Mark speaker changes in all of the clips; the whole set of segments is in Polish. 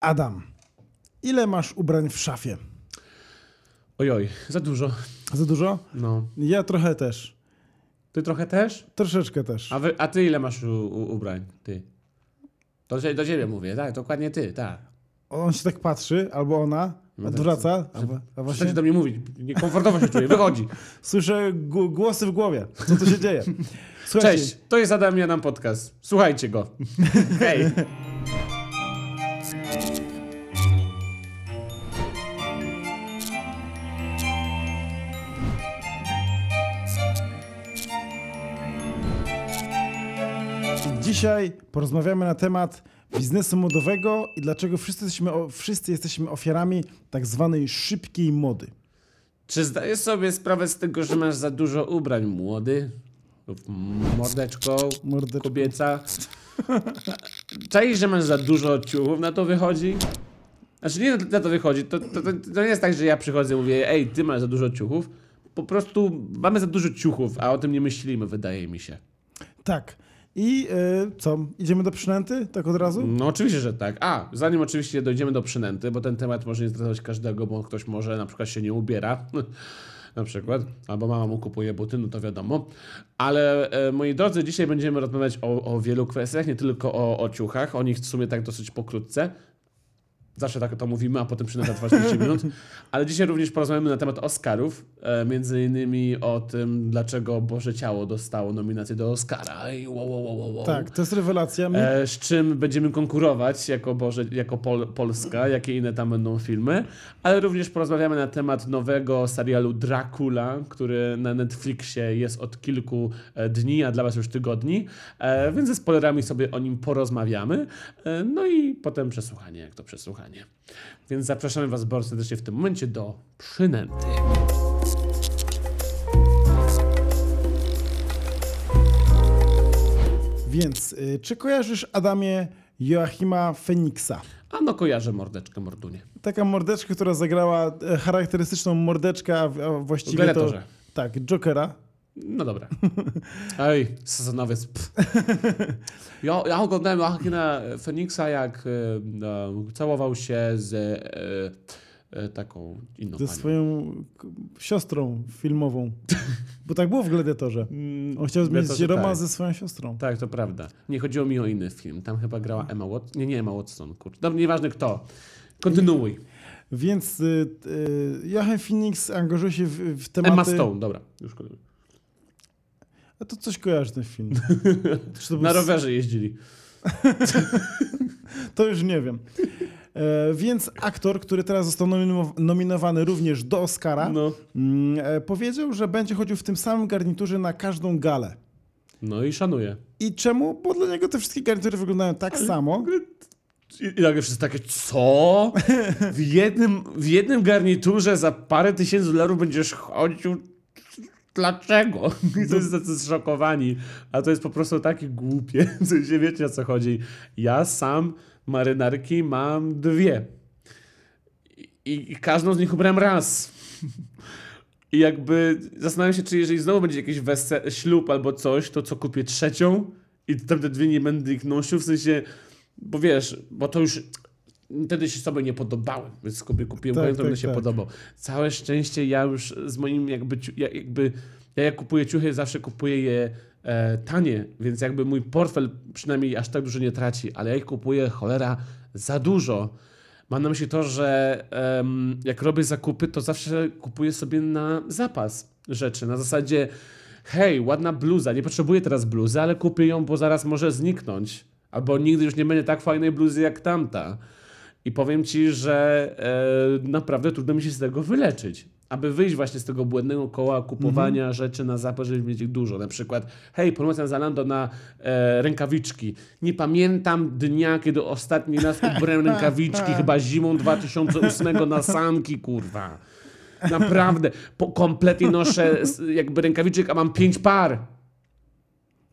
Speaker 1: Adam, ile masz ubrań w szafie?
Speaker 2: Ojoj, za dużo.
Speaker 1: Za dużo?
Speaker 2: No.
Speaker 1: Ja trochę też.
Speaker 2: Ty trochę też?
Speaker 1: Troszeczkę też.
Speaker 2: A, wy, a ty ile masz u, u, ubrań? Ty. To do, do ciebie mówię, tak? Dokładnie ty, tak.
Speaker 1: On się tak patrzy, albo ona,
Speaker 2: No tak,
Speaker 1: odwraca, a, a
Speaker 2: Właśnie
Speaker 1: właśnie
Speaker 2: do mnie mówić. Niekomfortowo się czuję, wychodzi.
Speaker 1: słyszę głosy w głowie. Co tu się dzieje? Słuchajcie,
Speaker 2: Cześć, to jest Adam Janam Podcast. Słuchajcie go. Hej.
Speaker 1: Dzisiaj porozmawiamy na temat biznesu modowego i dlaczego wszyscy jesteśmy, wszyscy jesteśmy ofiarami tak zwanej szybkiej mody.
Speaker 2: Czy zdajesz sobie sprawę z tego, że masz za dużo ubrań, młody? Lub mordeczko,
Speaker 1: Mordeczko.
Speaker 2: kobieca? Czaisz, że masz za dużo ciuchów, na to wychodzi? Znaczy nie na to wychodzi, to, to, to, to nie jest tak, że ja przychodzę i mówię, ej, ty masz za dużo ciuchów. Po prostu mamy za dużo ciuchów, a o tym nie myślimy, wydaje mi się.
Speaker 1: Tak. I y, co? Idziemy do przynęty? Tak od razu?
Speaker 2: No oczywiście, że tak. A, zanim oczywiście dojdziemy do przynęty, bo ten temat może nie zdradzać każdego, bo ktoś może na przykład się nie ubiera, na przykład, albo mama mu kupuje buty, no to wiadomo. Ale e, moi drodzy, dzisiaj będziemy rozmawiać o, o wielu kwestiach, nie tylko o, o ciuchach, o nich w sumie tak dosyć pokrótce. Zawsze tak to mówimy, a potem trwa 40 minut. Ale dzisiaj również porozmawiamy na temat Oscarów, e, między innymi o tym, dlaczego Boże Ciało dostało nominację do Oscara. Ej, wow, wow, wow, wow.
Speaker 1: Tak, to jest rewelacja.
Speaker 2: E, z czym będziemy konkurować jako, Boże, jako Pol, Polska, jakie inne tam będą filmy, ale również porozmawiamy na temat nowego serialu Dracula, który na Netflixie jest od kilku e, dni, a dla Was już tygodni, e, więc ze spoilerami sobie o nim porozmawiamy, no i potem przesłuchanie, jak to przesłuchanie. Więc zapraszamy Was bardzo serdecznie w tym momencie do przynęty.
Speaker 1: Więc y, czy kojarzysz Adamie Joachima Feniksa?
Speaker 2: A no kojarzę mordeczkę, mordunie.
Speaker 1: Taka mordeczka, która zagrała e, charakterystyczną mordeczkę, a, w- a właściwie to...
Speaker 2: Gladiatorze.
Speaker 1: Tak, Jokera.
Speaker 2: No dobra. Ej, sezonowiec. pff. Ja, ja oglądałem Joaquina Feniksa, jak e, e, całował się z e, e, taką inną
Speaker 1: Ze
Speaker 2: panią.
Speaker 1: swoją siostrą filmową. Bo tak było w Gladiatorze.
Speaker 2: Mm,
Speaker 1: On chciał zmienić
Speaker 2: Gladiatorze,
Speaker 1: romans
Speaker 2: tak.
Speaker 1: ze swoją siostrą.
Speaker 2: Tak, to prawda. Nie chodziło mi o inny film. Tam chyba grała Emma Watson. Nie, nie Emma Watson, kurczę. Dobra, nieważne kto. Kontynuuj.
Speaker 1: Więc y, y, Joachim Phoenix angażuje się w, w tematy...
Speaker 2: Emma Stone, dobra. Już kontynuuj.
Speaker 1: A to coś kojarzy ten film.
Speaker 2: Na rowerze jeździli.
Speaker 1: to już nie wiem. E, więc aktor, który teraz został nominow- nominowany również do Oscara,
Speaker 2: No.
Speaker 1: mm, e, powiedział, że będzie chodził w tym samym garniturze na każdą galę.
Speaker 2: No i szanuję.
Speaker 1: I czemu? Bo dla niego te wszystkie garnitury wyglądają tak samo.
Speaker 2: I, I nagle wszyscy takie, co? W jednym, w jednym garniturze za parę tysięcy dolarów będziesz chodził? Dlaczego? I to jest tacy zszokowani. A to jest po prostu takie głupie. W sensie wiecie o co chodzi. Ja sam marynarki mam dwie. I, i każdą z nich ubrałem raz. I jakby zastanawiam się, czy jeżeli znowu będzie jakiś wese- ślub albo coś, to co kupię trzecią i tamte dwie nie będę ich nosił, w sensie, bo wiesz, bo to już wtedy się sobie nie podobałem, więc sobie kupiłem,
Speaker 1: Tak,
Speaker 2: to
Speaker 1: tak,
Speaker 2: mi się
Speaker 1: tak.
Speaker 2: podobał. Całe szczęście ja już z moim jakby, jakby ja jak kupuję ciuchy, zawsze kupuję je e, tanie, więc jakby mój portfel przynajmniej aż tak dużo nie traci, ale ja ich kupuję cholera za dużo. Mam na myśli to, że em, jak robię zakupy, to zawsze kupuję sobie na zapas rzeczy. Na zasadzie, hej, ładna bluza, nie potrzebuję teraz bluzy, ale kupię ją, bo zaraz może zniknąć. Albo nigdy już nie będzie tak fajnej bluzy jak tamta. I powiem ci, że e, naprawdę trudno mi się z tego wyleczyć. Aby wyjść właśnie z tego błędnego koła kupowania rzeczy na zapas, żeby mieć ich dużo. Na przykład, hej, promocja Zalando na e, rękawiczki. Nie pamiętam dnia, kiedy ostatni raz ubrałem rękawiczki, chyba zimą 2008 na sanki, kurwa. Naprawdę. Po, kompletnie noszę jakby rękawiczek, a mam pięć par.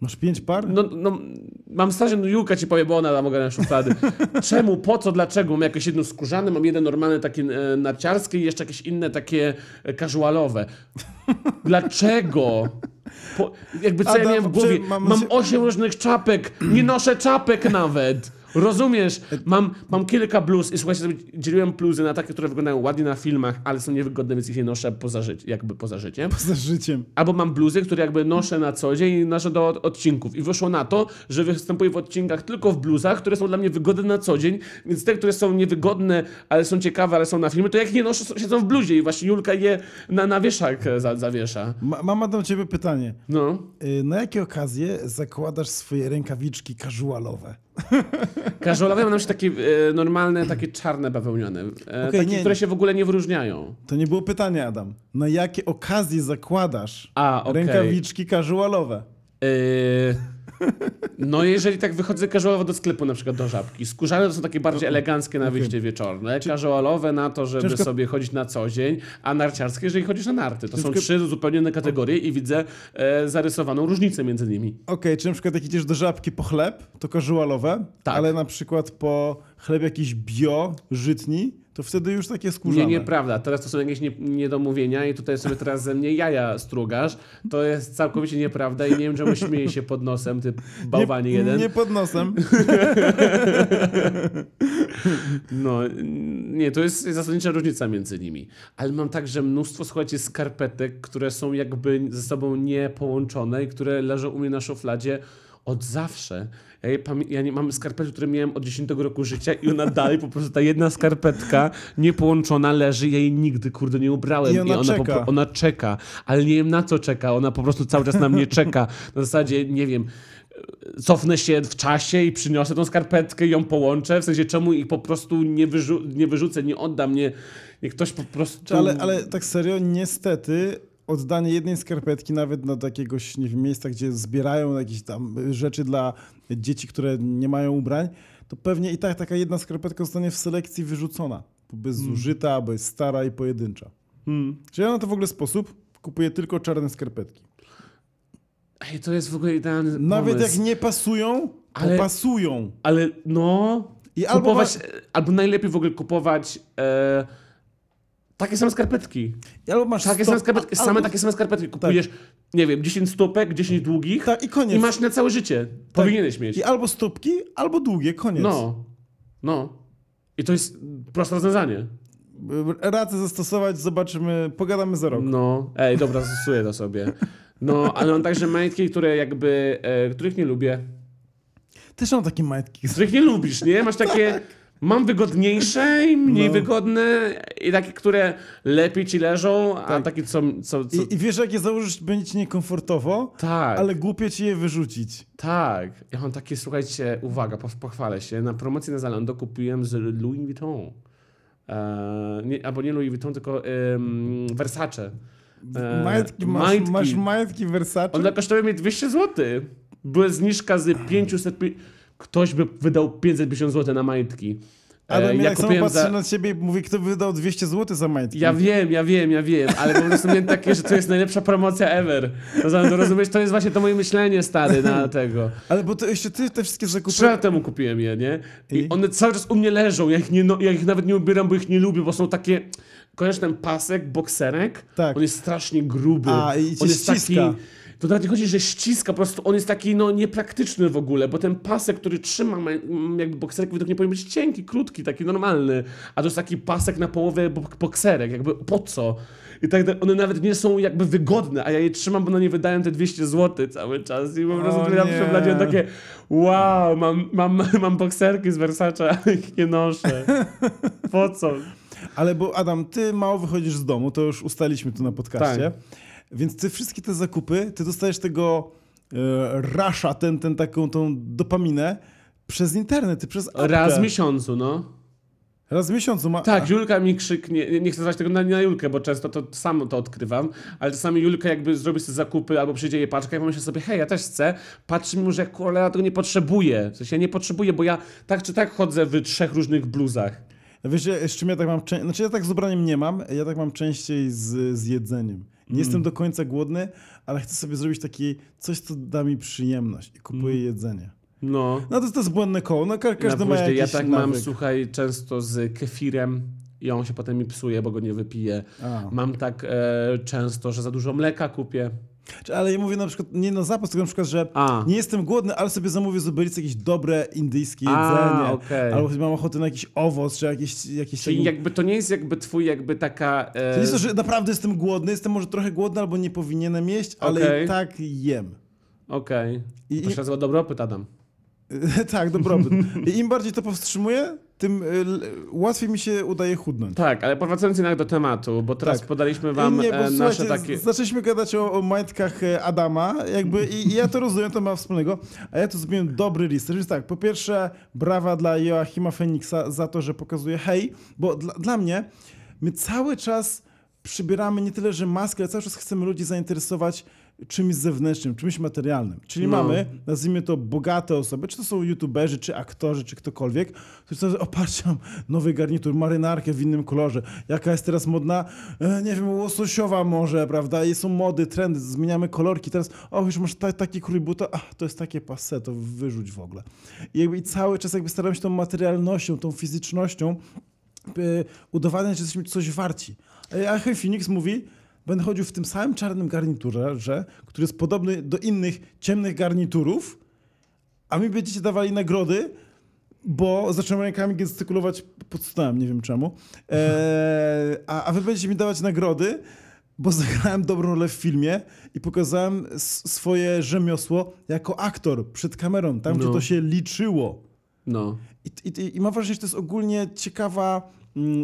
Speaker 1: Masz pięć par?
Speaker 2: No, no, mam stażę, no Julka ci powie, bo ona tam ogarnia szuflady. Czemu, po co, dlaczego? Mam jakieś jedno skórzane, mam jeden normalny takie e, narciarskie i jeszcze jakieś inne takie e, casualowe. Dlaczego? Po, jakby co ja
Speaker 1: Adam,
Speaker 2: miałem w głowie,
Speaker 1: mam
Speaker 2: osiem różnych czapek, nie noszę czapek nawet. Rozumiesz? Mam, mam kilka bluz i słuchajcie, dzieliłem bluzy na takie, które wyglądają ładnie na filmach, ale są niewygodne, więc ich nie noszę poza życiem, jakby poza życiem.
Speaker 1: Poza życiem.
Speaker 2: Albo mam bluzy, które jakby noszę na co dzień i noszę do od- odcinków. I wyszło na to, że występuję w odcinkach tylko w bluzach, które są dla mnie wygodne na co dzień, więc te, które są niewygodne, ale są ciekawe, ale są na filmie, to jak nie noszę, siedzą w bluzie i właśnie Julka je na, na wieszak e, za, zawiesza.
Speaker 1: Ma, mam do ciebie pytanie.
Speaker 2: No.
Speaker 1: Y, Na jakie okazje zakładasz swoje rękawiczki casualowe?
Speaker 2: Mam na myśli takie e, normalne, takie czarne bawełnione. E,
Speaker 1: Okej,
Speaker 2: takie,
Speaker 1: nie.
Speaker 2: które się w ogóle nie wyróżniają.
Speaker 1: To nie było pytanie, Adam. Na jakie okazje zakładasz
Speaker 2: A, okej.
Speaker 1: rękawiczki casualowe?
Speaker 2: Yy, no jeżeli tak wychodzę casualowo do sklepu, na przykład do żabki. Skórzane to są takie bardziej eleganckie na wyjście wieczorne. Casualowe na to, żeby
Speaker 1: Ciężko-
Speaker 2: sobie chodzić na co dzień, a narciarskie, jeżeli chodzisz na narty. To są
Speaker 1: Ciężko-
Speaker 2: trzy zupełnie inne kategorie i widzę e, zarysowaną różnicę między nimi.
Speaker 1: Okej, czy na przykład jak idziesz do żabki po chleb, to casualowe,
Speaker 2: Tak.
Speaker 1: ale na przykład po chleb jakiś bio, żytni, to wtedy już takie skórzane.
Speaker 2: Nie, nieprawda. Teraz to są jakieś nie, niedomówienia i tutaj sobie teraz ze mnie jaja strugasz. To jest całkowicie nieprawda i nie wiem, czemu śmieje się pod nosem, ty bałwanie
Speaker 1: nie,
Speaker 2: jeden.
Speaker 1: Nie pod nosem.
Speaker 2: No, nie, to jest zasadnicza różnica między nimi. Ale mam także mnóstwo, słuchajcie, skarpetek, które są jakby ze sobą niepołączone i które leżą u mnie na szufladzie od zawsze. Ja, je ja nie mam skarpety, które miałem od 10 roku życia i ona dalej po prostu ta jedna skarpetka niepołączona leży, ja jej nigdy kurde nie ubrałem.
Speaker 1: I ona
Speaker 2: po,
Speaker 1: czeka.
Speaker 2: pro- ona czeka, ale nie wiem na co czeka, ona po prostu cały czas na mnie czeka. Na zasadzie, nie wiem, cofnę się w czasie i przyniosę tą skarpetkę i ją połączę, w sensie czemu ich po prostu nie, wyrzu- nie wyrzucę, nie oddam, nie, niech ktoś po prostu...
Speaker 1: Ale, ale tak serio, niestety oddanie jednej skarpetki nawet na jakiegoś, nie wiem, miejsca, gdzie zbierają jakieś tam rzeczy dla dzieci, które nie mają ubrań, to pewnie i tak taka jedna skarpetka zostanie w selekcji wyrzucona, bo jest zużyta, bo jest stara i pojedyncza.
Speaker 2: Hmm.
Speaker 1: Czy ja na to w ogóle sposób kupuję tylko czarne skarpetki.
Speaker 2: Ej, to jest w ogóle idealny
Speaker 1: Nawet
Speaker 2: pomysł.
Speaker 1: jak nie pasują,
Speaker 2: Ale-
Speaker 1: pasują.
Speaker 2: Ale no...
Speaker 1: I albo
Speaker 2: kupować, albo najlepiej w ogóle kupować e, takie same skarpetki.
Speaker 1: Albo masz
Speaker 2: Takie
Speaker 1: stop-
Speaker 2: same skarpetki,
Speaker 1: albo-
Speaker 2: same takie same skarpetki. Kupujesz, nie wiem, 10 stópek, 10 długich
Speaker 1: Tak, i koniec.
Speaker 2: i masz na całe życie. Powinieneś mieć.
Speaker 1: I albo stópki, albo długie, koniec.
Speaker 2: No, no. I to jest proste rozwiązanie.
Speaker 1: Radzę zastosować, zobaczymy, pogadamy za rok.
Speaker 2: No, ej, dobra, zastosuję to sobie. No, ale mam także majtki, które jakby, e, których nie lubię.
Speaker 1: Też mam takie majtki.
Speaker 2: Których nie lubisz, nie? Masz takie, mam wygodniejsze i mniej
Speaker 1: No.
Speaker 2: wygodne i takie, które lepiej ci leżą, a
Speaker 1: Tak.
Speaker 2: takie, co... co, co
Speaker 1: I, I wiesz, jak je założysz, będzie ci niekomfortowo,
Speaker 2: tak,
Speaker 1: ale głupio ci je wyrzucić.
Speaker 2: tak. Ja mam takie, słuchajcie, uwaga, poch- pochwalę się. Na promocji na Zalando kupiłem z Louis Vuitton. E, nie, albo nie Louis Vuitton, tylko em, Versace. E,
Speaker 1: majtki, masz,
Speaker 2: majtki.
Speaker 1: masz majtki Versace?
Speaker 2: One kosztowały mnie 200 zł. Była zniżka z 500... Ktoś by wydał 550 zł na majtki. E,
Speaker 1: Ale ja tak samo patrzę
Speaker 2: za-
Speaker 1: na ciebie i mówię, kto wydał 200 zł za majtki.
Speaker 2: Ja wiem, ja wiem, ja wiem, ale po prostu miałem takie, że to jest najlepsza promocja ever. To rozumiesz, to jest właśnie to moje myślenie stary na tego.
Speaker 1: Ale bo to jeszcze ty te wszystkie zakupy...
Speaker 2: Trzy lata temu kupiłem je, nie? I
Speaker 1: I?
Speaker 2: one cały czas u mnie leżą. Ja ich, nie, no, ja ich nawet nie ubieram, bo ich nie lubię, bo są takie. Kojarzysz ten pasek, bokserek?
Speaker 1: Tak.
Speaker 2: On jest strasznie gruby.
Speaker 1: A, i cię
Speaker 2: on jest
Speaker 1: ściska.
Speaker 2: taki. To nawet nie chodzi, że ściska, po prostu on jest taki no, niepraktyczny w ogóle, bo ten pasek, który trzyma ma- m, jakby bokserek, według mnie powinien być cienki, krótki, taki normalny, a to jest taki pasek na połowę bok- bokserek, jakby po co? I tak one nawet nie są jakby wygodne, a ja je trzymam, bo na nie wydają te 200 zł cały czas i po prostu
Speaker 1: O
Speaker 2: ja takie wow, mam, mam, mam bokserki z Versace, a ich nie noszę. Po co?
Speaker 1: Ale bo Adam, ty mało wychodzisz z domu, to już ustaliśmy tu na podcaście.
Speaker 2: Tak.
Speaker 1: Więc ty wszystkie te zakupy, ty dostajesz tego e, rasza, ten, ten taką tą dopaminę przez internet, ty przez apkę.
Speaker 2: Raz w miesiącu, no.
Speaker 1: Raz w miesiącu. Ma...
Speaker 2: Tak, Julka mi krzyknie, nie- chcę zwać tego na, na Julkę, bo często to sam to odkrywam, ale czasami Julka jakby zrobi sobie zakupy albo przyjdzie jej paczka i pomyślę sobie, hej, ja też chcę, patrzy mi, że cholera tego nie potrzebuję, w sensie ja nie potrzebuję, bo ja tak czy tak chodzę w trzech różnych bluzach.
Speaker 1: Wiesz, z czym ja tak mam? Znaczy ja tak z ubraniem nie mam, ja tak mam częściej z, z jedzeniem. Nie
Speaker 2: Mm.
Speaker 1: jestem do końca głodny, ale chcę sobie zrobić takie coś, co da mi przyjemność i kupuję
Speaker 2: Mm.
Speaker 1: jedzenie.
Speaker 2: No.
Speaker 1: No to, to jest błędne koło, no ka- każdy ma jakiś
Speaker 2: Ja tak mam,
Speaker 1: nawyk.
Speaker 2: słuchaj, często z kefirem i on się potem mi psuje, bo go nie wypiję.
Speaker 1: A.
Speaker 2: Mam tak e, często, że za dużo mleka kupię.
Speaker 1: Ale ja mówię na przykład nie na zapas, tylko na przykład, że
Speaker 2: A.
Speaker 1: nie jestem głodny, ale sobie zamówię z Uber Eats jakieś dobre indyjskie
Speaker 2: A,
Speaker 1: jedzenie.
Speaker 2: okej.
Speaker 1: Albo mam ochotę na jakiś owoc, czy jakieś... jakieś
Speaker 2: Czyli
Speaker 1: taki-
Speaker 2: jakby to nie jest jakby twój jakby taka...
Speaker 1: To
Speaker 2: E,
Speaker 1: nie jest to, że naprawdę jestem głodny, jestem może trochę głodny, albo nie powinienem jeść, ale
Speaker 2: Okej.
Speaker 1: i tak jem.
Speaker 2: Okej.
Speaker 1: I-
Speaker 2: To się nazywa dobropyt, Adam.
Speaker 1: tak, dobrobyt. I im bardziej to powstrzymuję, tym y, łatwiej mi się udaje chudnąć.
Speaker 2: Tak, ale powracając jednak do tematu, bo teraz
Speaker 1: Tak.
Speaker 2: podaliśmy wam
Speaker 1: nie, bo
Speaker 2: e, nasze takie...
Speaker 1: zaczęliśmy gadać o, o majtkach e, Adama, jakby i, i ja to rozumiem, to ma wspólnego, a ja tu zrobiłem dobry research. Więc tak, po pierwsze, brawa dla Joachima Feniksa za to, że pokazuje hej, bo dla, dla mnie my cały czas przybieramy nie tyle, że maskę, ale cały czas chcemy ludzi zainteresować czymś zewnętrznym, czymś materialnym. Czyli
Speaker 2: No.
Speaker 1: mamy, nazwijmy to bogate osoby, czy to są youtuberzy, czy aktorzy, czy ktokolwiek, którzy sobie, o patrz, mam nowy garnitur, marynarkę w innym kolorze, jaka jest teraz modna, e, nie wiem, łososiowa może, prawda, i są mody, trendy, zmieniamy kolorki, teraz, o, już masz ta, taki krój buta, a, to jest takie passe, to wyrzuć w ogóle. I jakby i cały czas jakby staramy się tą materialnością, tą fizycznością y, udowadniać, że jesteśmy coś warci. A Achim Phoenix mówi, będę chodził w tym samym czarnym garniturze, który jest podobny do innych ciemnych garniturów, a mi będziecie dawali nagrody, bo zacząłem rękami gestykulować pod stołem, nie wiem czemu. Eee, a, a wy będziecie mi dawać nagrody, bo zagrałem dobrą rolę w filmie i pokazałem swoje rzemiosło jako aktor przed kamerą, tam gdzie
Speaker 2: No.
Speaker 1: to się liczyło.
Speaker 2: No.
Speaker 1: I, i, I mam wrażenie, że to jest ogólnie ciekawa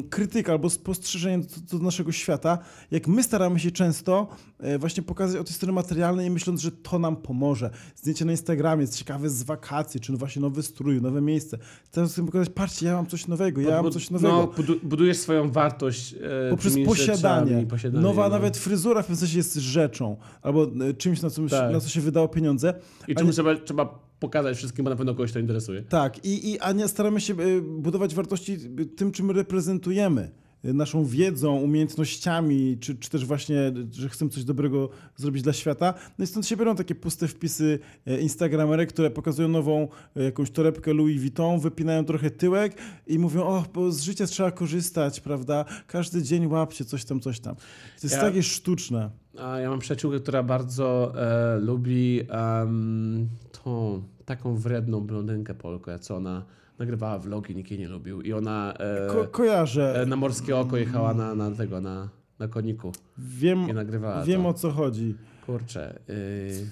Speaker 1: krytyka albo spostrzeżenie do, do naszego świata, jak my staramy się często e, właśnie pokazać o tej stronie materialnej, myśląc, że to nam pomoże. Zdjęcie na Instagramie jest ciekawe z wakacji, czy właśnie nowy strój, nowe miejsce. Teraz chcę pokazać, patrzcie, ja mam coś nowego, ja mam coś nowego.
Speaker 2: No, budu- budujesz swoją wartość e,
Speaker 1: Poprzez posiadanie.
Speaker 2: posiadanie.
Speaker 1: Nowa
Speaker 2: no.
Speaker 1: nawet fryzura w pewnym sensie jest rzeczą, albo e, czymś, na, co,
Speaker 2: Tak.
Speaker 1: na co się wydało pieniądze.
Speaker 2: I czemu
Speaker 1: nie-
Speaker 2: trzeba, trzeba pokazać wszystkim, bo na pewno kogoś to interesuje.
Speaker 1: Tak, i, i, a nie staramy się y, budować wartości y, tym, czym reprezentujemy. Y, Naszą wiedzą, umiejętnościami, czy, czy też właśnie, że chcemy coś dobrego zrobić dla świata. No i stąd się biorą takie puste wpisy e, instagramerek, które pokazują nową e, jakąś torebkę Louis Vuitton, wypinają trochę tyłek i mówią, o, bo z życia trzeba korzystać, prawda? Każdy dzień łapcie coś tam, coś tam. To jest
Speaker 2: Ja-
Speaker 1: takie sztuczne.
Speaker 2: A ja mam przyjaciółkę, która bardzo e, lubi em, tą taką wredną blondynkę Polkę, co ona nagrywała vlogi, nikt jej nie lubił. I ona e,
Speaker 1: Ko kojarzę,
Speaker 2: e, na Morskie Oko jechała na, na tego, na, na koniku
Speaker 1: wiem,
Speaker 2: i nagrywała
Speaker 1: wiem
Speaker 2: to.
Speaker 1: o co chodzi.
Speaker 2: Kurczę. Y,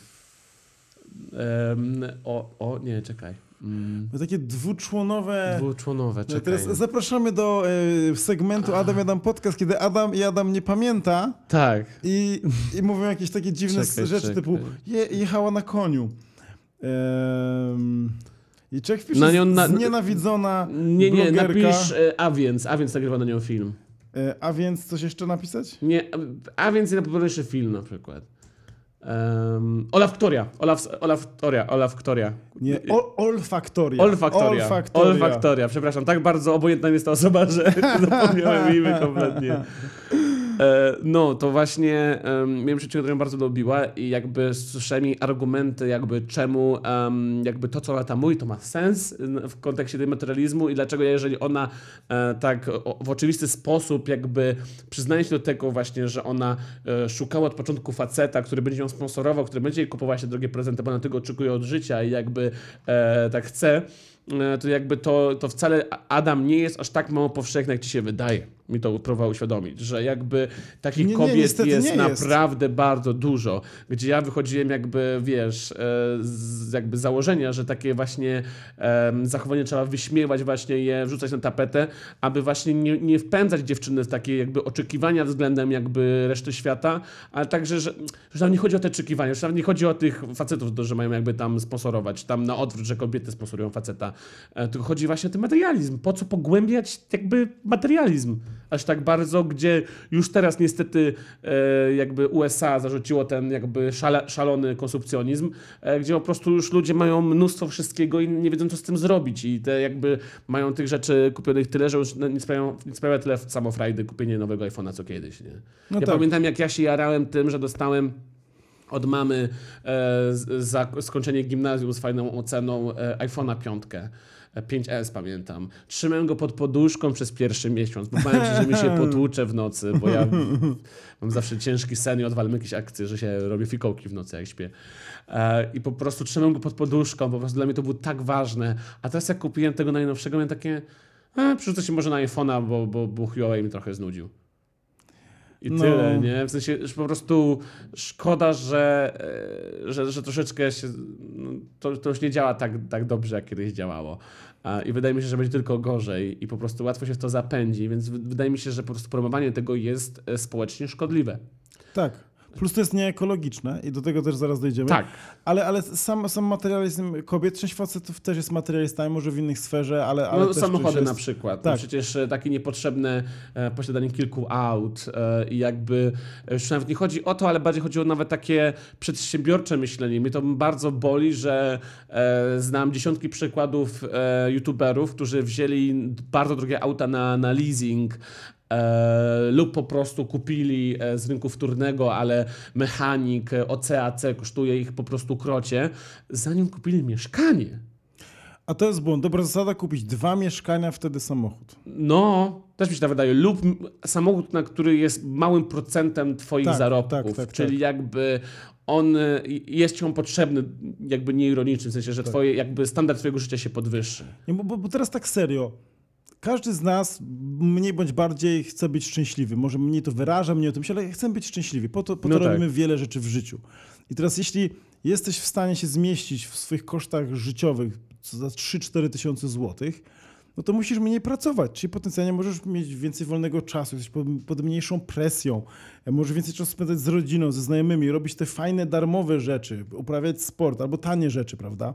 Speaker 2: em, o, o, nie, czekaj. Mm,
Speaker 1: To takie dwuczłonowe...
Speaker 2: dwuczłonowe,
Speaker 1: No
Speaker 2: czekaj.
Speaker 1: Teraz zapraszamy do e, segmentu Adam Adam Podcast, kiedy Adam i Adam nie pamięta
Speaker 2: Tak.
Speaker 1: i, i mówią jakieś takie dziwne
Speaker 2: Czekaj,
Speaker 1: rzeczy
Speaker 2: czekaj.
Speaker 1: typu je, jechała na koniu. I Czech pisze
Speaker 2: Na nią na-
Speaker 1: znienawidzona
Speaker 2: Nie, nie,
Speaker 1: blogerka.
Speaker 2: napisz e, A więc, A więc nagrywa na nią film.
Speaker 1: E, a więc coś jeszcze napisać?
Speaker 2: Nie, A więc najpopularniejszy film na przykład. Um, Olaf Ktoria. Olaf, Olaf Ktoria. Olaf Ktoria.
Speaker 1: Nie, olfaktoria.
Speaker 2: Olfaktoria.
Speaker 1: Olfaktoria.
Speaker 2: Olfaktoria. Przepraszam, tak bardzo obojętna jest ta osoba, że zapomniałem imię kompletnie. E, no, to właśnie um, miałem przyjaciółkę, która bardzo lubiła i jakby słyszałem jej argumenty, jakby czemu em, jakby to, co ona tam mówi, to ma sens w kontekście tego materializmu i dlaczego jeżeli ona e, tak w oczywisty sposób jakby przyznaje się do tego właśnie, że ona e, szukała od początku faceta, który będzie ją sponsorował, który będzie jej kupował się drogie prezenty, bo ona tego oczekuje od życia i jakby e, tak chce, e, to jakby to, to wcale Adam nie jest aż tak mało powszechny, jak ci się wydaje. Mi to próbował uświadomić, że jakby takich
Speaker 1: Nie,
Speaker 2: kobiet jest
Speaker 1: nie jest.
Speaker 2: naprawdę bardzo dużo, gdzie ja wychodziłem jakby, wiesz, e, z jakby założenia, że takie właśnie em, zachowania trzeba wyśmiewać, właśnie je wrzucać na tapetę, aby właśnie nie, nie wpędzać dziewczyny w takie jakby oczekiwania względem jakby reszty świata, ale także, że, że tam nie chodzi o te oczekiwania, że tam nie chodzi o tych facetów, że mają jakby tam sponsorować, tam na odwrót, że kobiety sponsorują faceta, e, tylko chodzi właśnie o ten materializm. Po co pogłębiać jakby materializm? Aż tak bardzo, gdzie już teraz niestety e, jakby USA zarzuciło ten jakby szale, szalony konsumpcjonizm, e, gdzie po prostu już ludzie mają mnóstwo wszystkiego i nie wiedzą co z tym zrobić i te jakby mają tych rzeczy kupionych tyle, że już nie, sprawiają, nie sprawia tyle samo frajdy kupienie nowego iPhone'a co kiedyś, nie?
Speaker 1: No
Speaker 2: ja
Speaker 1: tak.
Speaker 2: pamiętam jak ja się jarałem tym, że dostałem od mamy e, za skończenie gimnazjum z fajną oceną e, iPhone'a piątkę. 5S pamiętam. Trzymałem go pod poduszką przez pierwszy miesiąc, bo bałem się, że mi się potłucze w nocy, bo ja mam zawsze ciężki sen i odwalam jakieś akcje, że się robię fikołki w nocy, jak śpię. E, I po prostu trzymałem go pod poduszką, po prostu dla mnie to było tak ważne. A teraz jak kupiłem tego najnowszego, miałem takie, e, przerzucę się może na iPhone'a, bo, bo, bo Huawei mi trochę znudził. I
Speaker 1: No.
Speaker 2: tyle, nie? W sensie, że po prostu szkoda, że, e, że, że troszeczkę się, no, to, to już nie działa tak, tak dobrze, jak kiedyś działało. A, I wydaje mi się, że będzie tylko gorzej i po prostu łatwo się w to zapędzi, więc wydaje mi się, że po prostu promowanie tego jest e, społecznie szkodliwe.
Speaker 1: Tak. Plus to jest nieekologiczne i do tego też zaraz dojdziemy.
Speaker 2: Tak.
Speaker 1: Ale, ale sam, sam materializm kobiet, część facetów też jest materialistami, może w innych sferze, ale, ale
Speaker 2: No, samochody
Speaker 1: część
Speaker 2: na
Speaker 1: jest...
Speaker 2: przykład.
Speaker 1: Tak.
Speaker 2: No, przecież e, takie niepotrzebne e, posiadanie kilku aut e, i jakby już nawet nie chodzi o to, ale bardziej chodzi o nawet takie przedsiębiorcze myślenie. Mnie to bardzo boli, że znam dziesiątki przykładów youtuberów, którzy wzięli bardzo drogie auta na, na leasing e, lub po prostu kupili e, z rynku wtórnego, ale mechanik e, OCAC kosztuje ich po prostu krocie, zanim kupili mieszkanie.
Speaker 1: A to jest błąd. Dobra zasada kupić dwa mieszkania, wtedy samochód.
Speaker 2: No, też mi się tak wydaje. Lub samochód, na który jest małym procentem twoich
Speaker 1: Tak,
Speaker 2: zarobków.
Speaker 1: tak, tak,
Speaker 2: czyli
Speaker 1: tak.
Speaker 2: jakby on jest ci on potrzebny, jakby nieironicznie, w sensie, że
Speaker 1: Tak.
Speaker 2: twoje, jakby standard twojego życia się podwyższy.
Speaker 1: Nie, bo, bo teraz tak serio. Każdy z nas mniej bądź bardziej chce być szczęśliwy. Może mniej to wyraża, mniej o tym myśli, ale chcę być szczęśliwi. Po to, po
Speaker 2: No
Speaker 1: to
Speaker 2: tak.
Speaker 1: robimy wiele rzeczy w życiu. I teraz jeśli jesteś w stanie się zmieścić w swoich kosztach życiowych za 3-4 tysiące złotych, no to musisz mniej pracować, czyli potencjalnie możesz mieć więcej wolnego czasu, jesteś pod, pod mniejszą presją, możesz więcej czasu spędzać z rodziną, ze znajomymi, robić te fajne, darmowe rzeczy, uprawiać sport albo tanie rzeczy, prawda?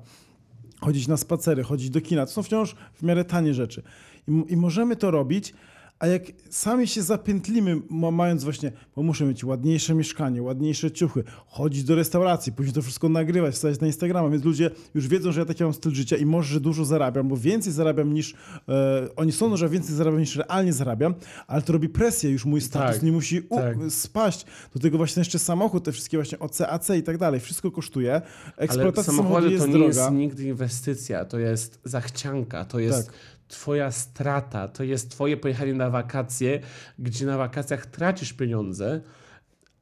Speaker 1: Chodzić na spacery, chodzić do kina. To są wciąż w miarę tanie rzeczy. I, i możemy to robić, a jak sami się zapętlimy, ma- mając właśnie, bo muszę mieć ładniejsze mieszkanie, ładniejsze ciuchy, chodzić do restauracji, później to wszystko nagrywać, wstawiać na Instagrama, więc ludzie już wiedzą, że ja taki mam styl życia i może, że dużo zarabiam, bo więcej zarabiam niż, e, oni sądzą, że więcej zarabiam niż realnie zarabiam, ale to robi presję, już mój status
Speaker 2: Tak,
Speaker 1: nie musi
Speaker 2: tak.
Speaker 1: spaść. Do tego właśnie jeszcze samochód, te wszystkie właśnie OCAC i tak dalej, wszystko kosztuje.
Speaker 2: Ale
Speaker 1: Eksploatacja samochodu
Speaker 2: samochody
Speaker 1: jest
Speaker 2: to nie
Speaker 1: droga.
Speaker 2: jest nigdy inwestycja, to jest zachcianka, to jest
Speaker 1: Tak.
Speaker 2: Twoja strata, to jest twoje pojechanie na wakacje, gdzie na wakacjach tracisz pieniądze,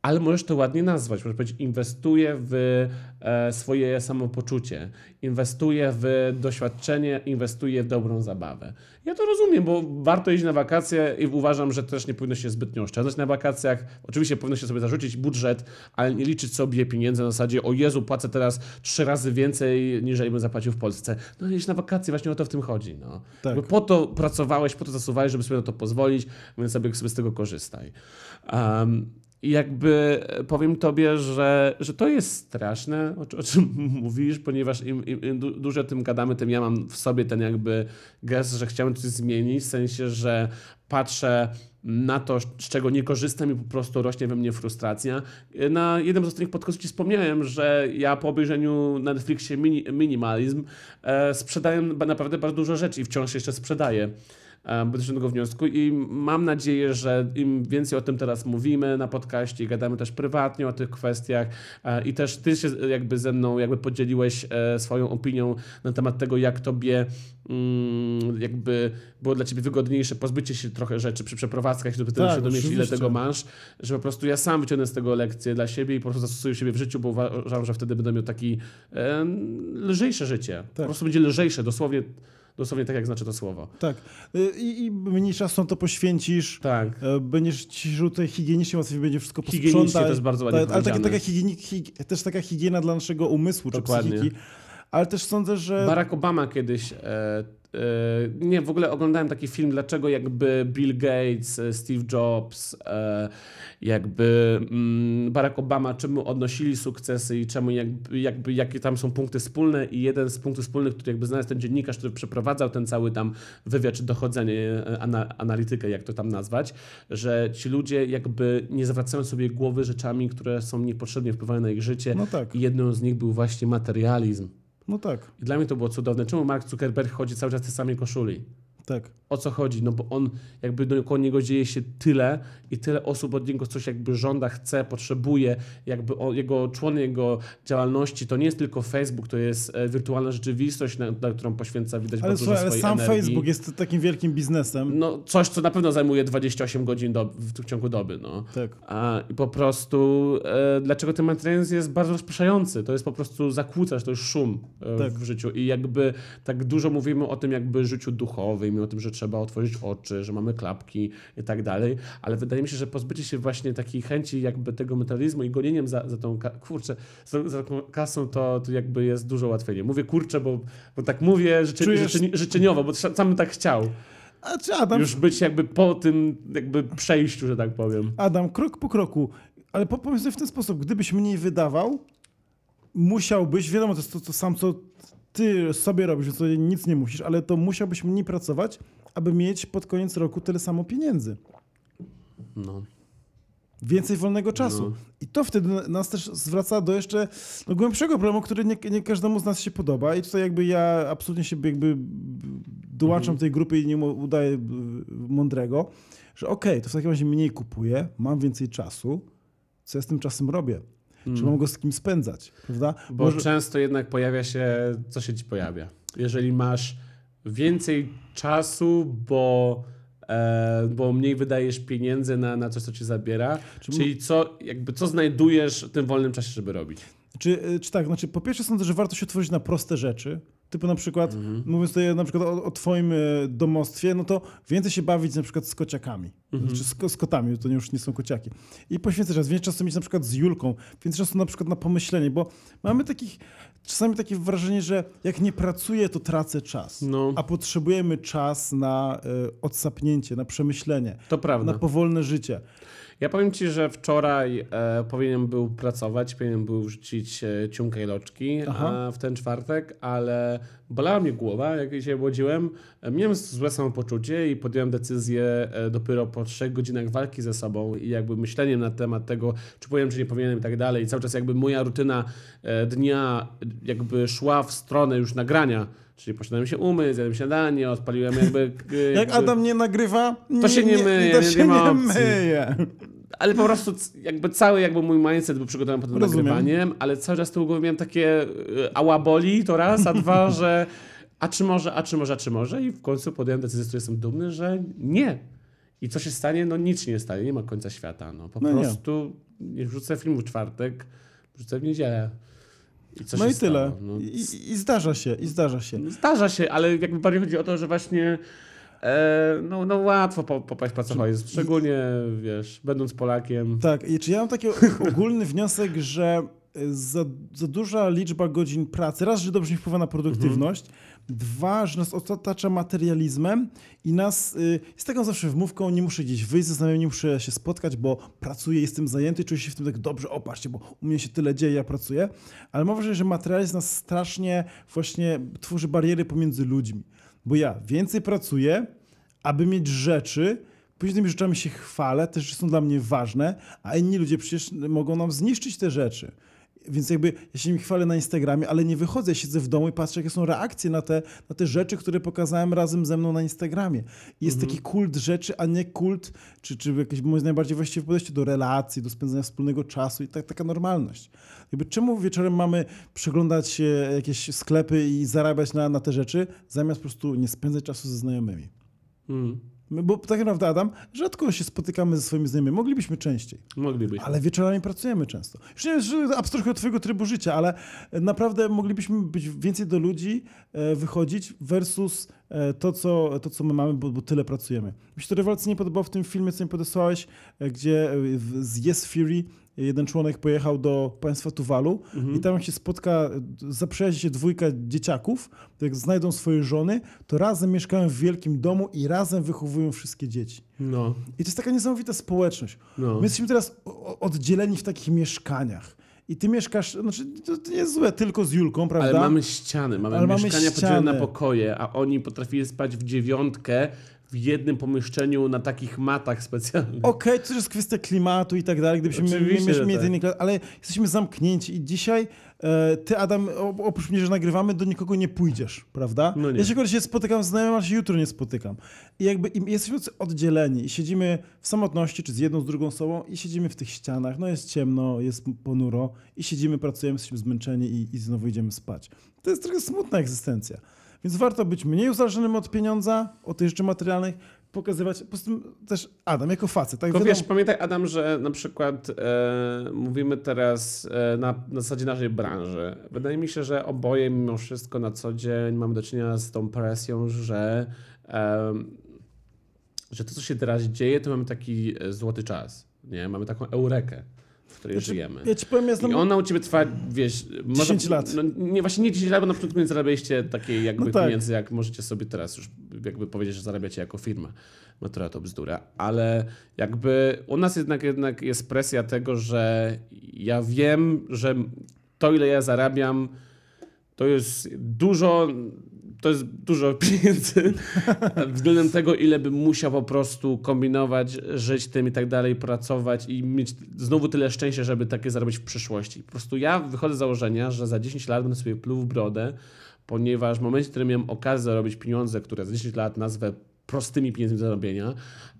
Speaker 2: ale możesz to ładnie nazwać. Możesz powiedzieć, inwestuję w e, swoje samopoczucie, inwestuję w doświadczenie, inwestuję w dobrą zabawę. Ja to rozumiem, bo warto iść na wakacje i uważam, że też nie powinno się zbytnio oszczędzać na wakacjach. Oczywiście powinno się sobie zarzucić budżet, ale nie liczyć sobie pieniędzy na zasadzie, o Jezu, płacę teraz trzy razy więcej, niż bym zapłacił w Polsce. No iść na wakacje, właśnie o to w tym chodzi. No.
Speaker 1: Tak.
Speaker 2: Po to pracowałeś, po to zasuwałeś, żeby sobie na to pozwolić, więc sobie, sobie z tego korzystaj. Um, i jakby e, powiem tobie, że, że to jest straszne, o, o czym mówisz, ponieważ im, im, im du- dłużej o tym gadamy, tym ja mam w sobie ten jakby gest, że chciałem coś zmienić, w sensie, że patrzę na to, z czego nie korzystam i po prostu rośnie we mnie frustracja. Na jednym z ostatnich podcastów ci wspomniałem, że ja po obejrzeniu na Netflixie mini, Minimalizm e, sprzedaję ba- naprawdę bardzo dużo rzeczy i wciąż jeszcze sprzedaję. E, do tego wniosku i mam nadzieję, że im więcej o tym teraz mówimy na podcaście i gadamy też prywatnie o tych kwestiach e, i też ty się jakby ze mną jakby podzieliłeś e, swoją opinią na temat tego, jak tobie mm, jakby było dla ciebie wygodniejsze pozbycie się trochę rzeczy przy przeprowadzkach, żeby
Speaker 1: Tak,
Speaker 2: się domyślić, ile tego masz, że po prostu ja sam wyciągnę z tego lekcję dla siebie i po prostu zastosuję siebie w życiu, bo uważam, że wtedy będę miał taki e, lżejsze życie. Po
Speaker 1: Tak.
Speaker 2: prostu będzie lżejsze, dosłownie, dosłownie tak jak znaczy to słowo.
Speaker 1: Tak. Y, I, i mniej czasu na to poświęcisz.
Speaker 2: Tak.
Speaker 1: e, Będziesz ci tutaj higienicznie łatwiej będzie wszystko
Speaker 2: Higienicznie
Speaker 1: posprzątać.
Speaker 2: to jest bardzo ładnie
Speaker 1: Ale taka, taka higieni, hig, też taka higiena dla naszego umysłu
Speaker 2: Dokładnie.
Speaker 1: czy psychiki. Ale też sądzę, że...
Speaker 2: Barack Obama kiedyś. E, nie, w ogóle oglądałem taki film, dlaczego jakby Bill Gates, e, Steve Jobs, e, jakby mm, Barack Obama, czemu odnosili sukcesy i czemu jakby, jakby jakie tam są punkty wspólne i jeden z punktów wspólnych, który jakby znalazł ten dziennikarz, który przeprowadzał ten cały tam wywiad czy dochodzenie, e, ana, analitykę, jak to tam nazwać, że ci ludzie jakby nie zwracają sobie głowy rzeczami, które są niepotrzebnie wpływają na ich życie
Speaker 1: No tak,
Speaker 2: i jedną z nich był właśnie materializm.
Speaker 1: No tak,
Speaker 2: I dla mnie to było cudowne. Czemu Mark Zuckerberg chodzi cały czas w tej samej koszuli?
Speaker 1: tak.
Speaker 2: O co chodzi, no bo on jakby dookoła niego dzieje się tyle i tyle osób od niego coś jakby żąda, chce, potrzebuje, jakby o, jego człon jego działalności to nie jest tylko Facebook, to jest e, wirtualna rzeczywistość, na, na którą poświęca widać
Speaker 1: Ale,
Speaker 2: bardzo
Speaker 1: słuchaj,
Speaker 2: dużo
Speaker 1: ale sam
Speaker 2: energii.
Speaker 1: Facebook jest takim wielkim biznesem.
Speaker 2: No coś, co na pewno zajmuje 28 godzin do, w, w ciągu doby, no.
Speaker 1: Tak.
Speaker 2: A, I po prostu e, dlaczego ten materializm jest bardzo rozpraszający? To jest po prostu zakłócać, to jest szum e,
Speaker 1: Tak.
Speaker 2: w życiu. I jakby tak dużo mówimy o tym jakby życiu duchowym i o tym, że trzeba otworzyć oczy, że mamy klapki i tak dalej, ale wydaje mi się, że pozbycie się właśnie takiej chęci jakby tego materializmu i gonieniem za, za tą, kurczę, za, za tą kasą to, to jakby jest dużo łatwiej. Mówię kurczę, bo, bo tak mówię życzeń,
Speaker 1: Czujesz-
Speaker 2: życzeń, życzeniowo, bo sam bym tak chciał.
Speaker 1: Adam,
Speaker 2: Już być jakby po tym jakby przejściu, że tak powiem.
Speaker 1: Adam, krok po kroku, ale po- pomyśl sobie w ten sposób, gdybyś mniej wydawał, musiałbyś, wiadomo, to jest to, to sam, co ty sobie robisz, to nic nie musisz, ale to musiałbyś mniej pracować, aby mieć pod koniec roku tyle samo pieniędzy.
Speaker 2: No.
Speaker 1: Więcej wolnego czasu.
Speaker 2: No.
Speaker 1: I to wtedy nas też zwraca do jeszcze no, głębszego problemu, który nie, nie każdemu z nas się podoba. I tutaj jakby ja absolutnie się jakby dołączam
Speaker 2: Mhm.
Speaker 1: tej grupy i nie udaję y, mądrego, że okej, to w takim razie mniej kupuję, mam więcej czasu, co ja z tym czasem robię? Czy mam go z kim spędzać, prawda?
Speaker 2: Mm. Bo
Speaker 1: Może-
Speaker 2: często jednak pojawia się, co się ci pojawia. Jeżeli masz więcej czasu, bo, e, bo mniej wydajesz pieniędzy na, na coś, co ci zabiera,
Speaker 1: Czy
Speaker 2: czyli co, jakby, co znajdujesz w tym wolnym czasie, żeby robić.
Speaker 1: Czy, y, czy tak, znaczy po pierwsze sądzę, że warto się otworzyć na proste rzeczy, typu na przykład,
Speaker 2: Mhm.
Speaker 1: mówiąc tutaj na przykład o, o twoim y, domostwie, no to więcej się bawić na przykład z kociakami,
Speaker 2: Mhm.
Speaker 1: czy z, ko- z kotami, to już nie są kociaki. I poświęcać czas, więcej czasu mieć na przykład z Julką, więcej czasu na przykład na pomyślenie, bo mamy takich, czasami takie wrażenie, że jak nie pracuję, to tracę czas,
Speaker 2: No.
Speaker 1: a potrzebujemy czas na y, odsapnięcie, na przemyślenie,
Speaker 2: To prawda.
Speaker 1: na powolne życie.
Speaker 2: Ja powiem ci, że wczoraj e, powinien był pracować, powinien był wrzucić e, ciunkę i loczki
Speaker 1: Aha.
Speaker 2: e, w ten czwartek, ale bolała mnie głowa, jak się łodziłem. E, miałem złe samopoczucie i podjąłem decyzję e, dopiero po trzech godzinach walki ze sobą i jakby myśleniem na temat tego, czy powiem, czy nie powinienem i tak dalej. I cały czas jakby moja rutyna e, dnia jakby szła w stronę już nagrania. Czyli poszedłem się umyć, zjadłem śniadanie, odpaliłem jakby... e,
Speaker 1: Jak Adam nie nagrywa,
Speaker 2: To się nie myje,
Speaker 1: to
Speaker 2: nie-
Speaker 1: się
Speaker 2: nie
Speaker 1: myje.
Speaker 2: Ale po prostu jakby cały jakby mój mindset był przygotowany pod
Speaker 1: Rozumiem.
Speaker 2: nagrywaniem, ale cały czas tyłu głowy miałem takie y, ała boli, to raz, a dwa, że a czy może, a czy może, a czy może i w końcu podjąłem decyzję, z której jestem dumny, że nie. I co się stanie? No nic się nie stanie, nie ma końca świata. No po
Speaker 1: No
Speaker 2: prostu nie wrzucę filmu w czwartek, wrzucę w niedzielę. I co
Speaker 1: No
Speaker 2: się
Speaker 1: i tyle.
Speaker 2: Stało? No,
Speaker 1: I, I zdarza się, i zdarza się.
Speaker 2: Zdarza się, ale jakby bardziej chodzi o to, że właśnie e, no, no łatwo po, popaść pracować, szczególnie wiesz, będąc Polakiem.
Speaker 1: Tak, i czy ja mam taki ogólny wniosek, że y, za, za duża liczba godzin pracy, raz, że dobrze nie wpływa na produktywność, dwa, że nas otacza materializmem i nas, y, jest taką zawsze wmówką, nie muszę gdzieś wyjść ze znajomymi, nie muszę się spotkać, bo pracuję, jestem zajęty, czuję się w tym tak dobrze, o patrzcie, bo u mnie się tyle dzieje, ja pracuję, ale mam wrażenie, że materializm nas strasznie właśnie tworzy bariery pomiędzy ludźmi, bo ja więcej pracuję, aby mieć rzeczy, później tymi rzeczami się chwalę, te rzeczy są dla mnie ważne, a inni ludzie przecież mogą nam zniszczyć te rzeczy. Więc jakby ja się nimi chwalę na Instagramie, ale nie wychodzę, ja siedzę w domu i patrzę, jakie są reakcje na te, na te rzeczy, które pokazałem razem ze mną na Instagramie. I jest taki kult rzeczy, a nie kult, czy, czy jakieś moje najbardziej właściwe podejście do relacji, do spędzania wspólnego czasu i tak, taka normalność. Jakby czemu wieczorem mamy przeglądać jakieś sklepy i zarabiać na, na te rzeczy, zamiast po prostu nie spędzać czasu ze znajomymi?
Speaker 2: Mm,
Speaker 1: My, Bo tak naprawdę, Adam, rzadko się spotykamy ze swoimi znajomymi. Moglibyśmy częściej,
Speaker 2: moglibyśmy.
Speaker 1: ale wieczorami pracujemy często. Już nie że abstrahuję od twojego trybu życia, ale naprawdę moglibyśmy być więcej do ludzi, e, wychodzić versus e, to, co, to, co my mamy, bo, bo tyle pracujemy. Mi się to rewelacyjnie podobało w tym filmie, co mi podesłałeś, e, gdzie e, z Yes Fury jeden członek pojechał do państwa Tuwalu i tam jak się spotka, zaprzyjaźni się dwójka dzieciaków, to jak znajdą swoje żony, to razem mieszkają w wielkim domu i razem wychowują wszystkie dzieci.
Speaker 2: No,
Speaker 1: I to jest taka niesamowita społeczność.
Speaker 2: no.
Speaker 1: My jesteśmy teraz oddzieleni w takich mieszkaniach. I ty mieszkasz, znaczy to to nie jest złe, tylko z Julką, prawda?
Speaker 2: Ale mamy ściany, mamy
Speaker 1: Ale mamy
Speaker 2: mieszkania podzielone na
Speaker 1: ściany.
Speaker 2: pokoje, a oni potrafili spać w dziewiątkę w jednym pomieszczeniu na takich matach specjalnych.
Speaker 1: Okej, to też jest kwestia klimatu i tak dalej, gdybyśmy mieli, mieli
Speaker 2: tak.
Speaker 1: ale jesteśmy zamknięci i dzisiaj e, ty, Adam, oprócz mnie, że nagrywamy, do nikogo nie pójdziesz, prawda?
Speaker 2: No nie.
Speaker 1: Ja się kiedyś spotykam z znajomym, ale się jutro nie spotykam. I jakby i jesteśmy oddzieleni i siedzimy w samotności, czy z jedną, z drugą osobą i siedzimy w tych ścianach, no jest ciemno, jest ponuro i siedzimy, pracujemy, jesteśmy zmęczeni i, i znowu idziemy spać. To jest trochę smutna egzystencja. Więc warto być mniej uzależnionym od pieniądza, od tych rzeczy materialnych, pokazywać, po prostu też Adam, jako facet, tak
Speaker 2: Tylko wiesz, pamiętaj Adam, że na przykład e, mówimy teraz e, na, na zasadzie naszej branży. Wydaje mi się, że oboje mimo wszystko na co dzień mamy do czynienia z tą presją, że, em, że to, co się teraz dzieje, to mamy taki e, złoty czas. Nie? Mamy taką eurekę, w której
Speaker 1: Ja ci-
Speaker 2: żyjemy.
Speaker 1: Ja ci powiem, ja znam...
Speaker 2: I ona u ciebie trwa, wiesz...
Speaker 1: 10 lat.
Speaker 2: No, nie, właśnie nie 10 lat, bo na początku nie zarabialiście takiej jakby
Speaker 1: No tak.
Speaker 2: pieniędzy, jak możecie sobie teraz już jakby powiedzieć, że zarabiacie jako firma. Matura to bzdura. Ale jakby u nas jednak, jednak jest presja tego, że ja wiem, że to, ile ja zarabiam, to jest dużo... To jest dużo pieniędzy względem tego, ile bym musiał po prostu kombinować, żyć tym i tak dalej, pracować i mieć znowu tyle szczęścia, żeby takie zarobić w przyszłości. Po prostu ja wychodzę z założenia, że za 10 lat będę sobie pluł w brodę, ponieważ w momencie, w którym miałem okazję zarobić pieniądze, które za 10 lat nazwę prostymi pieniędzmi zarobienia,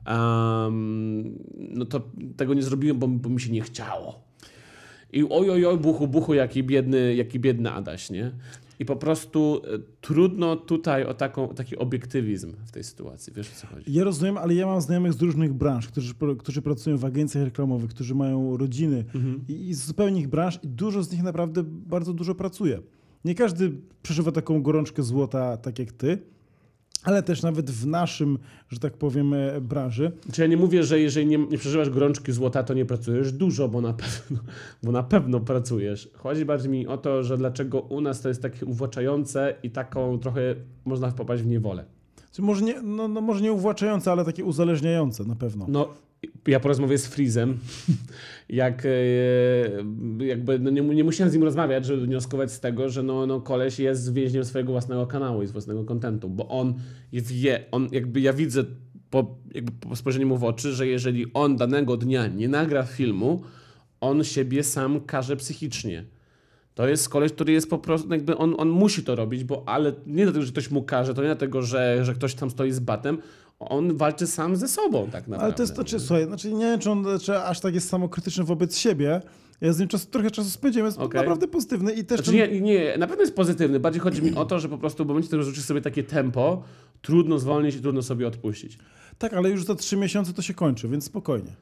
Speaker 2: um, no to tego nie zrobiłem, bo, bo mi się nie chciało. I oj, oj, oj, buchu, buchu, jaki biedny, jaki biedny Adaś, nie? I po prostu e, trudno tutaj o taką, taki obiektywizm w tej sytuacji. Wiesz o co chodzi?
Speaker 1: Ja rozumiem, ale ja mam znajomych z różnych branż, którzy, którzy pracują w agencjach reklamowych, którzy mają rodziny
Speaker 2: Mhm.
Speaker 1: i, z zupełnie innych branż i dużo z nich naprawdę bardzo dużo pracuje. Nie każdy przeżywa taką gorączkę złota tak jak ty, ale też nawet w naszym, że tak powiem, e, branży.
Speaker 2: Czy ja nie mówię, że jeżeli nie, nie przeżywasz gorączki złota, to nie pracujesz dużo, bo na pewno, bo na pewno pracujesz. Chodzi bardziej mi o to, że dlaczego u nas to jest takie uwłaczające i taką trochę można popaść w niewolę.
Speaker 1: Może nie, no, no może nie uwłaczające, ale takie uzależniające na pewno.
Speaker 2: No, ja po rozmowie z Freezem, jak e, jakby no nie, nie musiałem z nim rozmawiać, żeby wnioskować z tego, że no, no koleś jest więźniem swojego własnego kanału i z własnego kontentu, bo on wie, on jakby ja widzę po, jakby po spojrzeniu mu w oczy, że jeżeli on danego dnia nie nagra filmu, on siebie sam karze psychicznie. To jest koleś, który jest po prostu, jakby on, on musi to robić, bo ale nie dlatego, że ktoś mu każe, to nie dlatego, że, że ktoś tam stoi z batem, on walczy sam ze sobą tak naprawdę.
Speaker 1: Ale to jest to, czy, słuchaj, znaczy nie wiem, czy on czy aż tak jest samokrytyczny wobec siebie. Ja z nim czas, trochę czasu spędziłem, jest
Speaker 2: Okej.
Speaker 1: naprawdę pozytywny i też
Speaker 2: Znaczy nie, nie, na pewno jest pozytywny. Bardziej chodzi mi o to, że po prostu w momencie, w którym rzucisz sobie takie tempo, trudno zwolnić i trudno sobie odpuścić.
Speaker 1: Tak, ale już za trzy miesiące to się kończy, więc spokojnie.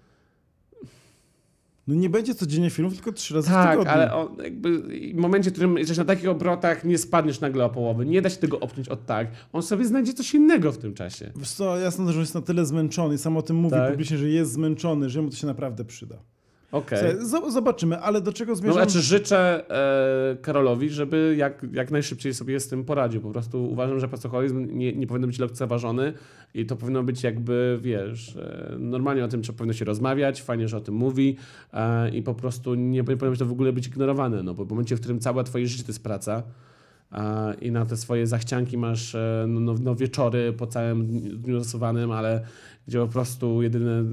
Speaker 1: No nie będzie codziennie filmów, tylko trzy razy w
Speaker 2: Tak,
Speaker 1: tygodniu.
Speaker 2: ale on, jakby w momencie, w którym jesteś na takich obrotach, nie spadniesz nagle o połowę. Nie da się tego opchnąć od tak. On sobie znajdzie coś innego w tym czasie.
Speaker 1: Wiesz co, ja sądzę, że jest na tyle zmęczony i sam o tym mówi
Speaker 2: Tak.
Speaker 1: publicznie, że jest zmęczony, że mu to się naprawdę przyda. Z- Zobaczymy, ale do czego
Speaker 2: No,
Speaker 1: zmierzam?
Speaker 2: znaczy życzę e, Karolowi, żeby jak, jak najszybciej sobie z tym poradził. Po prostu uważam, że pracoholizm nie, nie powinien być lekceważony i to powinno być jakby, wiesz, e, normalnie o tym trzeba powinno się rozmawiać, fajnie, że o tym mówi e, i po prostu nie, nie powinno to w ogóle być ignorowane, no bo w momencie, w którym całe twoje życie to jest praca i na te swoje zachcianki masz e, no, no, no wieczory po całym dniu zasuwanym, ale gdzie po prostu jedyne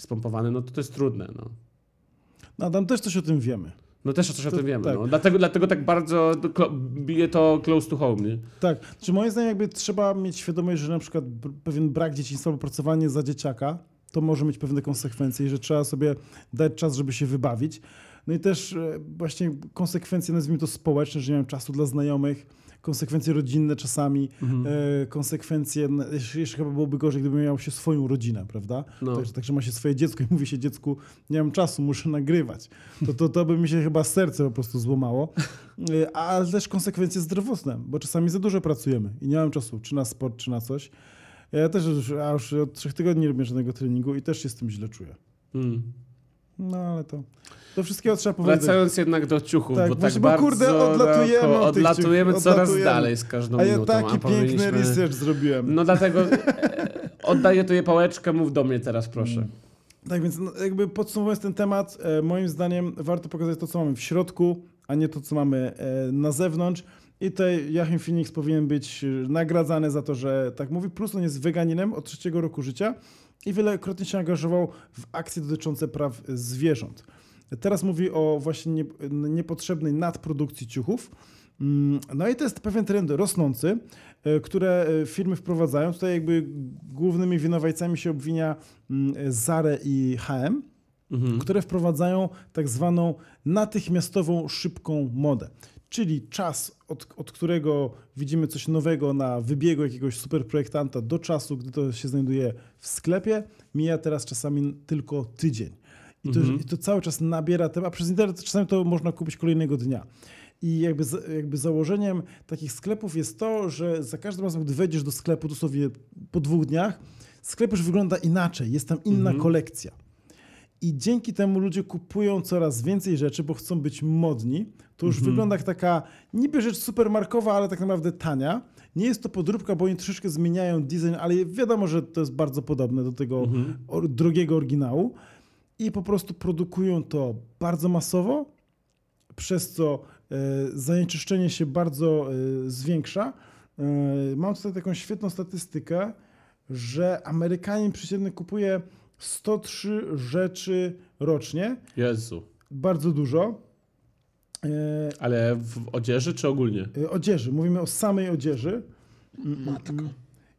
Speaker 2: spompowane, no to to jest trudne, no.
Speaker 1: No Adam, też coś o tym wiemy.
Speaker 2: No też coś o
Speaker 1: To-
Speaker 2: tym wiemy.
Speaker 1: tak.
Speaker 2: No. Dlatego, dlatego tak bardzo bije to close to home, nie?
Speaker 1: Tak, czy moim zdaniem jakby trzeba mieć świadomość, że na przykład pewien brak dzieciństwa, pracowanie za dzieciaka, to może mieć pewne konsekwencje i że trzeba sobie dać czas, żeby się wybawić. No i też e, właśnie konsekwencje, nazwijmy to społeczne, że nie mam czasu dla znajomych, konsekwencje rodzinne czasami, e, konsekwencje, jeszcze, jeszcze chyba byłoby gorzej, gdyby miał się swoją rodzinę, prawda?
Speaker 2: No.
Speaker 1: Także, także ma się swoje dziecko i mówi się dziecku, nie mam czasu, muszę nagrywać. To, to, to by mi się chyba serce po prostu złomało. E, Ale też konsekwencje zdrowotne, bo czasami za dużo pracujemy i nie mam czasu, czy na sport, czy na coś. Ja też już, a już od trzech tygodni nie robię żadnego treningu i też się z tym źle czuję.
Speaker 2: Mm.
Speaker 1: No ale to, do wszystkiego trzeba powiedzieć.
Speaker 2: Wracając jednak do ciuchów,
Speaker 1: Tak,
Speaker 2: bo tak
Speaker 1: bo
Speaker 2: bardzo
Speaker 1: kurde, odlatujemy od
Speaker 2: odlatujemy
Speaker 1: ciuchów,
Speaker 2: coraz
Speaker 1: odlatujemy.
Speaker 2: dalej z każdą
Speaker 1: A ja
Speaker 2: minutą.
Speaker 1: taki piękny
Speaker 2: powinniśmy-
Speaker 1: research zrobiłem.
Speaker 2: No dlatego e, oddaję tobie pałeczkę, mów do mnie teraz, proszę.
Speaker 1: Tak więc no, jakby podsumowując ten temat, e, moim zdaniem warto pokazać to, co mamy w środku, a nie to, co mamy e, na zewnątrz. I tutaj Joachim Phoenix powinien być nagradzany za to, że tak mówi. Plus on jest weganinem od trzeciego roku życia i wielokrotnie się angażował w akcje dotyczące praw zwierząt. Teraz mówi o właśnie nie, niepotrzebnej nadprodukcji ciuchów. Mm, No i to jest pewien trend rosnący, e, które e, firmy wprowadzają. Tutaj jakby głównymi winowajcami się obwinia mm, Zare i H&M,
Speaker 2: Mhm.
Speaker 1: które wprowadzają tak zwaną natychmiastową, szybką modę. Czyli czas, od, od którego widzimy coś nowego na wybiegu jakiegoś superprojektanta do czasu, gdy to się znajduje w sklepie, mija teraz czasami tylko tydzień. I to,
Speaker 2: Mhm.
Speaker 1: i to cały czas nabiera tempo, a przez internet czasami to można kupić kolejnego dnia. I jakby, jakby założeniem takich sklepów jest to, że za każdym razem, gdy wejdziesz do sklepu, dosłownie po dwóch dniach, sklep już wygląda inaczej, jest tam inna
Speaker 2: Mhm.
Speaker 1: kolekcja. I dzięki temu ludzie kupują coraz więcej rzeczy, bo chcą być modni. To już
Speaker 2: Mhm.
Speaker 1: wygląda jak taka niby rzecz supermarkowa, ale tak naprawdę tania. Nie jest to podróbka, bo oni troszeczkę zmieniają design, ale wiadomo, że to jest bardzo podobne do tego
Speaker 2: Mhm.
Speaker 1: or- drogiego oryginału. I po prostu produkują to bardzo masowo, przez co e, zanieczyszczenie się bardzo e, zwiększa. E, mam tutaj taką świetną statystykę, że Amerykanin przeciętny kupuje 103 rzeczy rocznie,
Speaker 2: Jezu.
Speaker 1: bardzo dużo. E,
Speaker 2: Ale w odzieży czy ogólnie?
Speaker 1: e, odzieży, mówimy o samej odzieży.
Speaker 2: Matko.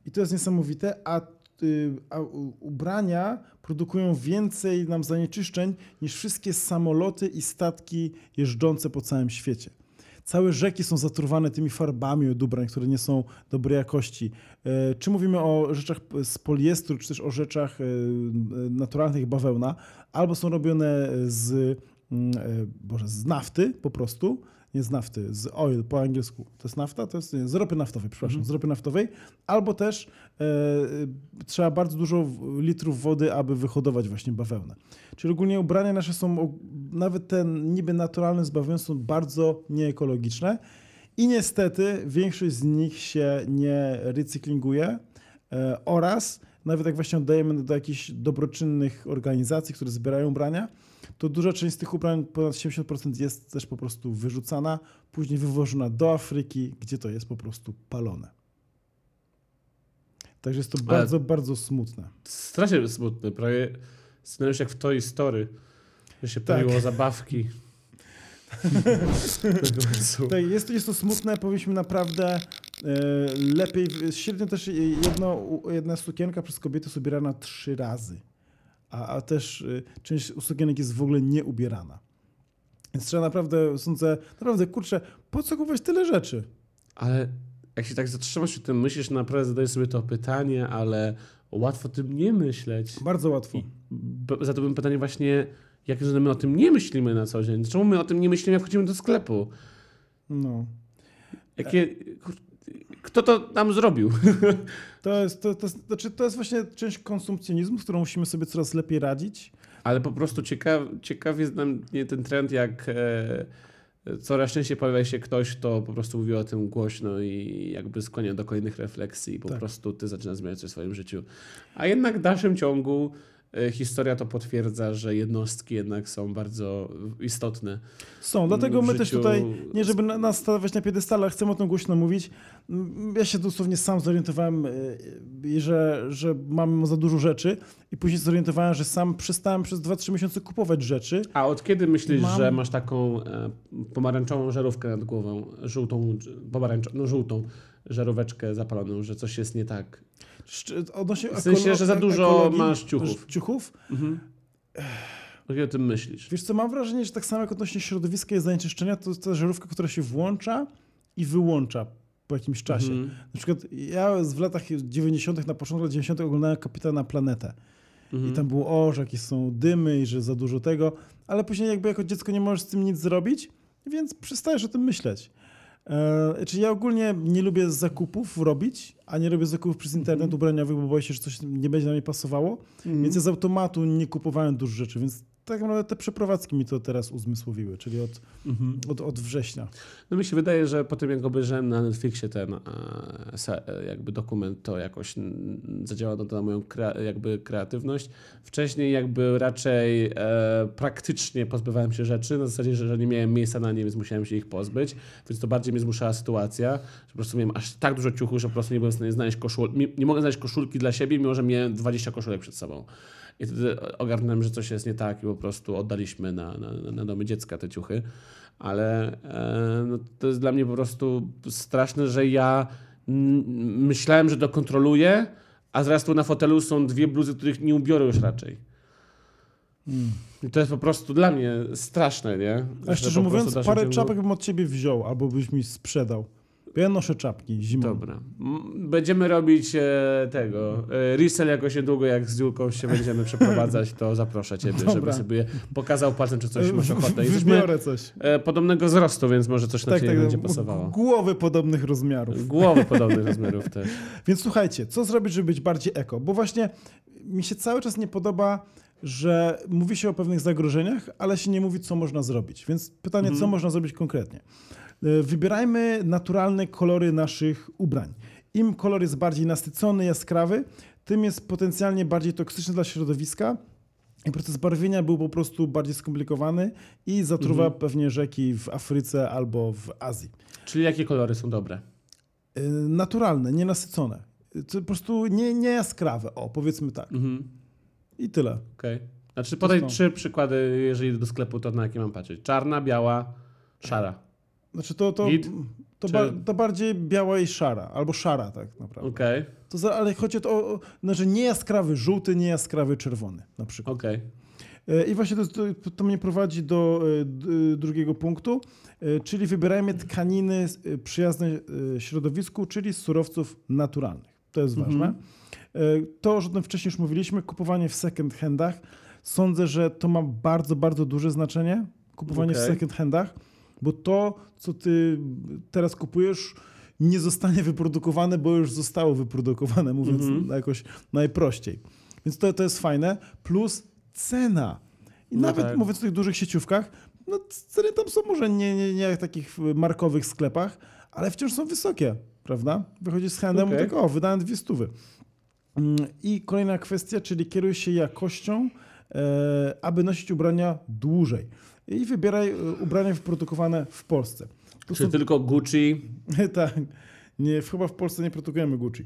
Speaker 1: I to jest niesamowite, a, y, a ubrania produkują więcej nam zanieczyszczeń niż wszystkie samoloty i statki jeżdżące po całym świecie. Całe rzeki są zatruwane tymi farbami od które nie są dobrej jakości. E, Czy mówimy o rzeczach z poliestru, czy też o rzeczach e, e, naturalnych bawełna, albo są robione z, mm, Boże, z nafty po prostu, nie z nafty, z oil po angielsku. To jest nafta? To jest nie, z ropy naftowej, przepraszam, z ropy naftowej. Albo też e, e, trzeba bardzo dużo litrów wody, aby wyhodować właśnie bawełnę. Czyli ogólnie ubrania nasze są, nawet te niby naturalne z bawełny są bardzo nieekologiczne i niestety większość z nich się nie recyklinguje e, oraz nawet jak właśnie oddajemy do jakichś dobroczynnych organizacji, które zbierają ubrania, to duża część z tych ubrań, ponad 70% jest też po prostu wyrzucana, później wywożona do Afryki, gdzie to jest po prostu palone. Także jest to
Speaker 2: Ale-
Speaker 1: bardzo, bardzo smutne.
Speaker 2: Strasznie smutny. Prawie scenariusz jak w Toy Story. Że się
Speaker 1: Tak.
Speaker 2: paliło zabawki.
Speaker 1: Tak, jest, jest to smutne, powinniśmy naprawdę e, lepiej. Średnio też jedno, jedna sukienka przez kobietę jest ubierana trzy razy, a, a też e, część sukienek jest w ogóle nie ubierana. Więc trzeba naprawdę, sądzę, naprawdę, kurczę, po co kupować tyle rzeczy?
Speaker 2: Ale jak się tak zatrzymasz przy tym, myślisz, naprawdę zadajesz sobie to pytanie, ale łatwo o tym nie myśleć.
Speaker 1: Bardzo łatwo.
Speaker 2: I b- zadałbym pytanie właśnie, jak że my o tym nie myślimy na co dzień? Czemu my o tym nie myślimy, jak wchodzimy do sklepu?
Speaker 1: No.
Speaker 2: Jakie, kto to nam zrobił?
Speaker 1: To jest, to, to, jest- znaczy, to jest właśnie część konsumpcjonizmu, z którą musimy sobie coraz lepiej radzić.
Speaker 2: Ale po prostu ciekaw, ciekaw jest dla mnie ten trend, jak e, coraz częściej pojawia się ktoś, kto po prostu mówi o tym głośno i jakby skłania do kolejnych refleksji i po
Speaker 1: Tak.
Speaker 2: prostu ty zaczynasz zmieniać coś w swoim życiu. A jednak w dalszym ciągu historia to potwierdza, że jednostki jednak są bardzo istotne.
Speaker 1: Są, dlatego my też tutaj, nie żeby na- nas stawiać na piedestale, ale chcemy o tym głośno mówić. Mm, Ja się dosłownie sam zorientowałem, y, że, że mam za dużo rzeczy i później zorientowałem, że sam przestałem przez 2-3 miesiące kupować rzeczy.
Speaker 2: A od kiedy myślisz,
Speaker 1: Mam-
Speaker 2: że masz taką e, pomarańczową żarówkę nad głową, żółtą, pomarańczową, no żółtą żaróweczkę zapaloną, że coś jest nie tak?
Speaker 1: Odnośnie
Speaker 2: W sensie, że za dużo masz ciuchów.
Speaker 1: ciuchów.
Speaker 2: Mhm. Kiedy o tym myślisz?
Speaker 1: Wiesz co, mam wrażenie, że tak samo jak odnośnie środowiska i zanieczyszczenia, to jest ta żarówka, która się włącza i wyłącza po jakimś czasie.
Speaker 2: Mhm.
Speaker 1: Na przykład ja w latach 90., na początku lat 90. oglądałem Kapitana Planetę.
Speaker 2: Mhm.
Speaker 1: I tam było, o, że jakieś są dymy i że za dużo tego, ale później jakby jako dziecko nie możesz z tym nic zrobić, więc przestajesz o tym myśleć. E, czyli ja ogólnie nie lubię zakupów robić, a nie robię zakupów przez internet
Speaker 2: Mhm.
Speaker 1: ubraniowych, bo boję się, że coś nie będzie na mnie pasowało,
Speaker 2: Mhm.
Speaker 1: więc ja z automatu nie kupowałem dużo rzeczy, więc tak naprawdę te przeprowadzki mi to teraz uzmysłowiły, czyli od, od, od września.
Speaker 2: No mi się wydaje, że po tym jak obejrzałem na Netflixie ten e, e, jakby dokument, to jakoś zadziałało to na moją krea- jakby kreatywność. Wcześniej jakby raczej e, praktycznie pozbywałem się rzeczy, na zasadzie, że, że nie miałem miejsca na nie, więc musiałem się ich pozbyć, więc to bardziej mnie zmuszała sytuacja, że po prostu miałem aż tak dużo ciuchów, że po prostu nie byłem w stanie znaleźć koszul, nie, nie mogę znaleźć koszulki dla siebie, mimo że miałem 20 koszulek przed sobą. I wtedy ogarnąłem, że coś jest nie tak i po prostu oddaliśmy na, na, na domy dziecka te ciuchy. Ale e, no, to jest dla mnie po prostu straszne, że ja myślałem, że to kontroluję, a zaraz tu na fotelu są dwie bluzy, których nie ubiorę już raczej. I to jest po prostu dla mnie straszne, nie?
Speaker 1: A szczerze mówiąc, parę czapek bym od ciebie wziął, albo byś mi sprzedał. Ja noszę czapki zimą.
Speaker 2: Dobra. Będziemy robić e, tego. E, resell jakoś niedługo, jak z Julką się będziemy przeprowadzać, to zaproszę ciebie, żeby
Speaker 1: Dobra.
Speaker 2: sobie pokazał palcem, czy coś masz ochotę. Jesteśmy
Speaker 1: coś.
Speaker 2: e, podobnego wzrostu, więc może coś na
Speaker 1: Tak,
Speaker 2: ciebie
Speaker 1: tak,
Speaker 2: będzie pasowało.
Speaker 1: głowy podobnych rozmiarów.
Speaker 2: Głowy podobnych rozmiarów też.
Speaker 1: Więc słuchajcie, co zrobić, żeby być bardziej eko? Bo właśnie mi się cały czas nie podoba, że mówi się o pewnych zagrożeniach, ale się nie mówi, co można zrobić. Więc pytanie,
Speaker 2: Mhm.
Speaker 1: co można zrobić konkretnie? E, Wybierajmy naturalne kolory naszych ubrań. Im kolor jest bardziej nasycony, jaskrawy, tym jest potencjalnie bardziej toksyczny dla środowiska i proces barwienia był po prostu bardziej skomplikowany i zatruwa
Speaker 2: Mhm.
Speaker 1: pewnie rzeki w Afryce albo w Azji.
Speaker 2: Czyli jakie kolory są dobre?
Speaker 1: Y, naturalne, nienasycone. To po prostu nie, nie jaskrawe, o powiedzmy tak.
Speaker 2: Mhm.
Speaker 1: I tyle.
Speaker 2: Okej. Znaczy podaj trzy przykłady, jeżeli do sklepu, to na jakie mam patrzeć? Czarna, biała, szara.
Speaker 1: Znaczy to, to,
Speaker 2: Git?
Speaker 1: to,
Speaker 2: Czy-
Speaker 1: ba, to bardziej biała i szara, albo szara tak naprawdę.
Speaker 2: Okej,
Speaker 1: To za, ale chodzi o to, o, znaczy nie jaskrawy żółty, nie jaskrawy czerwony na przykład.
Speaker 2: okej.
Speaker 1: E, I właśnie to, to, to mnie prowadzi do e, d- drugiego punktu, e, czyli wybierajmy tkaniny e, przyjazne e, środowisku, czyli z surowców naturalnych. To jest
Speaker 2: Mhm.
Speaker 1: ważne. E, To, o czym wcześniej już mówiliśmy, kupowanie w second handach. Sądzę, że to ma bardzo, bardzo duże znaczenie, kupowanie w
Speaker 2: Okej.
Speaker 1: second handach, bo to, co ty teraz kupujesz, nie zostanie wyprodukowane, bo już zostało wyprodukowane, mówiąc
Speaker 2: Mhm.
Speaker 1: jakoś najprościej. Więc to, to jest fajne. Plus cena. I
Speaker 2: No
Speaker 1: nawet
Speaker 2: tak.
Speaker 1: mówiąc o tych dużych sieciówkach, no ceny tam są może nie, nie, nie jak w takich markowych sklepach, ale wciąż są wysokie, prawda? Wychodzisz z handem, okay. tak o, wydałem dwie stówy. Mm, I kolejna kwestia, czyli kieruj się jakością, aby nosić ubrania dłużej. I wybieraj e, ubrania wyprodukowane w Polsce. To
Speaker 2: Czy
Speaker 1: są-
Speaker 2: tylko Gucci?
Speaker 1: tak. Nie, chyba w Polsce nie produkujemy Gucci.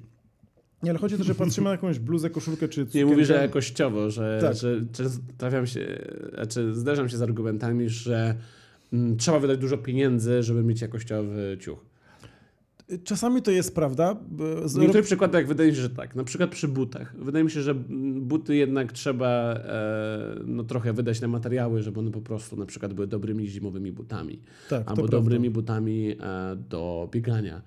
Speaker 1: Nie, ale chodzi o to, że patrzymy na jakąś bluzę, koszulkę czy
Speaker 2: Nie
Speaker 1: cukierkę.
Speaker 2: mówi, że jakościowo, że,
Speaker 1: Tak.
Speaker 2: że często trafiam się, znaczy zderzam się z argumentami, że mm, trzeba wydać dużo pieniędzy, żeby mieć jakościowy ciuch.
Speaker 1: Czasami to jest prawda.
Speaker 2: W niektórych przykładach wydaje mi się, że tak. Na przykład przy butach. Wydaje mi się, że buty jednak trzeba e, no, trochę wydać na materiały, żeby one po prostu na przykład były dobrymi zimowymi butami.
Speaker 1: tak,
Speaker 2: albo dobrymi butami e, do biegania.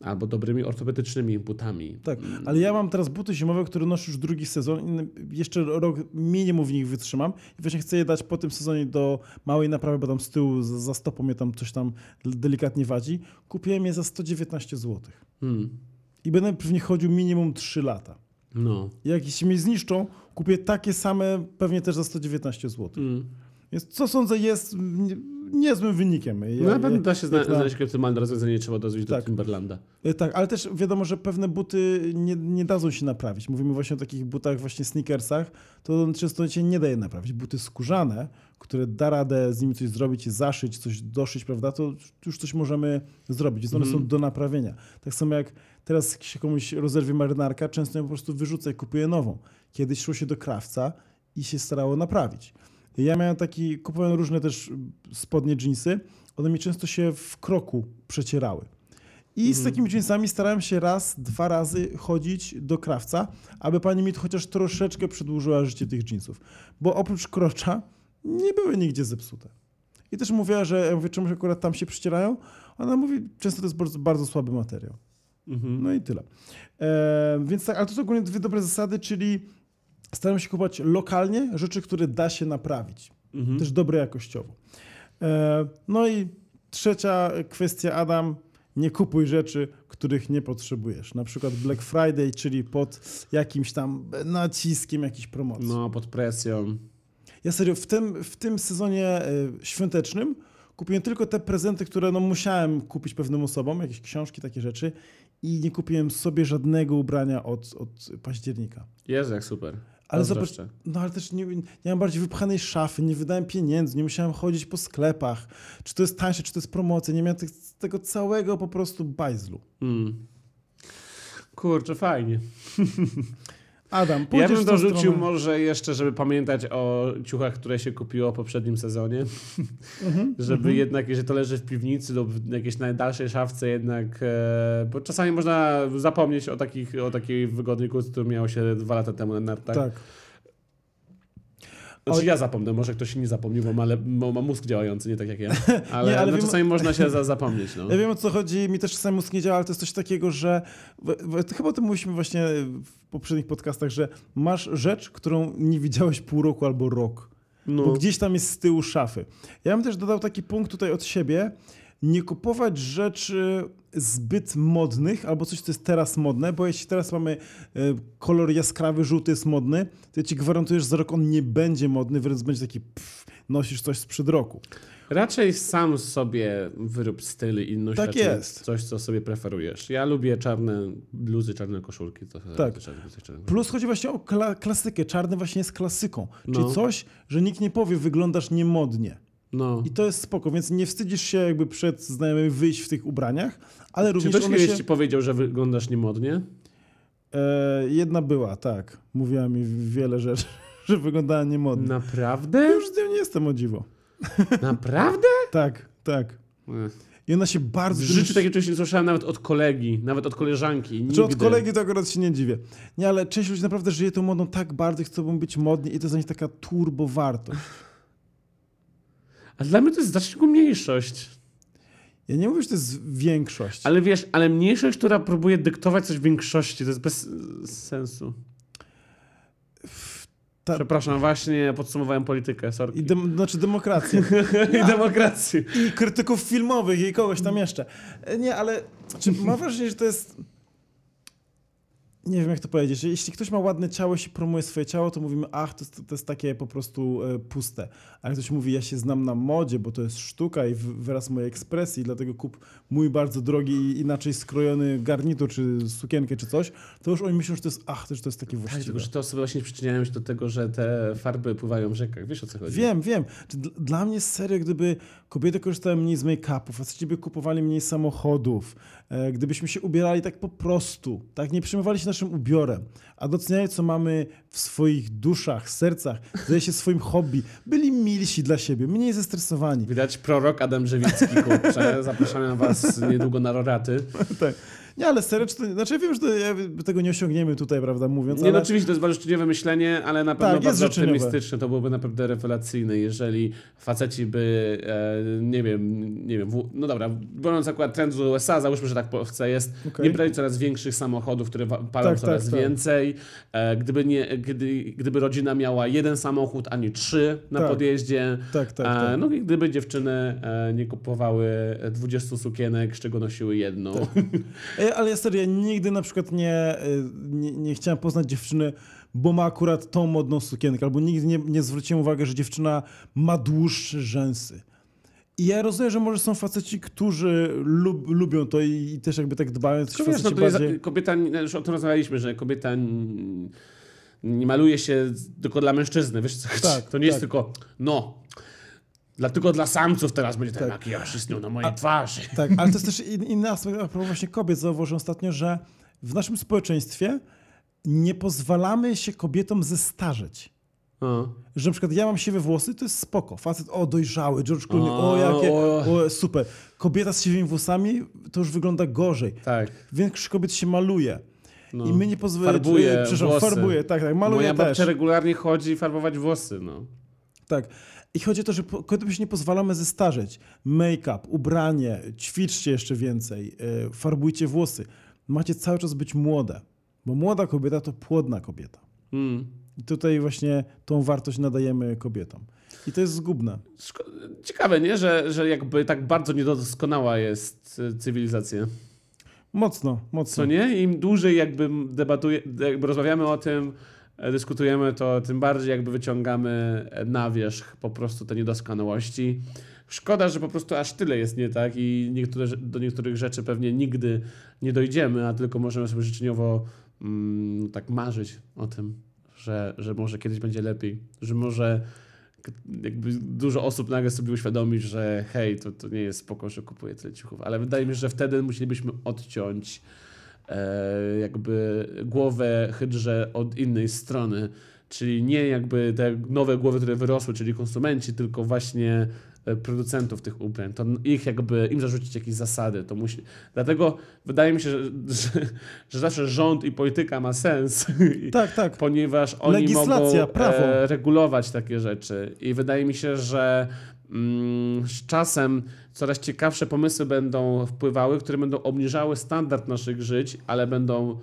Speaker 2: Albo dobrymi ortopedycznymi butami.
Speaker 1: Tak, ale ja mam teraz buty zimowe, które noszę już drugi sezon jeszcze rok minimum w nich wytrzymam i właśnie chcę je dać po tym sezonie do małej naprawy, bo tam z tyłu za stopą mnie tam coś tam delikatnie wadzi. Kupiłem je za 119 zł
Speaker 2: Hmm.
Speaker 1: i będę nich chodził minimum 3 lata.
Speaker 2: No.
Speaker 1: Jak się mi zniszczą, kupię takie same pewnie też za 119 zł.
Speaker 2: Mm.
Speaker 1: Więc co sądzę jest niezłym wynikiem. Ja,
Speaker 2: No na pewno da się zna-
Speaker 1: na-
Speaker 2: znaleźć optymalne rozwiązanie, trzeba dozwolić do
Speaker 1: Tak.
Speaker 2: Timberlanda.
Speaker 1: E, Tak, ale też wiadomo, że pewne buty nie, nie dadzą się naprawić. Mówimy właśnie o takich butach, właśnie sneakersach, to często się nie daje naprawić. Buty skórzane, które da radę z nimi coś zrobić, zaszyć, coś doszyć, prawda, to już coś możemy zrobić, więc one
Speaker 2: Mhm.
Speaker 1: są do naprawienia. Tak samo jak teraz się komuś rozerwie marynarka, często ją po prostu wyrzuca i kupuje nową. Kiedyś szło się do krawca i się starało naprawić. Ja miałem taki, kupowałem różne też spodnie, jeansy, one mi często się w kroku przecierały. I z
Speaker 2: Mhm.
Speaker 1: takimi jeansami starałem się raz, dwa razy chodzić do krawca, aby pani mi chociaż troszeczkę przedłużyła życie tych jeansów. Bo oprócz krocza nie były nigdzie zepsute. I też mówiła, że ja mówię, czemu akurat tam się przycierają? Ona mówi, często to jest bardzo, bardzo słaby materiał.
Speaker 2: Mhm.
Speaker 1: No i tyle. E, więc tak, ale to są ogólnie dwie dobre zasady, czyli staram się kupować lokalnie rzeczy, które da się naprawić.
Speaker 2: Mhm.
Speaker 1: Też dobre jakościowo. E, no i trzecia kwestia, Adam, nie kupuj rzeczy, których nie potrzebujesz. Na przykład Black Friday, czyli pod jakimś tam naciskiem jakiejś promocji.
Speaker 2: No, pod presją.
Speaker 1: Ja serio, w tym, w tym sezonie y, świątecznym kupiłem tylko te prezenty, które no, musiałem kupić pewnym osobom, jakieś książki, takie rzeczy i nie kupiłem sobie żadnego ubrania od, od października.
Speaker 2: Jezu, jak super.
Speaker 1: Ale zobacz, no ale też nie, nie mam bardziej wypchanej szafy, nie wydałem pieniędzy, nie musiałem chodzić po sklepach, czy to jest tańsze, czy to jest promocja, nie miałem tych, tego całego po prostu bajzlu.
Speaker 2: Mm. Kurczę, fajnie.
Speaker 1: Adam,
Speaker 2: Ja bym dorzucił
Speaker 1: stronę?
Speaker 2: może jeszcze, żeby pamiętać o ciuchach, które się kupiło w poprzednim sezonie.
Speaker 1: Mhm,
Speaker 2: Żeby
Speaker 1: mhm.
Speaker 2: jednak, jeżeli to leży w piwnicy lub w jakiejś najdalszej szafce jednak, e, bo czasami można zapomnieć o, takich, o takiej wygodnej kurtce, którą miało się dwa lata temu na nartach.
Speaker 1: Tak.
Speaker 2: Znaczy ja zapomnę, może ktoś nie zapomniał, bo ma, le, bo ma mózg działający, nie tak jak ja. Ale,
Speaker 1: Nie, ale
Speaker 2: no,
Speaker 1: wiem-
Speaker 2: czasami można się za, zapomnieć. No.
Speaker 1: Ja wiem o co chodzi, mi też czasami mózg nie działa, ale to jest coś takiego, że chyba o tym mówiliśmy właśnie w poprzednich podcastach, że masz rzecz, którą nie widziałeś pół roku albo rok,
Speaker 2: No.
Speaker 1: bo gdzieś tam jest z tyłu szafy. Ja bym też dodał taki punkt tutaj od siebie, nie kupować rzeczy zbyt modnych, albo coś, co jest teraz modne, bo jeśli teraz mamy e, kolor jaskrawy, żółty jest modny, to ja ci gwarantuję, że za rok on nie będzie modny, wręcz będzie taki pff, nosisz coś sprzed roku.
Speaker 2: Raczej sam sobie wyrób styl i noś
Speaker 1: Tak jest.
Speaker 2: coś, co sobie preferujesz. Ja lubię czarne bluzy, czarne koszulki. To
Speaker 1: Tak.
Speaker 2: Czarne.
Speaker 1: Plus chodzi właśnie o kla- klasykę. Czarny właśnie jest klasyką.
Speaker 2: No.
Speaker 1: Czyli coś, że nikt nie powie, wyglądasz niemodnie.
Speaker 2: No.
Speaker 1: I to jest spoko, więc nie wstydzisz się jakby przed znajomymi wyjść w tych ubraniach, ale
Speaker 2: Czy
Speaker 1: również
Speaker 2: ktoś
Speaker 1: one
Speaker 2: kiedyś
Speaker 1: się...
Speaker 2: ci powiedział, że wyglądasz niemodnie?
Speaker 1: E, jedna była, tak. Mówiła mi wiele rzeczy, że wyglądała niemodnie.
Speaker 2: Naprawdę?
Speaker 1: Już z nią nie jestem o dziwo.
Speaker 2: Naprawdę?
Speaker 1: Tak, tak.
Speaker 2: Ech.
Speaker 1: I ona się bardzo...
Speaker 2: W życiu takiego czegoś nie słyszałem nawet od kolegi, nawet od koleżanki.
Speaker 1: Znaczy od kolegi to akurat się nie dziwię. Nie, ale część ludzi naprawdę żyje tą modą tak bardzo, chcą być modni i to jest dla nich taka turbo wartość.
Speaker 2: A dla mnie to jest znacznie mniejszość.
Speaker 1: Ja nie mówię, że to jest większość.
Speaker 2: Ale wiesz, ale mniejszość, która próbuje dyktować coś większości, to jest bez sensu.
Speaker 1: Ta-
Speaker 2: Przepraszam, właśnie podsumowałem politykę, sorry.
Speaker 1: I dem, znaczy demokrację.
Speaker 2: I demokrację.
Speaker 1: I krytyków filmowych i kogoś tam jeszcze. E, Nie, ale czy mam wrażenie, że to jest... Nie wiem, jak to powiedzieć. Jeśli ktoś ma ładne ciało i się promuje swoje ciało, to mówimy, ach, to jest, to jest takie po prostu e, puste. A jak ktoś mówi, ja się znam na modzie, bo to jest sztuka i wy- wyraz mojej ekspresji, dlatego kup mój bardzo drogi i inaczej skrojony garnitur, czy sukienkę, czy coś, to już oni myślą, że to jest, ach, to, że to jest takie
Speaker 2: Tak,
Speaker 1: właściwe.
Speaker 2: tylko że te osoby właśnie przyczyniają się do tego, że te farby pływają w rzekach. Wiesz o co chodzi?
Speaker 1: Wiem, wiem. Dla mnie serio, gdyby kobiety korzystały mniej z make-upu, faceci by kupowali mniej samochodów, gdybyśmy się ubierali tak po prostu, tak nie przejmowali się naszym ubiorem, a doceniali, co mamy w swoich duszach, sercach, zdaje się swoim hobby, byli milsi dla siebie, mniej zestresowani.
Speaker 2: Widać prorok Adam Żywicki, kurczę. Zapraszamy was niedługo na roraty.
Speaker 1: tak. Nie, ale serio, czy to, znaczy ja wiem, że to, ja, tego nie osiągniemy tutaj, prawda, mówiąc,
Speaker 2: Nie, no
Speaker 1: ale...
Speaker 2: oczywiście to jest bardzo życzeniowe myślenie, ale na pewno
Speaker 1: Tak,
Speaker 2: bardzo optymistyczne. To byłoby naprawdę rewelacyjne, jeżeli faceci by, e, nie wiem, nie wiem, w, no dobra, biorąc akurat trend z USA, załóżmy, że tak w Polsce jest,
Speaker 1: Okej.
Speaker 2: nie brali coraz większych samochodów, które palą
Speaker 1: Tak,
Speaker 2: coraz
Speaker 1: tak, tak.
Speaker 2: więcej. E, gdyby, nie, gdy, gdyby rodzina miała jeden samochód, a nie trzy na
Speaker 1: Tak.
Speaker 2: podjeździe.
Speaker 1: Tak, tak,
Speaker 2: E,
Speaker 1: tak.
Speaker 2: no i gdyby dziewczyny e, nie kupowały 20 sukienek, z czego nosiły jedną.
Speaker 1: Ej, Ale ja serio, ja nigdy na przykład nie, y, nie, nie chciałem poznać dziewczyny, bo ma akurat tą modną sukienkę, albo nigdy nie, nie zwróciłem uwagi, że dziewczyna ma dłuższe rzęsy. I ja rozumiem, że może są faceci, którzy lub, lubią to i, i też jakby tak dbają,
Speaker 2: Tylko wiesz, no to jest,
Speaker 1: bardziej...
Speaker 2: kobieta, już o tym rozmawialiśmy, że kobieta nie maluje się tylko dla mężczyzny, wiesz co?
Speaker 1: Tak,
Speaker 2: To nie jest
Speaker 1: tak.
Speaker 2: tylko, no, dla, tylko dla samców teraz będzie ten
Speaker 1: Tak.
Speaker 2: makijaż istniał na mojej twarzy.
Speaker 1: Tak, ale to jest też in, inny aspekt, a propos właśnie kobiet, zauważyłem ostatnio, że w naszym społeczeństwie nie pozwalamy się kobietom zestarzeć. Że na przykład ja mam siwe włosy, to jest spoko. Facet, o dojrzały, George Clooney, o
Speaker 2: O,
Speaker 1: jakie,
Speaker 2: o.
Speaker 1: o super. Kobieta z siwymi włosami, to już wygląda gorzej.
Speaker 2: Tak.
Speaker 1: Większość kobiet się maluje.
Speaker 2: No.
Speaker 1: I my nie pozwalamy...
Speaker 2: Farbuje
Speaker 1: Przepraszam,
Speaker 2: włosy.
Speaker 1: farbuje, tak, tak, maluje
Speaker 2: Moja
Speaker 1: też.
Speaker 2: babcia regularnie chodzi farbować włosy, no.
Speaker 1: Tak. I chodzi o to, że kobietom się nie pozwalamy zestarzeć. Make-up, ubranie, ćwiczcie jeszcze więcej, yy, farbujcie włosy. Macie cały czas być młode, bo młoda kobieta to płodna kobieta.
Speaker 2: Mm.
Speaker 1: I tutaj właśnie tą wartość nadajemy kobietom. I to jest zgubne.
Speaker 2: Ciekawe, nie? Że, że jakby tak bardzo niedoskonała jest e, cywilizacja.
Speaker 1: Mocno, mocno.
Speaker 2: Co nie? Im dłużej jakby debatuje, jakby rozmawiamy o tym, e, dyskutujemy, to tym bardziej jakby wyciągamy na wierzch po prostu te niedoskonałości. Szkoda, że po prostu aż tyle jest nie tak i niektóre, do niektórych rzeczy pewnie nigdy nie dojdziemy, a tylko możemy sobie życzeniowo mm, tak marzyć o tym, że, że może kiedyś będzie lepiej, że może jakby dużo osób nagle sobie uświadomi, że hej, to, to nie jest spoko, że kupuję tyle ciuchów, ale wydaje mi się, że wtedy musielibyśmy odciąć e, jakby głowę hydrze od innej strony, czyli nie jakby te nowe głowy, które wyrosły, czyli konsumenci, tylko właśnie e, producentów tych ubrań, to ich jakby, im zarzucić jakieś zasady, to musi, dlatego wydaje mi się, że, że, że zawsze rząd i polityka ma sens,
Speaker 1: Tak, tak.
Speaker 2: ponieważ oni
Speaker 1: Legislacja,
Speaker 2: mogą
Speaker 1: prawo.
Speaker 2: e, regulować takie rzeczy. I wydaje mi się, że z czasem coraz ciekawsze pomysły będą wpływały, które będą obniżały standard naszych żyć, ale będą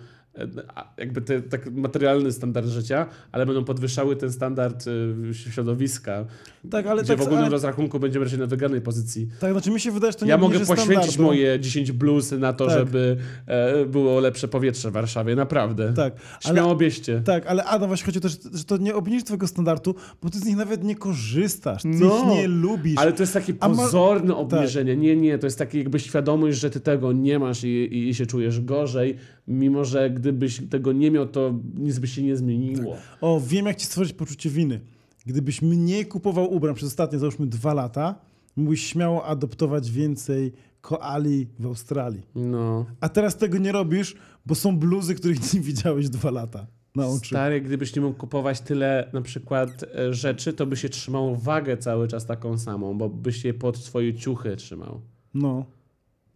Speaker 2: jakby te, tak materialny standard życia, ale będą podwyższały ten standard e, środowiska,
Speaker 1: Tak, ale
Speaker 2: gdzie
Speaker 1: tak,
Speaker 2: w ogólnym
Speaker 1: ale,
Speaker 2: rozrachunku będziemy raczej na wygranej pozycji.
Speaker 1: tak, znaczy mi się wydaje, że to nie
Speaker 2: Ja mogę poświęcić
Speaker 1: standardu.
Speaker 2: moje 10 blues na to,
Speaker 1: Tak.
Speaker 2: żeby e, było lepsze powietrze w Warszawie, naprawdę.
Speaker 1: Tak,
Speaker 2: Śmiało
Speaker 1: ale, tak, ale Adam, właśnie chodzi o to, że, to nie obniży twojego standardu, bo ty z nich nawet nie korzystasz, ty
Speaker 2: No,
Speaker 1: ich nie lubisz.
Speaker 2: Ale to jest takie
Speaker 1: A ma- Tak.
Speaker 2: pozorne obniżenie. Nie, nie, to jest takie jakby świadomość, że ty tego nie masz i, i, i się czujesz gorzej, mimo że gdybyś tego nie miał, to nic by się nie zmieniło.
Speaker 1: O, wiem jak ci stworzyć poczucie winy. Gdybyś mniej kupował ubrań przez ostatnie, załóżmy, dwa lata, mógłbyś śmiało adoptować więcej koali w Australii.
Speaker 2: No.
Speaker 1: A teraz tego nie robisz, bo są bluzy, których nie widziałeś dwa lata na oczy.
Speaker 2: Stary, gdybyś nie mógł kupować tyle na przykład e, rzeczy, to by się trzymał wagę cały czas taką samą, bo byś je pod swoje ciuchy trzymał.
Speaker 1: No.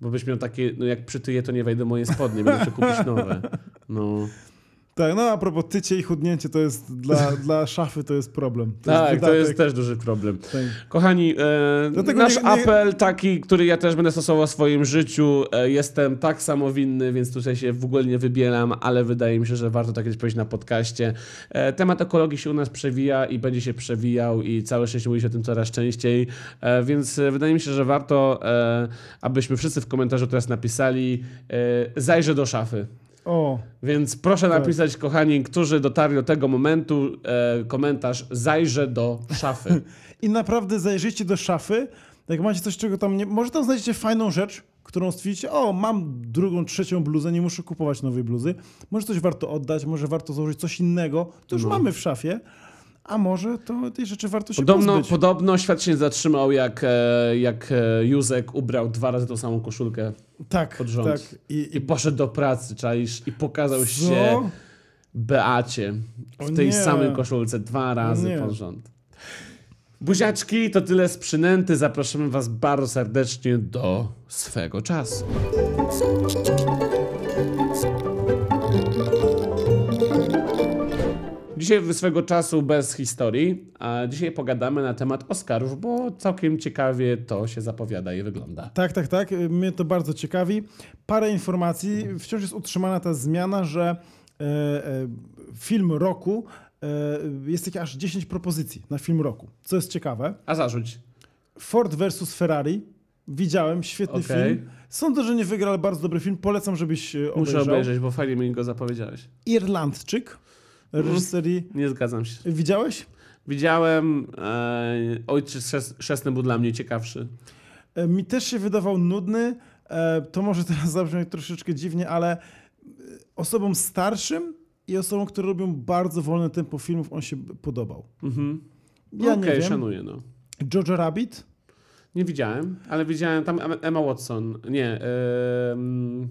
Speaker 2: Bo byś miał takie, no jak przytyję, to nie wejdę moje spodnie, będę musiał kupić nowe. No.
Speaker 1: Tak, no a propos tycie i chudnięcie, to jest dla, dla szafy to jest problem. To
Speaker 2: tak, to
Speaker 1: wydatek.
Speaker 2: jest też duży problem.
Speaker 1: Tak.
Speaker 2: Kochani, e, nasz
Speaker 1: nie- nie-
Speaker 2: apel taki, który ja też będę stosował w swoim życiu, e, jestem tak samo winny, więc tutaj się w ogóle nie wybieram, ale wydaje mi się, że warto tak kiedyś powiedzieć na podcaście. E, temat ekologii się u nas przewija i będzie się przewijał i całe szczęście mówi się o tym coraz częściej, e, więc wydaje mi się, że warto, e, abyśmy wszyscy w komentarzu teraz napisali e, zajrzę do szafy.
Speaker 1: O,
Speaker 2: Więc proszę
Speaker 1: Tak.
Speaker 2: napisać, kochani, którzy dotarli do tego momentu, e, komentarz zajrzę do szafy.
Speaker 1: i naprawdę zajrzyjcie do szafy, jak macie coś, czego tam nie... Może tam znajdziecie fajną rzecz, którą stwierdzicie, o, mam drugą, trzecią bluzę, nie muszę kupować nowej bluzy. Może coś warto oddać, może warto założyć coś innego, to już
Speaker 2: No.
Speaker 1: mamy w szafie, a może to tej rzeczy warto się
Speaker 2: Podobno,
Speaker 1: pozbyć.
Speaker 2: podobno świat się zatrzymał, jak, e, jak e, Józek ubrał dwa razy tą samą koszulkę
Speaker 1: tak,
Speaker 2: pod rząd.
Speaker 1: tak. I,
Speaker 2: i poszedł do pracy, czaisz, i pokazał
Speaker 1: Co?
Speaker 2: się Beacie w
Speaker 1: O
Speaker 2: tej
Speaker 1: nie.
Speaker 2: samej koszulce dwa razy pod rząd. Buziaczki, to tyle z przynęty. Zapraszamy Was bardzo serdecznie do swego czasu. Dzisiaj swego czasu bez historii, a dzisiaj pogadamy na temat Oscarów, bo całkiem ciekawie to się zapowiada i wygląda.
Speaker 1: Tak, tak, tak. Mnie to bardzo ciekawi. Parę informacji. Wciąż jest utrzymana ta zmiana, że e, e, film roku e, jest takie aż 10 propozycji na film roku. Co jest ciekawe.
Speaker 2: A zarzuć.
Speaker 1: Ford vs Ferrari. Widziałem, świetny
Speaker 2: Okej.
Speaker 1: film. Sądzę, że nie wygra, ale bardzo dobry film. Polecam, żebyś obejrzał.
Speaker 2: Muszę obejrzeć, bo fajnie mi go zapowiedziałeś.
Speaker 1: Irlandczyk. Reżyserii.
Speaker 2: Nie zgadzam się.
Speaker 1: Widziałeś?
Speaker 2: Widziałem, e, Ojciec Chrzestny był dla mnie ciekawszy.
Speaker 1: E, Mi też się wydawał nudny. E, To może teraz zabrzmi troszeczkę dziwnie, ale e, osobom starszym i osobom, które robią bardzo wolne tempo filmów, on się podobał.
Speaker 2: Mhm.
Speaker 1: Ja
Speaker 2: Okej, szanuję, no.
Speaker 1: Jojo Rabbit?
Speaker 2: Nie widziałem, ale widziałem tam Em- Emma Watson. Nie,
Speaker 1: y, d-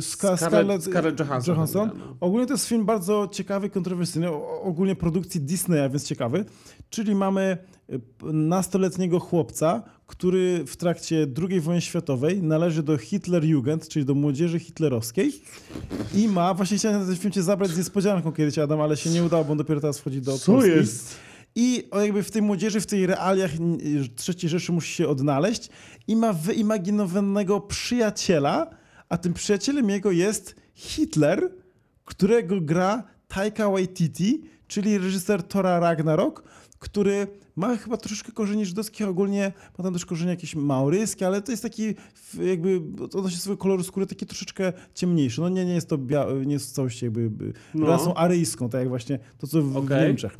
Speaker 1: Ska-
Speaker 2: Scarlett, Scarlett Johansson.
Speaker 1: Johansson.
Speaker 2: no.
Speaker 1: Ogólnie to jest film bardzo ciekawy, kontrowersyjny, ogólnie produkcji Disneya, więc ciekawy. Czyli mamy y, nastoletniego chłopca, który w trakcie II wojny światowej należy do Hitlerjugend, czyli do młodzieży hitlerowskiej i ma, właśnie chciałem ten film cię zabrać z niespodzianką kiedyś, Adam, ale się nie udało, bo on dopiero teraz wchodzi do
Speaker 2: Co
Speaker 1: Polski.
Speaker 2: jest?
Speaker 1: I jakby w tej młodzieży, w tej realiach III Rzeszy musi się odnaleźć i ma wyimaginowanego przyjaciela, a tym przyjacielem jego jest Hitler, którego gra Taika Waititi, czyli reżyser Tora Ragnarok, który ma chyba troszeczkę korzeni żydowskich, ogólnie ma tam też korzenie jakieś maoryskie, ale to jest taki w- jakby odnośnie swojego koloru skóry taki troszeczkę ciemniejszy. No nie, nie jest to bia- nie jest w całości jakby no. Rasą aryjską, tak jak właśnie to, co w, w
Speaker 2: Okej.
Speaker 1: Niemczech.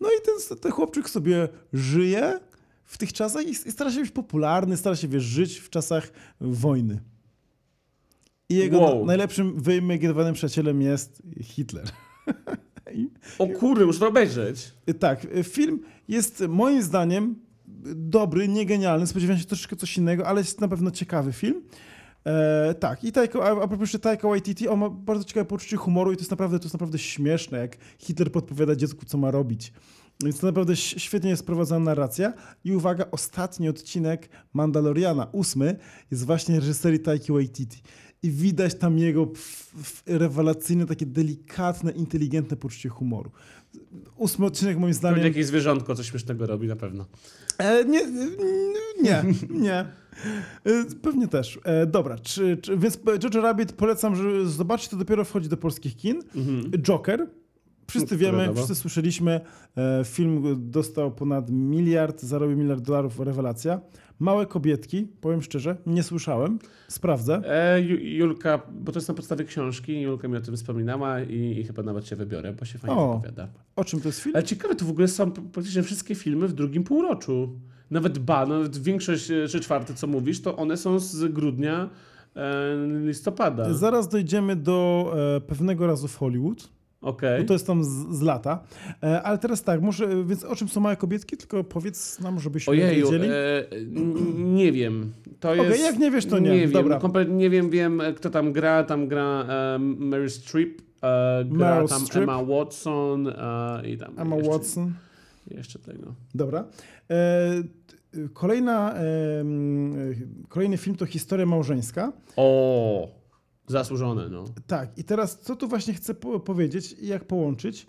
Speaker 1: No i ten, ten chłopczyk sobie żyje w tych czasach i, i stara się być popularny, stara się, wiesz, żyć w czasach wojny. I jego
Speaker 2: Wow.
Speaker 1: na, najlepszym wyimaginowanym przyjacielem jest Hitler.
Speaker 2: O kurde, muszę to obejrzeć.
Speaker 1: y, tak, y, film jest moim zdaniem dobry, nie genialny, spodziewałem się troszeczkę coś innego, ale jest na pewno ciekawy film. E, tak, i Taika, a, a propos jeszcze Taika Waititi, on ma bardzo ciekawe poczucie humoru i to jest naprawdę, to jest naprawdę śmieszne, jak Hitler podpowiada dziecku, co ma robić. Więc to naprawdę świetnie jest prowadzona narracja. I uwaga, ostatni odcinek Mandaloriana, ósmy, jest właśnie reżyserii Taiki Waititi. I widać tam jego rewelacyjne, takie delikatne, inteligentne poczucie humoru. Ósmy odcinek moim
Speaker 2: Pewnie
Speaker 1: zdaniem...
Speaker 2: jakieś zwierzątko coś śmiesznego robi na pewno.
Speaker 1: E, nie, nie, nie. E, Pewnie też. E, dobra, czy, czy, więc Jojo Rabbit polecam, że zobaczcie, to dopiero wchodzi do polskich kin. Joker. Wszyscy
Speaker 2: No,
Speaker 1: wiemy, wszyscy słyszeliśmy. E, film dostał ponad miliard, zarobił miliard dolarów, rewelacja. Małe kobietki, powiem szczerze, nie słyszałem. Sprawdzę.
Speaker 2: E, Ju- Julka, bo to jest na podstawie książki, Julka mi o tym wspominała i, i chyba nawet się wybiorę, bo się fajnie
Speaker 1: O.
Speaker 2: wypowiada.
Speaker 1: O czym to jest film?
Speaker 2: Ale ciekawe, to w ogóle są praktycznie wszystkie filmy w drugim półroczu. Nawet ba, nawet większość, e, trzy czwarte, co mówisz, to one są z grudnia, e, listopada.
Speaker 1: Zaraz dojdziemy do e, pewnego razu w Hollywood.
Speaker 2: Okej.
Speaker 1: Bo to jest tam z, z lata. E, ale teraz tak, może, e, więc o czym są małe kobietki? Tylko powiedz nam, żebyśmy
Speaker 2: Ojeju,
Speaker 1: wiedzieli.
Speaker 2: e, nie wiem. To
Speaker 1: Okej,
Speaker 2: jest...
Speaker 1: jak nie wiesz, to nie.
Speaker 2: Nie wiem,
Speaker 1: Dobra.
Speaker 2: kompletnie nie wiem, wiem e, kto tam gra. Tam gra e, Mary Streep, e, gra
Speaker 1: Meryl
Speaker 2: tam
Speaker 1: Streep.
Speaker 2: Emma Watson e, i tam
Speaker 1: Emma
Speaker 2: jeszcze,
Speaker 1: Watson.
Speaker 2: Jeszcze tego.
Speaker 1: Dobra. Kolejna, kolejny film to Historia małżeńska.
Speaker 2: O, zasłużone, no.
Speaker 1: Tak, i teraz co tu właśnie chcę po powiedzieć i jak połączyć?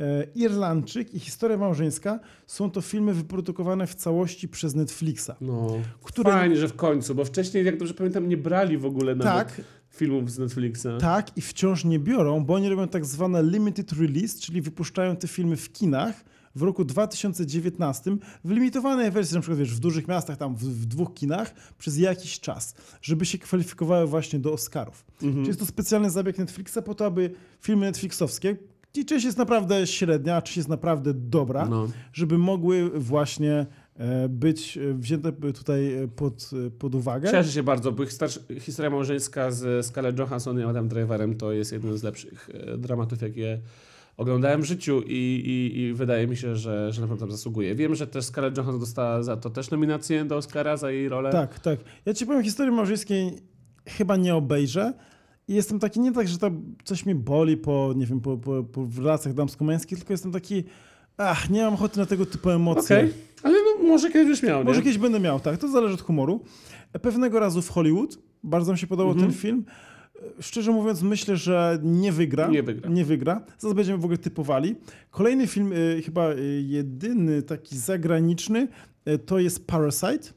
Speaker 1: E, Irlandczyk i Historia małżeńska są to filmy wyprodukowane w całości przez Netflixa.
Speaker 2: no.
Speaker 1: Które-
Speaker 2: Fajnie, że w końcu, bo wcześniej, jak dobrze pamiętam, nie brali w ogóle nawet
Speaker 1: Tak,
Speaker 2: filmów z Netflixa.
Speaker 1: tak i wciąż nie biorą, bo oni robią tak zwane limited release, czyli wypuszczają te filmy w kinach w roku 2019 w limitowanej wersji, na przykład wiesz, w dużych miastach, tam w, w dwóch kinach przez jakiś czas, żeby się kwalifikowały właśnie do Oscarów.
Speaker 2: Mhm.
Speaker 1: Czyli jest to specjalny zabieg Netflixa po to, aby filmy Netflixowskie, gdzie część jest naprawdę średnia, część jest naprawdę dobra,
Speaker 2: No.
Speaker 1: żeby mogły właśnie e, być e, wzięte tutaj e, pod, pod uwagę.
Speaker 2: Cieszę się bardzo, bo historia małżeńska z Scarlett Johansson i Adam Driverem to jest jeden z lepszych dramatów, jakie oglądałem w życiu i, i, i wydaje mi się, że, że naprawdę tam zasługuje. Wiem, że też Scarlett Johansson dostała za to też nominację do Oscara za jej rolę.
Speaker 1: Tak, tak. Ja ci powiem, historii małżeńskiej chyba nie obejrzę. I jestem taki, nie tak, że to coś mnie boli po, nie wiem, po, po, po relacjach damsko-męskich, tylko jestem taki, ach, nie mam ochoty na tego typu emocje.
Speaker 2: Okej, ale no, może kiedyś już miał,
Speaker 1: Może
Speaker 2: nie?
Speaker 1: kiedyś będę miał, tak, to zależy od humoru. Pewnego razu w Hollywood, bardzo mi się podobał
Speaker 2: Mhm.
Speaker 1: ten film. Szczerze mówiąc, myślę, że nie wygra.
Speaker 2: Nie wygra.
Speaker 1: Nie wygra. Zaraz będziemy w ogóle typowali. Kolejny film, y, chyba y, jedyny taki zagraniczny, y, to jest Parasite.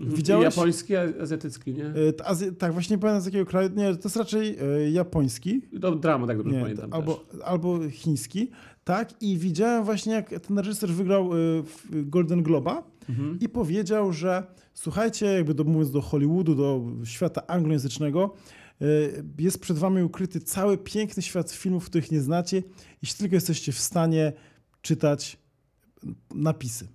Speaker 2: Mhm.
Speaker 1: Widziałeś?
Speaker 2: Japoński, azjatycki, nie?
Speaker 1: Azja, tak, właśnie nie pamiętam z jakiego kraju. Nie, to jest raczej japoński.
Speaker 2: To drama, tak dobrze
Speaker 1: Nie,
Speaker 2: pamiętam
Speaker 1: albo,
Speaker 2: też.
Speaker 1: albo chiński. Tak, i widziałem właśnie, jak ten reżyser wygrał w Golden Globa
Speaker 2: Mhm.
Speaker 1: i powiedział, że słuchajcie, jakby do, mówiąc do Hollywoodu, do świata anglojęzycznego, jest przed wami ukryty cały piękny świat filmów, których nie znacie, jeśli tylko jesteście w stanie czytać napisy.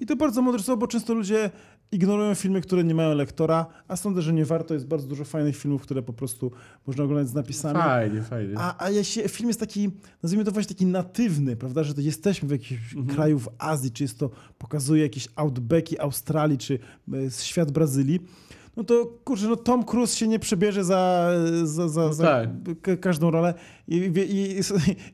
Speaker 1: I to bardzo mądre słowo, bo często ludzie ignorują filmy, które nie mają lektora, a sądzę, że nie warto. Jest bardzo dużo fajnych filmów, które po prostu można oglądać z napisami.
Speaker 2: Fajnie, fajnie.
Speaker 1: A, a jeśli film jest taki, nazwijmy to właśnie taki natywny, prawda, że to jesteśmy w jakimś
Speaker 2: Mhm.
Speaker 1: kraju w Azji, czy jest to, pokazuje jakieś outbacki Australii, czy e, świat Brazylii, no to kurczę, no Tom Cruise się nie przebierze za, za, za, za
Speaker 2: tak.
Speaker 1: ka- każdą rolę i, i,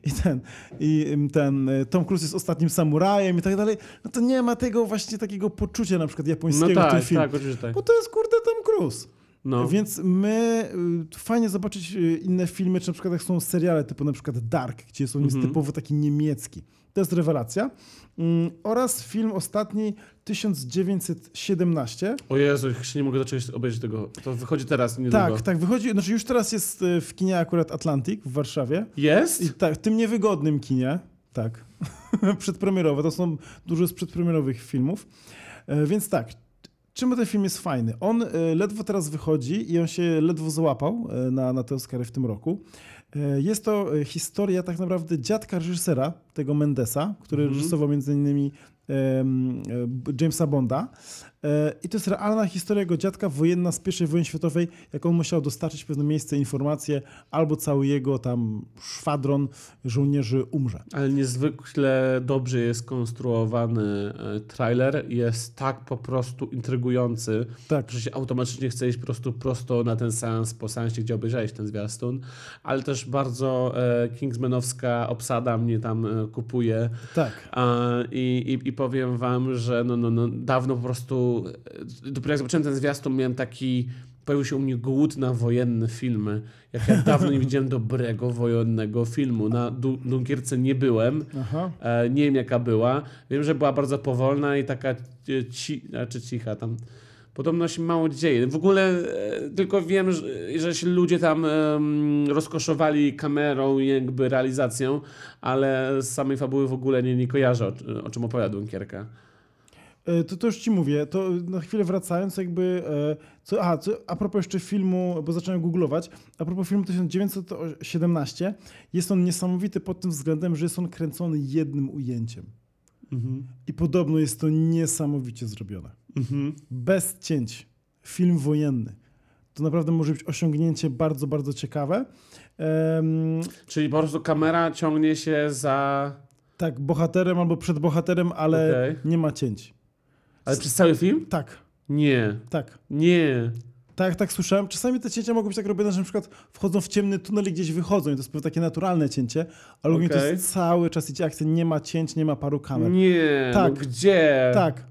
Speaker 1: i, ten, i ten e, Tom Cruise jest ostatnim samurajem i tak dalej, no to nie ma tego właśnie takiego poczucia na przykład
Speaker 2: No
Speaker 1: japońskiego w tym
Speaker 2: tak,
Speaker 1: filmie.
Speaker 2: tak, oczywiście tak.
Speaker 1: Bo to jest kurde Tom Cruise.
Speaker 2: No.
Speaker 1: Więc my, y, fajnie zobaczyć y, inne filmy, czy na przykład jak są seriale typu na przykład Dark, gdzie są
Speaker 2: Mhm.
Speaker 1: typowo taki niemiecki. To jest rewelacja. Mm, Oraz film ostatni 1917.
Speaker 2: O Jezu, się nie mogę zacząć obejrzeć tego. To wychodzi teraz niedługo.
Speaker 1: Tak, tak, wychodzi, znaczy już teraz jest y, w kinie akurat Atlantic w Warszawie.
Speaker 2: Jest?
Speaker 1: I tak, w tym niewygodnym kinie. Tak. Przedpremierowe. To są dużo z przedpremierowych filmów. E, Więc tak, czym ten film jest fajny? On e, ledwo teraz wychodzi i on się ledwo załapał e, na, na te Oscary w tym roku. E, Jest to e, historia tak naprawdę dziadka reżysera, tego Mendesa, który
Speaker 2: Mhm.
Speaker 1: reżyserował między innymi e, Jamesa Bonda. E, I to jest realna historia jego dziadka wojenna z I wojny światowej, jak on musiał dostarczyć w pewne miejsce informacje, albo cały jego tam szwadron żołnierzy umrze.
Speaker 2: Ale niezwykle dobrze jest konstruowany e, trailer. Jest tak po prostu intrygujący,
Speaker 1: Tak.
Speaker 2: że się automatycznie chce iść po prostu prosto na ten seans po seansie, gdzie obejrzałeś ten zwiastun. Ale też bardzo e, Kingsmanowska obsada mnie tam kupuje.
Speaker 1: Tak.
Speaker 2: I, i, I powiem wam, że no, no, no, dawno po prostu, e, dopiero jak zobaczyłem ten zwiastun, miałem taki, pojawił się u mnie głód na wojenne filmy. Jak ja dawno nie widziałem dobrego wojennego filmu. Na Du- Dunkierce nie byłem, e, nie wiem jaka była. Wiem, że była bardzo powolna i taka e, ci, znaczy cicha tam. Podobno się mało dzieje. W ogóle e, tylko wiem, że, że się ludzie tam em, rozkoszowali kamerą i jakby realizacją, ale z samej fabuły w ogóle nie, nie kojarzę, o, o czym opowiada Dunkierka.
Speaker 1: E, To, to już ci mówię, to na chwilę wracając, jakby. e, Co, aha, co, a propos jeszcze filmu, bo zacząłem googlować. A propos filmu 1917, jest on niesamowity pod tym względem, że jest on kręcony jednym ujęciem.
Speaker 2: Mhm.
Speaker 1: I podobno jest to niesamowicie zrobione.
Speaker 2: Mhm.
Speaker 1: Bez cięć. Film wojenny. To naprawdę może być osiągnięcie bardzo, bardzo ciekawe. Em,
Speaker 2: Czyli po prostu kamera ciągnie się za...
Speaker 1: tak, bohaterem albo przed bohaterem, ale
Speaker 2: Okej.
Speaker 1: nie ma cięć.
Speaker 2: Ale przez cały film?
Speaker 1: Tak,
Speaker 2: Nie.
Speaker 1: tak.
Speaker 2: Nie.
Speaker 1: Tak, tak słyszałem. Czasami te cięcia mogą być tak robione, że na przykład wchodzą w ciemny tunel i gdzieś wychodzą i to jest pewnie takie naturalne cięcie, ale okay. to jest cały czas idzie akcja, nie ma cięć, nie ma paru kamer.
Speaker 2: Nie.
Speaker 1: Tak.
Speaker 2: No gdzie?
Speaker 1: Tak.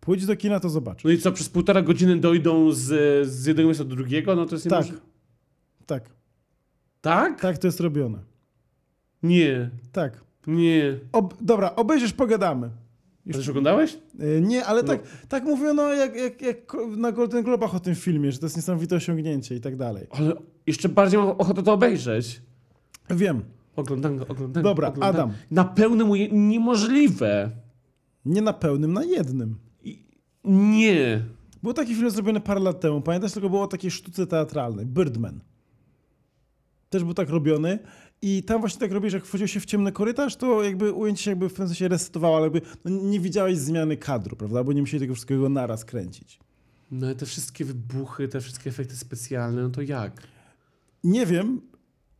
Speaker 1: Pójdź do kina, to zobacz.
Speaker 2: No i co, przez półtora godziny dojdą z, z jednego miejsca do drugiego? No to jest
Speaker 1: Tak.
Speaker 2: niemożliwe.
Speaker 1: Tak,
Speaker 2: Tak?
Speaker 1: tak to jest robione.
Speaker 2: Nie.
Speaker 1: Tak.
Speaker 2: Nie.
Speaker 1: Ob dobra, obejrzysz, pogadamy.
Speaker 2: Już oglądałeś?
Speaker 1: Yy, Nie, ale
Speaker 2: No.
Speaker 1: tak, tak mówiono jak, jak, jak na Golden Globach o tym filmie, że to jest niesamowite osiągnięcie i tak dalej.
Speaker 2: Ale jeszcze bardziej mam ochotę to obejrzeć.
Speaker 1: Wiem.
Speaker 2: Oglądam go, oglądam
Speaker 1: Dobra,
Speaker 2: oglądam.
Speaker 1: Adam.
Speaker 2: Na pełnym. Niemożliwe.
Speaker 1: Nie na pełnym, na jednym.
Speaker 2: I- Nie.
Speaker 1: Był taki film zrobiony parę lat temu. Pamiętasz, tylko było o takiej sztuce teatralnej. Birdman. Też był tak robiony. I tam właśnie tak robisz, jak wchodził się w ciemny korytarz, to jakby ujęcie się jakby w pewnym sensie resetowało, ale jakby no, nie widziałeś zmiany kadru, prawda? Bo nie musieli tego wszystkiego naraz kręcić.
Speaker 2: No ale te wszystkie wybuchy, te wszystkie efekty specjalne, no to jak?
Speaker 1: Nie wiem.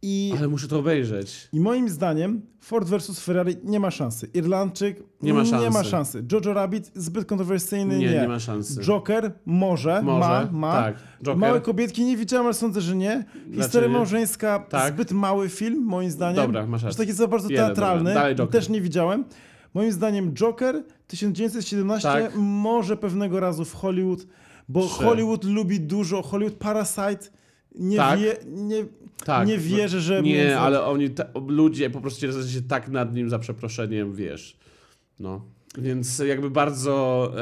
Speaker 1: I,
Speaker 2: Ale muszę to obejrzeć.
Speaker 1: I moim zdaniem Ford versus Ferrari nie ma szansy. Irlandczyk
Speaker 2: Nie ma
Speaker 1: Nie ma
Speaker 2: szansy.
Speaker 1: szansy. Jojo Rabbit zbyt kontrowersyjny.
Speaker 2: Nie,
Speaker 1: Nie,
Speaker 2: nie ma szansy.
Speaker 1: Joker może,
Speaker 2: Może,
Speaker 1: ma, ma.
Speaker 2: tak. Joker.
Speaker 1: Małe kobietki nie widziałem, ale sądzę, że nie. Historia
Speaker 2: Dlaczego nie?
Speaker 1: małżeńska,
Speaker 2: Tak.
Speaker 1: zbyt mały film, moim zdaniem.
Speaker 2: Dobra, masz rację.
Speaker 1: taki za bardzo
Speaker 2: Jeden,
Speaker 1: teatralny.
Speaker 2: Dalej Joker.
Speaker 1: Też nie widziałem. Moim zdaniem Joker 1917
Speaker 2: Tak.
Speaker 1: może pewnego razu w Hollywood, bo
Speaker 2: Trzy.
Speaker 1: Hollywood lubi dużo. Hollywood Parasite nie
Speaker 2: Tak.
Speaker 1: wie, nie,
Speaker 2: Tak.
Speaker 1: nie wierzę, że...
Speaker 2: Nie,
Speaker 1: między-
Speaker 2: ale oni, ta, ludzie po prostu się tak nad nim za przeproszeniem, wiesz. No. Więc jakby bardzo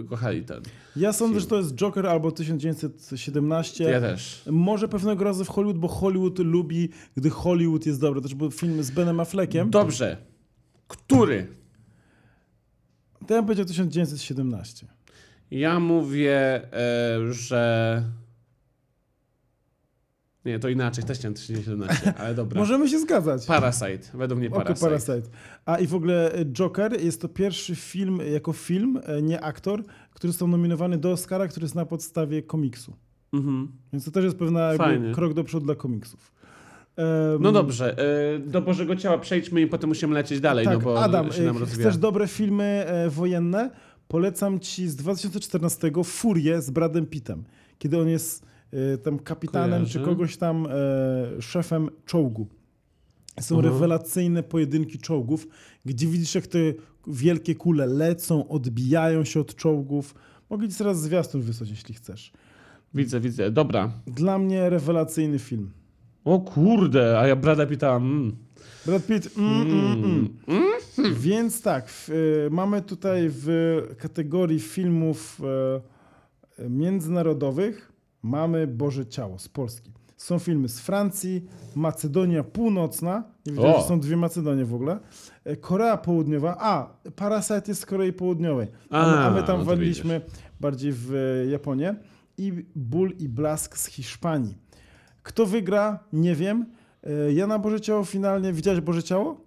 Speaker 2: e, kochali ten.
Speaker 1: Ja sądzę,
Speaker 2: film.
Speaker 1: że to jest Joker albo 1917.
Speaker 2: Ja też.
Speaker 1: Może pewnego razu w Hollywood, bo Hollywood lubi, gdy Hollywood jest dobry. To też był film z Benem Affleckiem.
Speaker 2: Dobrze. Który?
Speaker 1: To ja bym powiedział 1917.
Speaker 2: Ja mówię, e, że... Nie, to inaczej, też chciałem 1917, ale dobra.
Speaker 1: Możemy się zgadzać.
Speaker 2: Parasite, według mnie Parasite.
Speaker 1: Parasite. A i w ogóle e, Joker jest to pierwszy film jako film, e, nie aktor, który został nominowany do Oscara, który jest na podstawie komiksu.
Speaker 2: Mhm.
Speaker 1: Więc to też jest pewna krok do przodu dla komiksów. Em,
Speaker 2: No dobrze, e, do Bożego Ciała przejdźmy i potem musimy lecieć dalej,
Speaker 1: tak,
Speaker 2: no bo
Speaker 1: Adam,
Speaker 2: się nam rozwija.
Speaker 1: chcesz dobre filmy e, wojenne? Polecam ci z 2014 Furię z Bradem Pittem, kiedy on jest tam kapitanem
Speaker 2: Kojarzę.
Speaker 1: czy kogoś tam e, szefem czołgu. Są
Speaker 2: Aha.
Speaker 1: rewelacyjne pojedynki czołgów, gdzie widzisz, jak te wielkie kule lecą, odbijają się od czołgów. Mogę ci teraz zwiastun wysłać, jeśli chcesz.
Speaker 2: Widzę, widzę, dobra.
Speaker 1: Dla mnie rewelacyjny film.
Speaker 2: O kurde, a ja Brada pytałam. Mm.
Speaker 1: Brad Pitt. Mm, mm, mm. Więc tak, w, y, mamy tutaj w kategorii filmów e, międzynarodowych mamy Boże Ciało z Polski. Są filmy z Francji, Macedonia Północna, nie wiedziałem,
Speaker 2: O.
Speaker 1: że są dwie Macedonie w ogóle, e, Korea Południowa, a Parasite jest z Korei Południowej, a, my, a my
Speaker 2: A,
Speaker 1: tam
Speaker 2: no
Speaker 1: waliliśmy bardziej w e, Japonię i Ból i Blask z Hiszpanii. Kto wygra, nie wiem. E, Ja na Boże Ciało finalnie, widziałeś Boże Ciało?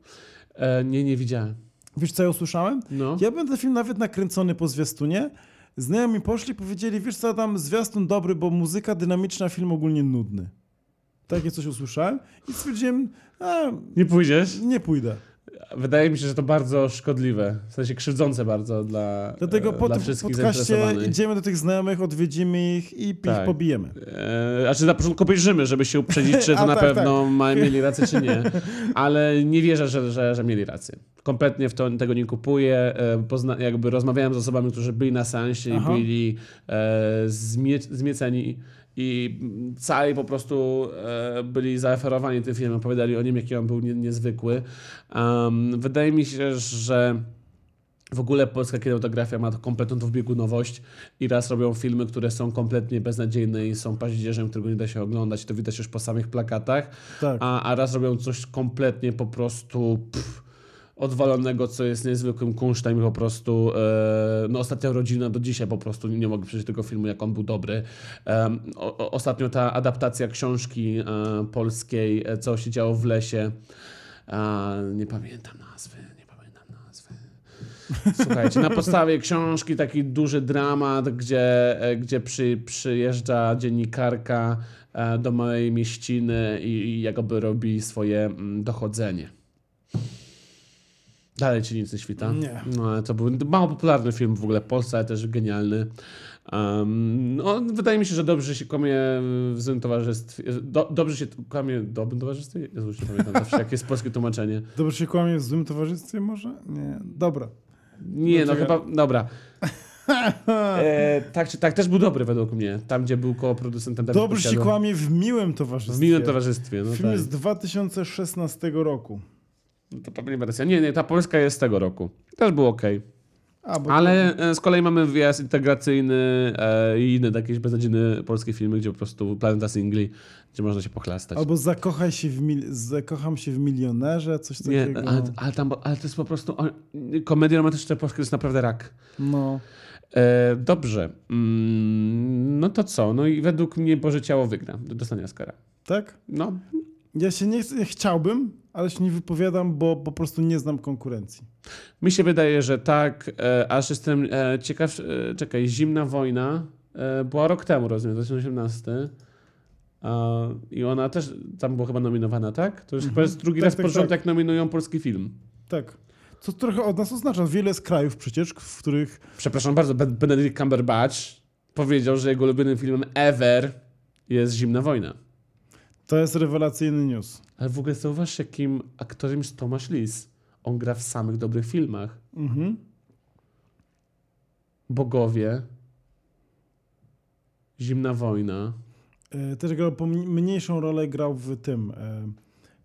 Speaker 2: E, nie, nie widziałem.
Speaker 1: Wiesz co ja usłyszałem?
Speaker 2: No.
Speaker 1: Ja będę film nawet nakręcony po zwiastunie. Znajomi poszli, powiedzieli, wiesz co, tam zwiastun dobry, bo muzyka dynamiczna, film ogólnie nudny. Takie coś usłyszałem i stwierdziłem, a,
Speaker 2: Nie pójdziesz?
Speaker 1: nie pójdę.
Speaker 2: Wydaje mi się, że to bardzo szkodliwe, w sensie krzywdzące bardzo dla,
Speaker 1: Dlatego
Speaker 2: e,
Speaker 1: po
Speaker 2: dla wszystkich zainteresowanych.
Speaker 1: idziemy do tych znajomych, odwiedzimy ich i ich
Speaker 2: Tak.
Speaker 1: pobijemy.
Speaker 2: E, znaczy na początku obejrzymy, żeby się uprzedzić, czy to na
Speaker 1: tak,
Speaker 2: pewno ma, mieli rację, czy nie. Ale nie wierzę, że, że, że mieli rację. Kompletnie w to, tego nie kupuję. E, pozna, jakby rozmawiałem z osobami, którzy byli na seansie i byli e, zmie, zmieceni i cali po prostu e, byli zaoferowani tym filmem, opowiadali o nim, jaki on był nie, niezwykły. Um, wydaje mi się, że w ogóle polska kinematografia ma kompletną dwubiegunowość i raz robią filmy, które są kompletnie beznadziejne i są paździerzem, którego nie da się oglądać, to widać już po samych plakatach,
Speaker 1: Tak.
Speaker 2: a, a raz robią coś kompletnie po prostu pff, odwalonego, co jest niezwykłym kunsztem i po prostu e, no ostatnia rodzina do dzisiaj po prostu nie mogę przejść tego filmu, jak on był dobry. Em, o, ostatnio ta adaptacja książki e, polskiej, e, co się działo w lesie, nie pamiętam nazwy, nie pamiętam nazwy. Słuchajcie, na podstawie książki taki duży dramat, gdzie, e, gdzie przy, przyjeżdża dziennikarka e, do małej mieściny i, i jakoby robi swoje mm, dochodzenie. Dalej ci nic nie świta?
Speaker 1: Nie.
Speaker 2: No, to był mało popularny film w ogóle w Polsce, ale też genialny. Um, no, wydaje mi się, że dobrze się kłamie w złym towarzystwie. Do, dobrze się kłamie w dobrym towarzystwie? Jezu, nie pamiętam zawsze, jakie jest polskie tłumaczenie.
Speaker 1: Dobrze się kłamie w złym towarzystwie może? Nie. Dobra.
Speaker 2: Nie, no
Speaker 1: Dlaczego?
Speaker 2: chyba, dobra. E, tak czy tak, też był dobry według mnie. Tam, gdzie był koło producentem.
Speaker 1: Dobrze się kłamie w miłym towarzystwie.
Speaker 2: W miłym towarzystwie, no
Speaker 1: Film
Speaker 2: tak.
Speaker 1: z 2016 roku.
Speaker 2: No to pewnie wersja. Nie, nie, ta polska jest z tego roku. Też był ok.
Speaker 1: A,
Speaker 2: Ale e, z kolei mamy wyjazd integracyjny e, i inne jakieś beznadziejne polskie filmy, gdzie po prostu planeta singli, gdzie można się pochlastać.
Speaker 1: Albo zakochaj się w mil... zakocham się w milionerze, coś
Speaker 2: nie,
Speaker 1: takiego.
Speaker 2: ale, ale, tam, ale to jest po prostu... Komedie romantyczne polskie to jest naprawdę rak.
Speaker 1: No.
Speaker 2: E, dobrze. Mm, no to co? No i według mnie Boże Ciało wygra. Dostanie Oscara.
Speaker 1: Tak?
Speaker 2: No,
Speaker 1: Ja się nie chcę, ja chciałbym, ale się nie wypowiadam, bo po prostu nie znam konkurencji.
Speaker 2: mi się wydaje, że tak, e, aż jestem e, ciekaw, e, czekaj, Zimna Wojna była rok temu, rozumiem, 2018. A, I ona też tam była chyba nominowana, tak? To już chyba jest drugi
Speaker 1: Tak,
Speaker 2: raz
Speaker 1: tak,
Speaker 2: pod rząd, jak nominują polski film.
Speaker 1: Tak. Co trochę od nas oznacza. Wiele jest krajów przecież, w których
Speaker 2: Przepraszam bardzo, Ben- Benedict Cumberbatch powiedział, że jego ulubionym filmem ever jest Zimna Wojna.
Speaker 1: To jest rewelacyjny news.
Speaker 2: Ale w ogóle zauważ, jakim aktorem jest Tomasz Lis. On gra w samych dobrych filmach.
Speaker 1: Mhm.
Speaker 2: Bogowie, Zimna Wojna.
Speaker 1: E, Też grał pom- mniejszą rolę grał w tym, e,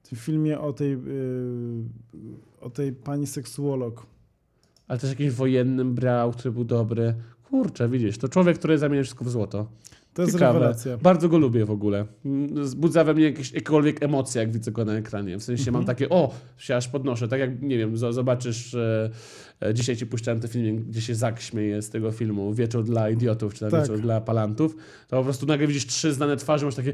Speaker 1: w tym filmie o tej, e, o tej pani seksuolog.
Speaker 2: Ale też jakimś wojennym brał, który był dobry. Kurczę, widzisz, to człowiek, który zamienia wszystko w złoto.
Speaker 1: To jest
Speaker 2: Ciekawe.
Speaker 1: rewelacja.
Speaker 2: Bardzo go lubię w ogóle. Mm, Wzbudza we mnie jakieś, jakiekolwiek emocje, jak widzę go na ekranie. W sensie mam takie, o, się aż podnoszę. Tak jak, nie wiem, zo- zobaczysz, e, e, dzisiaj ci puszczałem ten film, gdzie się Zak śmieje z tego filmu, Wieczór dla idiotów, czy tam
Speaker 1: Tak.
Speaker 2: Wieczór dla palantów, to po prostu nagle widzisz trzy znane twarze, masz takie,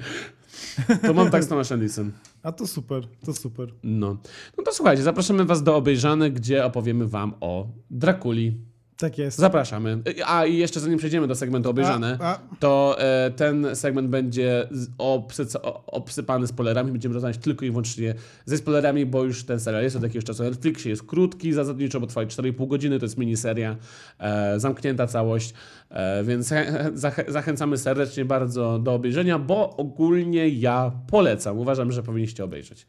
Speaker 2: to mam tak z Tomashem Lisem.
Speaker 1: A to super, to super.
Speaker 2: No. no to słuchajcie, zapraszamy was do obejrzanych, gdzie opowiemy wam o Drakuli.
Speaker 1: Tak jest.
Speaker 2: Zapraszamy. A i jeszcze zanim przejdziemy do segmentu obejrzane,
Speaker 1: A, a,
Speaker 2: to e, ten segment będzie z- obsyca- obsypany spoilerami. Będziemy rozmawiać tylko i wyłącznie ze spoilerami, bo już ten serial jest od jakiegoś czasu na Netflixie. Jest krótki zasadniczo, bo trwa 4,5 godziny. To jest miniseria, e, zamknięta całość, e, więc zachę- zachęcamy serdecznie bardzo do obejrzenia, bo ogólnie ja polecam. Uważam, że powinniście obejrzeć.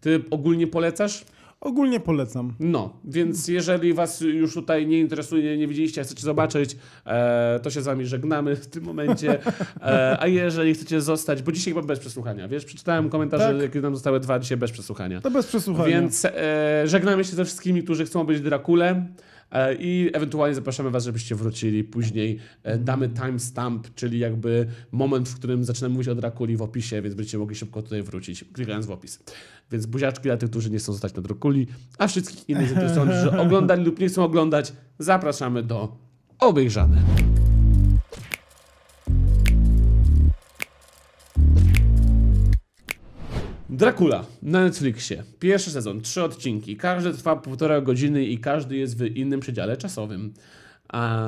Speaker 2: Ty ogólnie polecasz?
Speaker 1: Ogólnie polecam.
Speaker 2: No, więc jeżeli was już tutaj nie interesuje, nie widzieliście, chcecie zobaczyć, e, to się z wami żegnamy w tym momencie. E, a jeżeli chcecie zostać, bo dzisiaj chyba bez przesłuchania, wiesz, przeczytałem komentarze,
Speaker 1: Tak.
Speaker 2: jakie nam zostały dwa dzisiaj bez przesłuchania.
Speaker 1: To bez przesłuchania.
Speaker 2: Więc e, żegnamy się ze wszystkimi, którzy chcą być Drakulem. E, I ewentualnie zapraszamy Was, żebyście wrócili później. E, Damy timestamp, czyli jakby moment, w którym zaczynamy mówić o Drakuli w opisie, więc będziecie mogli szybko tutaj wrócić, klikając w opis. Więc buziaczki dla tych, którzy nie chcą zostać na Drakuli, a wszystkich innych zainteresowanych, że oglądali lub nie chcą oglądać, zapraszamy do obejrzane. Dracula na Netflixie. Pierwszy sezon, trzy odcinki. Każdy trwa półtora godziny i każdy jest w innym przedziale czasowym. A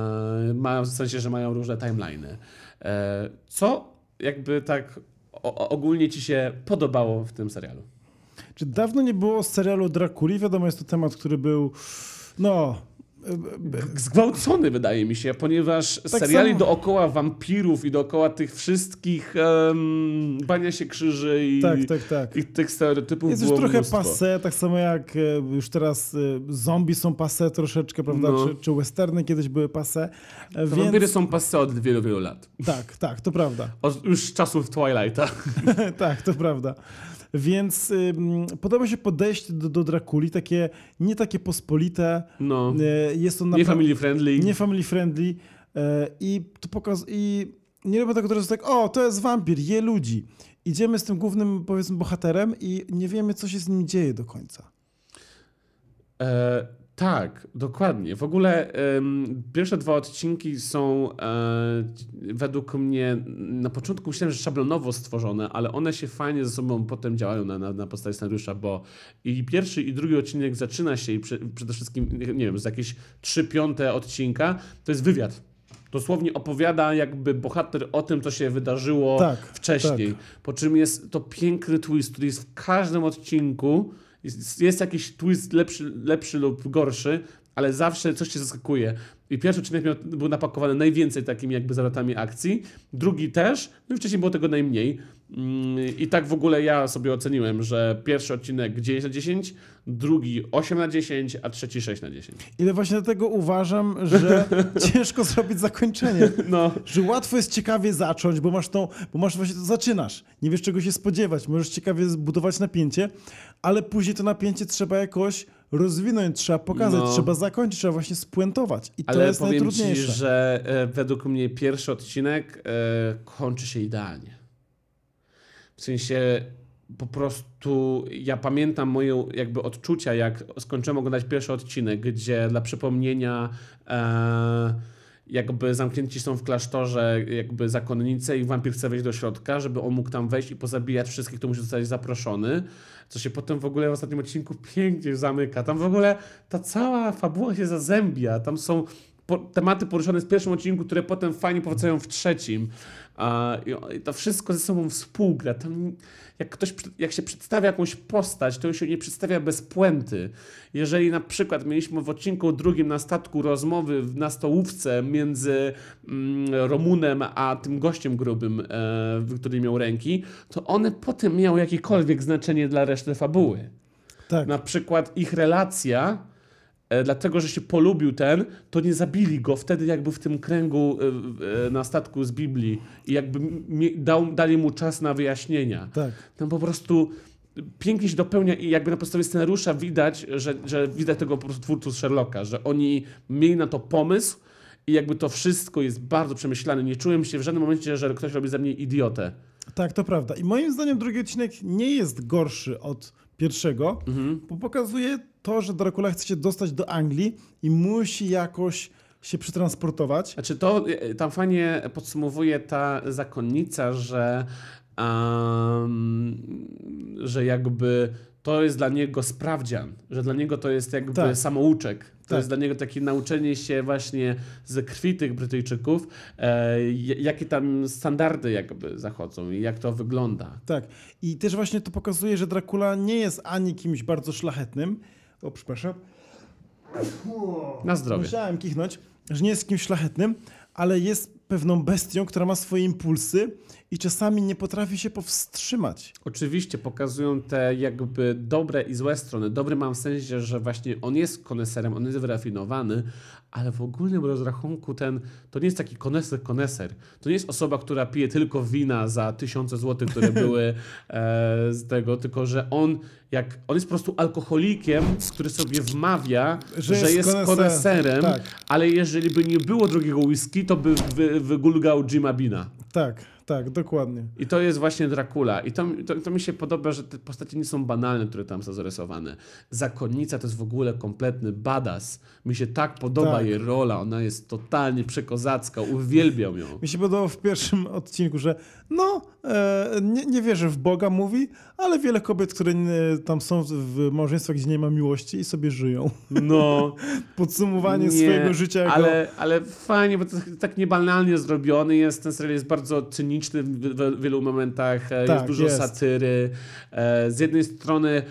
Speaker 2: mają w sensie, że mają różne timeliny. E, Co jakby tak o- ogólnie ci się podobało w tym serialu?
Speaker 1: Czy dawno nie było serialu Drakuli? Wiadomo, jest to temat, który był, no...
Speaker 2: Zgwałcony wydaje mi się, ponieważ
Speaker 1: Tak
Speaker 2: seriali
Speaker 1: samo-
Speaker 2: dookoła wampirów i dookoła tych wszystkich um, bania się krzyży i,
Speaker 1: Tak, tak, tak.
Speaker 2: i tych stereotypów
Speaker 1: Jest już trochę
Speaker 2: mnóstwo.
Speaker 1: passe, tak samo jak e, już teraz e, zombie są passe troszeczkę, prawda?
Speaker 2: No.
Speaker 1: Czy, czy westerny kiedyś były passe. Więc
Speaker 2: Wampiry są passe od wielu, wielu lat.
Speaker 1: tak, tak, to prawda.
Speaker 2: Od już czasów Twilighta.
Speaker 1: tak, to prawda. Więc ym, podoba mi się podejście do, do Drakuli, takie nie takie pospolite.
Speaker 2: No.
Speaker 1: E, jest on
Speaker 2: Nie
Speaker 1: naprawdę
Speaker 2: family friendly.
Speaker 1: nie family friendly e, i to pokaz i nie robię tego, że tak, o, to jest wampir, je ludzi. Idziemy z tym głównym, powiedzmy, bohaterem i nie wiemy, co się z nim dzieje do końca.
Speaker 2: E, tak, dokładnie. W ogóle pierwsze dwa odcinki są e, według mnie na początku myślałem, że szablonowo stworzone, ale one się fajnie ze sobą potem działają na, na, na podstawie scenariusza, bo i pierwszy i drugi odcinek zaczyna się i prze, przede wszystkim, nie wiem, z jakieś trzy piąte odcinka, to jest wywiad. Dosłownie opowiada jakby bohater o tym, co się wydarzyło
Speaker 1: Tak,
Speaker 2: wcześniej. Po czym jest to piękny twist, który jest w każdym odcinku. Jest, jest jakiś twist lepszy, lepszy lub gorszy, ale zawsze coś cię zaskakuje. I pierwszy odcinek miał, był napakowany najwięcej takimi jakby zawrotami akcji, drugi też, no i wcześniej było tego najmniej. I tak w ogóle ja sobie oceniłem, że pierwszy odcinek 9 na 10, drugi 8 na 10, a trzeci 6 na 10.
Speaker 1: Ile właśnie dlatego uważam, że ciężko zrobić zakończenie.
Speaker 2: No,
Speaker 1: Że łatwo jest ciekawie zacząć, bo masz tą, bo masz właśnie to zaczynasz. Nie wiesz czego się spodziewać, możesz ciekawie zbudować napięcie, ale później to napięcie trzeba jakoś rozwinąć, trzeba pokazać,
Speaker 2: No.
Speaker 1: trzeba zakończyć, trzeba właśnie spuentować. I to
Speaker 2: ale
Speaker 1: jest
Speaker 2: powiem ci,
Speaker 1: najtrudniejsze.
Speaker 2: że e, według mnie pierwszy odcinek e, kończy się idealnie. W sensie po prostu ja pamiętam moje jakby odczucia, jak skończyłem oglądać pierwszy odcinek, gdzie dla przypomnienia e, jakby zamknięci są w klasztorze jakby zakonnice i wampir chce wejść do środka, żeby on mógł tam wejść i pozabijać wszystkich, kto musi zostać zaproszony, co się potem w ogóle w ostatnim odcinku pięknie zamyka. Tam w ogóle ta cała fabuła się zazębia, tam są po, tematy poruszone w pierwszym odcinku, które potem fajnie powracają w trzecim. I, to wszystko ze sobą współgra. Tam, jak ktoś, jak się przedstawia jakąś postać, to się nie przedstawia bez puenty. Jeżeli na przykład mieliśmy w odcinku drugim na statku rozmowy w- na stołówce między mm, Romunem a tym gościem grubym, e, który miał ręki, to one potem miały jakiekolwiek znaczenie dla reszty fabuły
Speaker 1: Tak.
Speaker 2: na przykład ich relacja, dlatego że się polubił ten, to nie zabili go wtedy jakby w tym kręgu e, e, na statku z Biblii i jakby dał, dali mu czas na wyjaśnienia.
Speaker 1: Tak.
Speaker 2: Tam po prostu pięknie się dopełnia i jakby na podstawie scenariusza widać, że, że widać tego po prostu twórców Sherlocka, że oni mieli na to pomysł i jakby to wszystko jest bardzo przemyślane. Nie czułem się w żadnym momencie, że ktoś robi ze mnie idiotę.
Speaker 1: Tak, to prawda. I moim zdaniem drugi odcinek nie jest gorszy od pierwszego,
Speaker 2: Mhm.
Speaker 1: bo pokazuje to, że Dracula chce się dostać do Anglii i musi jakoś się przetransportować.
Speaker 2: Znaczy to e, tam fajnie podsumowuje ta zakonnica, że, um, że jakby to jest dla niego sprawdzian, że dla niego to jest jakby
Speaker 1: Tak.
Speaker 2: samouczek. To
Speaker 1: Tak.
Speaker 2: jest dla niego takie nauczenie się właśnie ze krwi tych Brytyjczyków, e, jakie tam standardy jakby zachodzą i jak to wygląda.
Speaker 1: Tak. I też właśnie to pokazuje, że Dracula nie jest ani kimś bardzo szlachetnym. O, przepraszam.
Speaker 2: Na zdrowie.
Speaker 1: Musiałem kichnąć, że nie jest kimś szlachetnym, ale jest pewną bestią, która ma swoje impulsy i czasami nie potrafi się powstrzymać.
Speaker 2: Oczywiście pokazują te jakby dobre i złe strony. Dobry mam w sensie, że właśnie on jest koneserem, on jest wyrafinowany, ale w ogólnym rozrachunku ten, to nie jest taki koneser, koneser. To nie jest osoba, która pije tylko wina za tysiące złotych, które były e, z tego, tylko że on jak, on jest po prostu alkoholikiem, który sobie wmawia, że,
Speaker 1: Że jest
Speaker 2: jest
Speaker 1: koneser-
Speaker 2: koneserem,
Speaker 1: tak.
Speaker 2: ale jeżeli by nie było drugiego whisky, to by wy, wygulgał Jima Bina.
Speaker 1: Tak, tak, dokładnie.
Speaker 2: I to jest właśnie Dracula. I to, to, to mi się podoba, że te postacie nie są banalne, które tam są zarysowane. Zakonnica to jest w ogóle kompletny badass. Mi się tak podoba
Speaker 1: Tak.
Speaker 2: jej rola. Ona jest totalnie przekozacka. Uwielbiam ją.
Speaker 1: Mi się podobało w pierwszym odcinku, że no, nie, nie wierzę w Boga, mówi, ale wiele kobiet, które tam są w, małżeństwach, gdzie nie ma miłości i sobie żyją.
Speaker 2: No,
Speaker 1: Podsumowanie
Speaker 2: nie,
Speaker 1: swojego życia jako...
Speaker 2: ale, ale fajnie, bo to tak- niebanalnie zrobiony jest. Ten serial jest bardzo cyniczny w, w wielu momentach. e,
Speaker 1: Tak,
Speaker 2: jest dużo
Speaker 1: jest.
Speaker 2: satyry. E, Z jednej strony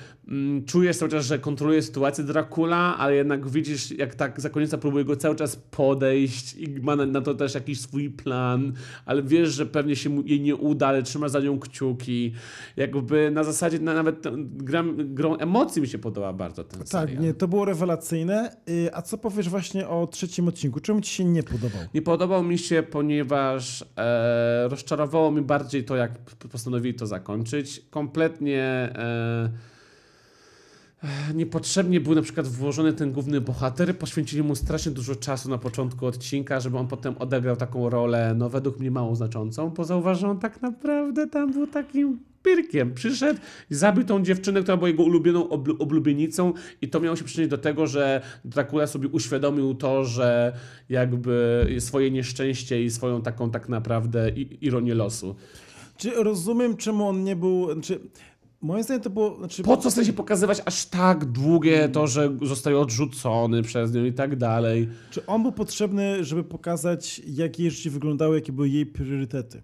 Speaker 2: czujesz cały czas, że kontroluje sytuację Dracula, ale jednak widzisz, jak tak zakonnica próbuje go cały czas podejść i ma na, to też jakiś swój plan, ale wiesz, że pewnie się mu, jej nie uda, ale trzyma za nią kciuki. Jakby na zasadzie na, nawet gram, grą emocji mi się podoba bardzo ten
Speaker 1: Tak,
Speaker 2: serial.
Speaker 1: nie, to było rewelacyjne. Y, A co powiesz właśnie o trzecim odcinku? Czemu ci się nie podobał?
Speaker 2: Nie podobał mi się, ponieważ e, rozczarowało mi bardziej to, jak postanowili to zakończyć. Kompletnie e, niepotrzebnie był na przykład włożony ten główny bohater. Poświęcili mu strasznie dużo czasu na początku odcinka, żeby on potem odegrał taką rolę, no według mnie mało znaczącą, bo zauważył, on tak naprawdę tam był takim pirkiem. Przyszedł i zabił tą dziewczynę, która była jego ulubioną oblu- oblubienicą i to miało się przyczynić do tego, że Dracula sobie uświadomił to, że jakby swoje nieszczęście i swoją taką tak naprawdę ironię losu.
Speaker 1: Czy rozumiem, czemu on nie był... Znaczy, moim zdaniem to było... Znaczy,
Speaker 2: Po co chce się pokazywać aż tak długie to, że zostaje odrzucony przez nią i tak dalej?
Speaker 1: Czy on był potrzebny, żeby pokazać, jak jej życie wyglądało, jakie były jej priorytety?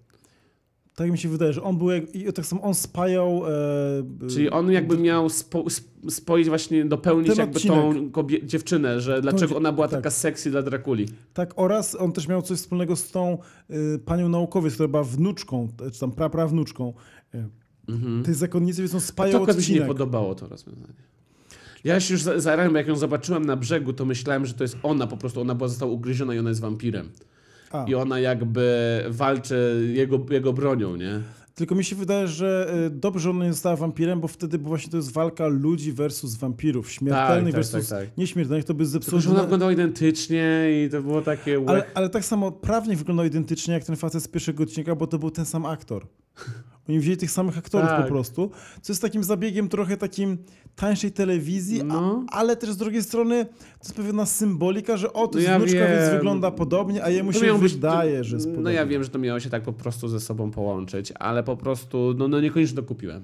Speaker 1: Tak mi się wydaje, że on był, jak, i tak samo on spajał... E,
Speaker 2: Czyli on jakby miał spo, sp- spoić właśnie, dopełnić jakby
Speaker 1: odcinek.
Speaker 2: tą kobie- dziewczynę, że dlaczego ona była
Speaker 1: tak.
Speaker 2: taka sexy dla Drakuli.
Speaker 1: Tak, oraz on też miał coś wspólnego z tą y, panią naukowiec, która była wnuczką, czy tam praprawnuczką y, tej zakonnicy, więc on
Speaker 2: To
Speaker 1: spajał
Speaker 2: akurat mi się nie podobało to rozwiązanie. Ja się już za- zarałem, jak ją zobaczyłem na brzegu, to myślałem, że to jest ona, po prostu ona była została ugryziona i ona jest wampirem.
Speaker 1: A,
Speaker 2: I ona jakby walczy jego, jego bronią, nie?
Speaker 1: tylko mi się wydaje, że y, dobrze ona nie została wampirem, bo wtedy bo właśnie to jest walka ludzi versus wampirów. Śmiertelnych
Speaker 2: Tak, tak,
Speaker 1: versus
Speaker 2: tak, tak.
Speaker 1: nieśmiertelnych. To by
Speaker 2: Tylko,
Speaker 1: zepsuło...
Speaker 2: że ona wyglądała identycznie i to było takie...
Speaker 1: ale, ale tak samo prawnie wyglądał identycznie jak ten facet z pierwszego odcinka, bo to był ten sam aktor. Oni wzięli tych samych aktorów
Speaker 2: Tak.
Speaker 1: po prostu, co jest takim zabiegiem trochę takim tańszej telewizji,
Speaker 2: No.
Speaker 1: a, ale też z drugiej strony to jest pewna symbolika, że o, to
Speaker 2: No
Speaker 1: jest
Speaker 2: ja
Speaker 1: wnuczka, więc
Speaker 2: wiem.
Speaker 1: wygląda podobnie, a jemu
Speaker 2: To
Speaker 1: się
Speaker 2: miało być-
Speaker 1: wydaje, że jest
Speaker 2: No
Speaker 1: podobnie.
Speaker 2: ja wiem, że to miało się tak po prostu ze sobą połączyć, ale po prostu, no, no niekoniecznie to kupiłem.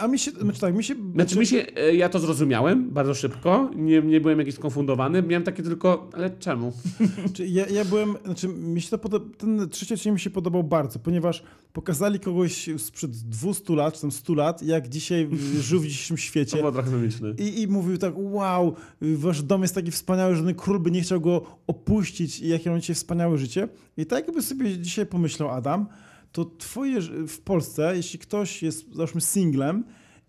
Speaker 1: A mi się, znaczy tak, mi się...
Speaker 2: Znaczy mi się, e, ja to zrozumiałem bardzo szybko, nie, nie byłem jakiś skonfundowany, miałem takie tylko, ale czemu?
Speaker 1: Czy ja, ja byłem, znaczy mi się to podoba, ten trzeci odcinek mi się podobał bardzo, ponieważ pokazali kogoś sprzed 200 lat, czy tam 100 lat, jak dzisiaj żył w dzisiejszym
Speaker 2: To
Speaker 1: świecie.
Speaker 2: było trochę.
Speaker 1: I, I mówił tak, wow, wasz dom jest taki wspaniały, że ten król by nie chciał go opuścić i jakie on dzisiaj wspaniałe życie. I tak jakby sobie dzisiaj pomyślał Adam, to twoje, w Polsce, jeśli ktoś jest, załóżmy, singlem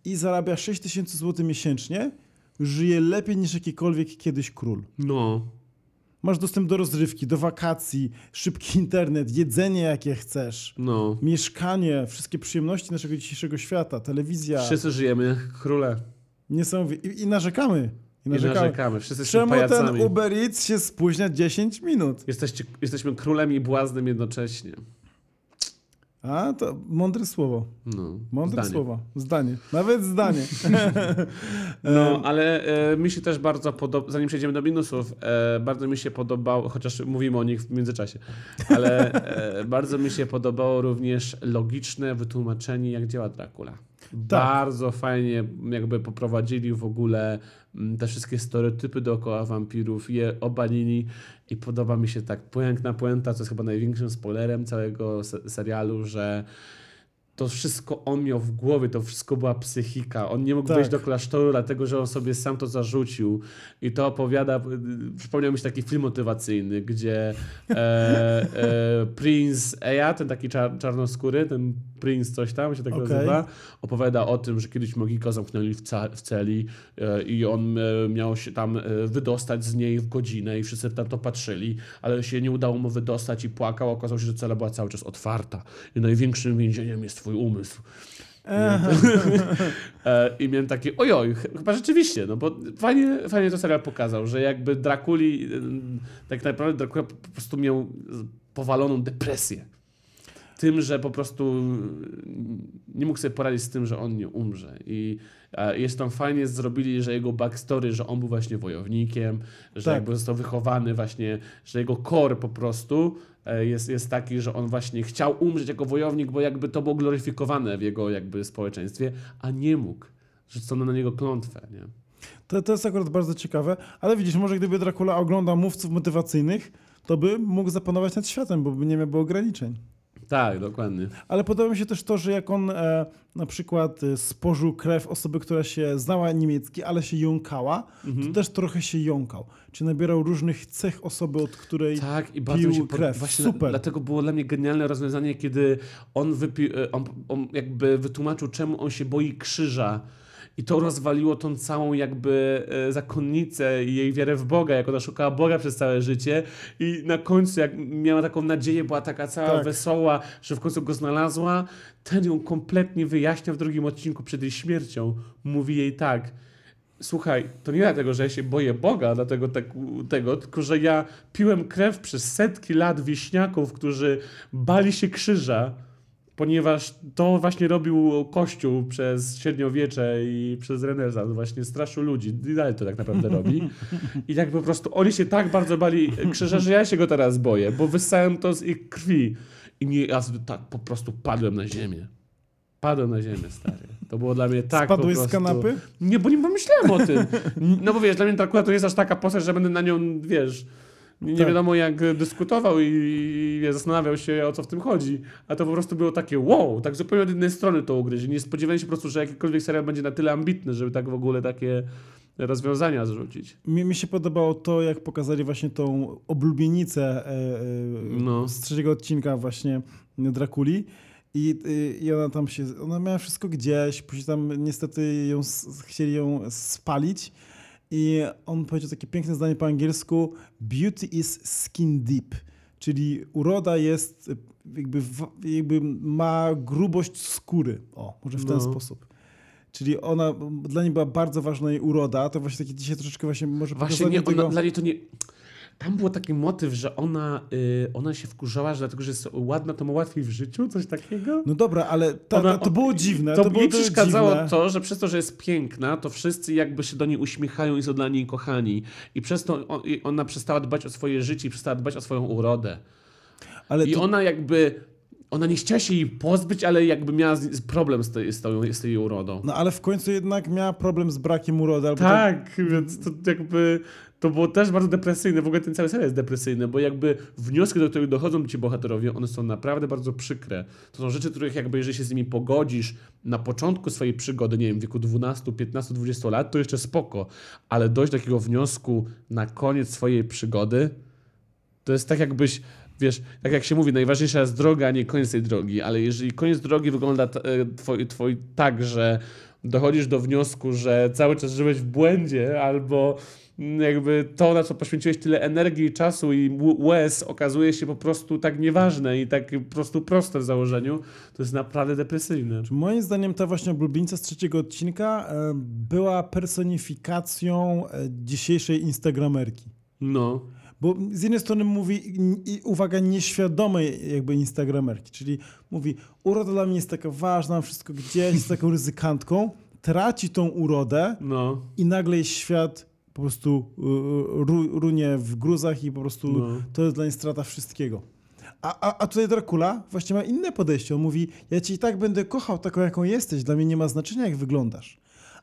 Speaker 1: i zarabia 6 tysięcy złotych miesięcznie, żyje lepiej niż jakikolwiek kiedyś król.
Speaker 2: No.
Speaker 1: Masz dostęp do rozrywki, do wakacji, szybki internet, jedzenie jakie chcesz,
Speaker 2: No.
Speaker 1: mieszkanie, wszystkie przyjemności naszego dzisiejszego świata, telewizja.
Speaker 2: Wszyscy żyjemy jak króle.
Speaker 1: Niesamowite. I, I narzekamy. I
Speaker 2: I
Speaker 1: narzekamy.
Speaker 2: narzekamy. Wszyscy
Speaker 1: Czemu ten. Uber Eats się spóźnia 10 minut?
Speaker 2: Jesteście, jesteśmy królem i błaznem jednocześnie.
Speaker 1: A, to mądre słowo.
Speaker 2: No.
Speaker 1: Mądre
Speaker 2: zdanie.
Speaker 1: słowo. Zdanie. Nawet zdanie.
Speaker 2: No, ale e, mi się też bardzo podoba, zanim przejdziemy do minusów, e, bardzo mi się podobało, chociaż mówimy o nich w międzyczasie, ale e, bardzo mi się podobało również logiczne wytłumaczenie, jak działa Dracula. Bardzo fajnie jakby poprowadzili w ogóle te wszystkie stereotypy dookoła wampirów, je obalili i podoba mi się tak piękna puenta, co jest chyba największym spoilerem całego se serialu, że to wszystko on miał w głowie, to wszystko była psychika. On nie mógł
Speaker 1: Tak.
Speaker 2: wejść do klasztoru, dlatego że on sobie sam to zarzucił. I to opowiada, przypomniał mi się taki film motywacyjny, gdzie e, e, Prince Eya, ten taki czar, czarnoskóry, ten Prince coś tam się tak
Speaker 1: Okej.
Speaker 2: nazywa, opowiada o tym, że kiedyś Mogika zamknęli w, w celi e, i on e, miał się tam e, wydostać z niej w godzinę i wszyscy na to patrzyli, ale się nie udało mu wydostać i płakał. Okazało się, że cela była cały czas otwarta i największym więzieniem jest twój umysł.
Speaker 1: Aha.
Speaker 2: E, I miałem takie, ojoj, ch- chyba rzeczywiście, no bo fajnie, fajnie to serial pokazał, że jakby Drakuli, tak naprawdę Dracula po prostu miał powaloną depresję. Tym, że po prostu nie mógł sobie poradzić z tym, że on nie umrze. I jest tam fajnie zrobili, że jego backstory, że on był właśnie wojownikiem, że
Speaker 1: Tak.
Speaker 2: jakby został wychowany właśnie, że jego core po prostu e, jest, jest taki, że on właśnie chciał umrzeć jako wojownik, bo jakby to było gloryfikowane w jego jakby społeczeństwie, a nie mógł. Rzucono na niego klątwę, nie?
Speaker 1: To, to jest akurat bardzo ciekawe, ale widzisz, może gdyby Dracula oglądał mówców motywacyjnych, to by mógł zapanować nad światem, bo by nie miałby ograniczeń.
Speaker 2: Tak, dokładnie.
Speaker 1: Ale podoba mi się też to, że jak on e, na przykład e, spożył krew osoby, która się znała niemiecki, ale się jąkała,
Speaker 2: Mhm.
Speaker 1: to też trochę się jąkał. Czy nabierał różnych cech osoby, od której...
Speaker 2: Tak, i bardzo
Speaker 1: pił
Speaker 2: pod...
Speaker 1: krew.
Speaker 2: Właśnie
Speaker 1: Super.
Speaker 2: dlatego było dla mnie genialne rozwiązanie, kiedy on, e, on, on jakby wytłumaczył, czemu on się boi krzyża. I to rozwaliło tą całą jakby e, zakonnicę i jej wiarę w Boga, jak ona szukała Boga przez całe życie i na końcu jak miała taką nadzieję, była taka cała
Speaker 1: Tak.
Speaker 2: wesoła, że w końcu go znalazła, ten ją kompletnie wyjaśnia w drugim odcinku przed jej śmiercią. Mówi jej tak, Słuchaj, to nie dlatego, że ja się boję Boga, dlatego tak, tego, tylko że ja piłem krew przez setki lat wieśniaków, którzy bali się krzyża, ponieważ to właśnie robił Kościół przez średniowiecze i przez renesans, właśnie straszył ludzi. I dalej to tak naprawdę robi. I tak po prostu oni się tak bardzo bali krzyża, że ja się go teraz boję, bo wyssałem to z ich krwi. I nie, ja tak po prostu padłem na ziemię. Padłem na ziemię, stary. To było dla mnie tak
Speaker 1: Spadłeś
Speaker 2: po
Speaker 1: z
Speaker 2: prostu...
Speaker 1: kanapy?
Speaker 2: Nie, bo nie pomyślałem o tym. No bo wiesz, dla mnie to akurat to jest aż taka postać, że będę na nią, wiesz, nie,
Speaker 1: Tak.
Speaker 2: wiadomo jak dyskutował i, i zastanawiał się o co w tym chodzi. A to po prostu było takie wow, tak zupełnie od jednej strony to ugryźć. Nie spodziewałem się po prostu, że jakikolwiek serial będzie na tyle ambitny, żeby tak w ogóle takie rozwiązania zrzucić.
Speaker 1: Mi, mi się podobało to, jak pokazali właśnie tą oblubienicę e,
Speaker 2: No.
Speaker 1: z trzeciego odcinka właśnie Drakuli. I, y, I ona tam się, ona miała wszystko gdzieś, później tam niestety ją, chcieli ją spalić i on powiedział takie piękne zdanie po angielsku beauty is skin deep, czyli uroda jest jakby, jakby ma grubość skóry, o, może w ten
Speaker 2: No.
Speaker 1: sposób. Czyli ona, dla niej była bardzo ważna jej uroda, to właśnie takie dzisiaj troszeczkę właśnie może
Speaker 2: Właśnie nie, ona,
Speaker 1: tego...
Speaker 2: dla niej to nie... Tam był taki motyw, że ona, y, ona się wkurzała, że dlatego, że jest ładna, to ma łatwiej w życiu, coś takiego.
Speaker 1: No dobra, ale ta,
Speaker 2: Ona-
Speaker 1: ta, to było dziwne.
Speaker 2: To,
Speaker 1: To, było
Speaker 2: przeszkadzało
Speaker 1: dziwne.
Speaker 2: to, że przez to, że jest piękna, to wszyscy jakby się do niej uśmiechają i są dla niej kochani. I przez to on, i ona przestała dbać o swoje życie i przestała dbać o swoją urodę.
Speaker 1: Ale
Speaker 2: I
Speaker 1: to,
Speaker 2: ona jakby, ona nie chciała się jej pozbyć, ale jakby miała problem z, tej, z, tą, z tej urodą.
Speaker 1: No ale w końcu jednak miała problem z brakiem urody. Albo
Speaker 2: Tak, więc to jakby to było też bardzo depresyjne. W ogóle ten cały serial jest depresyjny, bo jakby wnioski, do których dochodzą ci bohaterowie, one są naprawdę bardzo przykre. To są rzeczy, których jakby jeżeli się z nimi pogodzisz na początku swojej przygody, nie wiem, w wieku 12, 15, 20 lat, to jeszcze spoko, ale dojść do takiego wniosku na koniec swojej przygody, to jest tak jakbyś Wiesz, tak jak się mówi, najważniejsza jest droga, a nie koniec tej drogi, ale jeżeli koniec drogi wygląda e, twoj, twoj tak, że dochodzisz do wniosku, że cały czas żyłeś w błędzie, albo jakby to, na co poświęciłeś tyle energii, czasu i łez, okazuje się po prostu tak nieważne i tak po prostu proste w założeniu, to jest naprawdę depresyjne.
Speaker 1: Moim zdaniem ta właśnie oblubienica z trzeciego odcinka e, była personifikacją e, dzisiejszej instagramerki.
Speaker 2: No,
Speaker 1: Bo z jednej strony mówi, uwaga, nieświadomej jakby instagramerki, czyli mówi, uroda dla mnie jest taka ważna, wszystko gdzieś, jest taką ryzykantką, traci tą urodę
Speaker 2: no,
Speaker 1: i nagle jej świat po prostu y, y, ru, runie w gruzach i po prostu
Speaker 2: No.
Speaker 1: to jest dla niej strata wszystkiego. A, a, a tutaj Dracula właśnie ma inne podejście. On mówi, ja cię i tak będę kochał taką, jaką jesteś, dla mnie nie ma znaczenia, jak wyglądasz.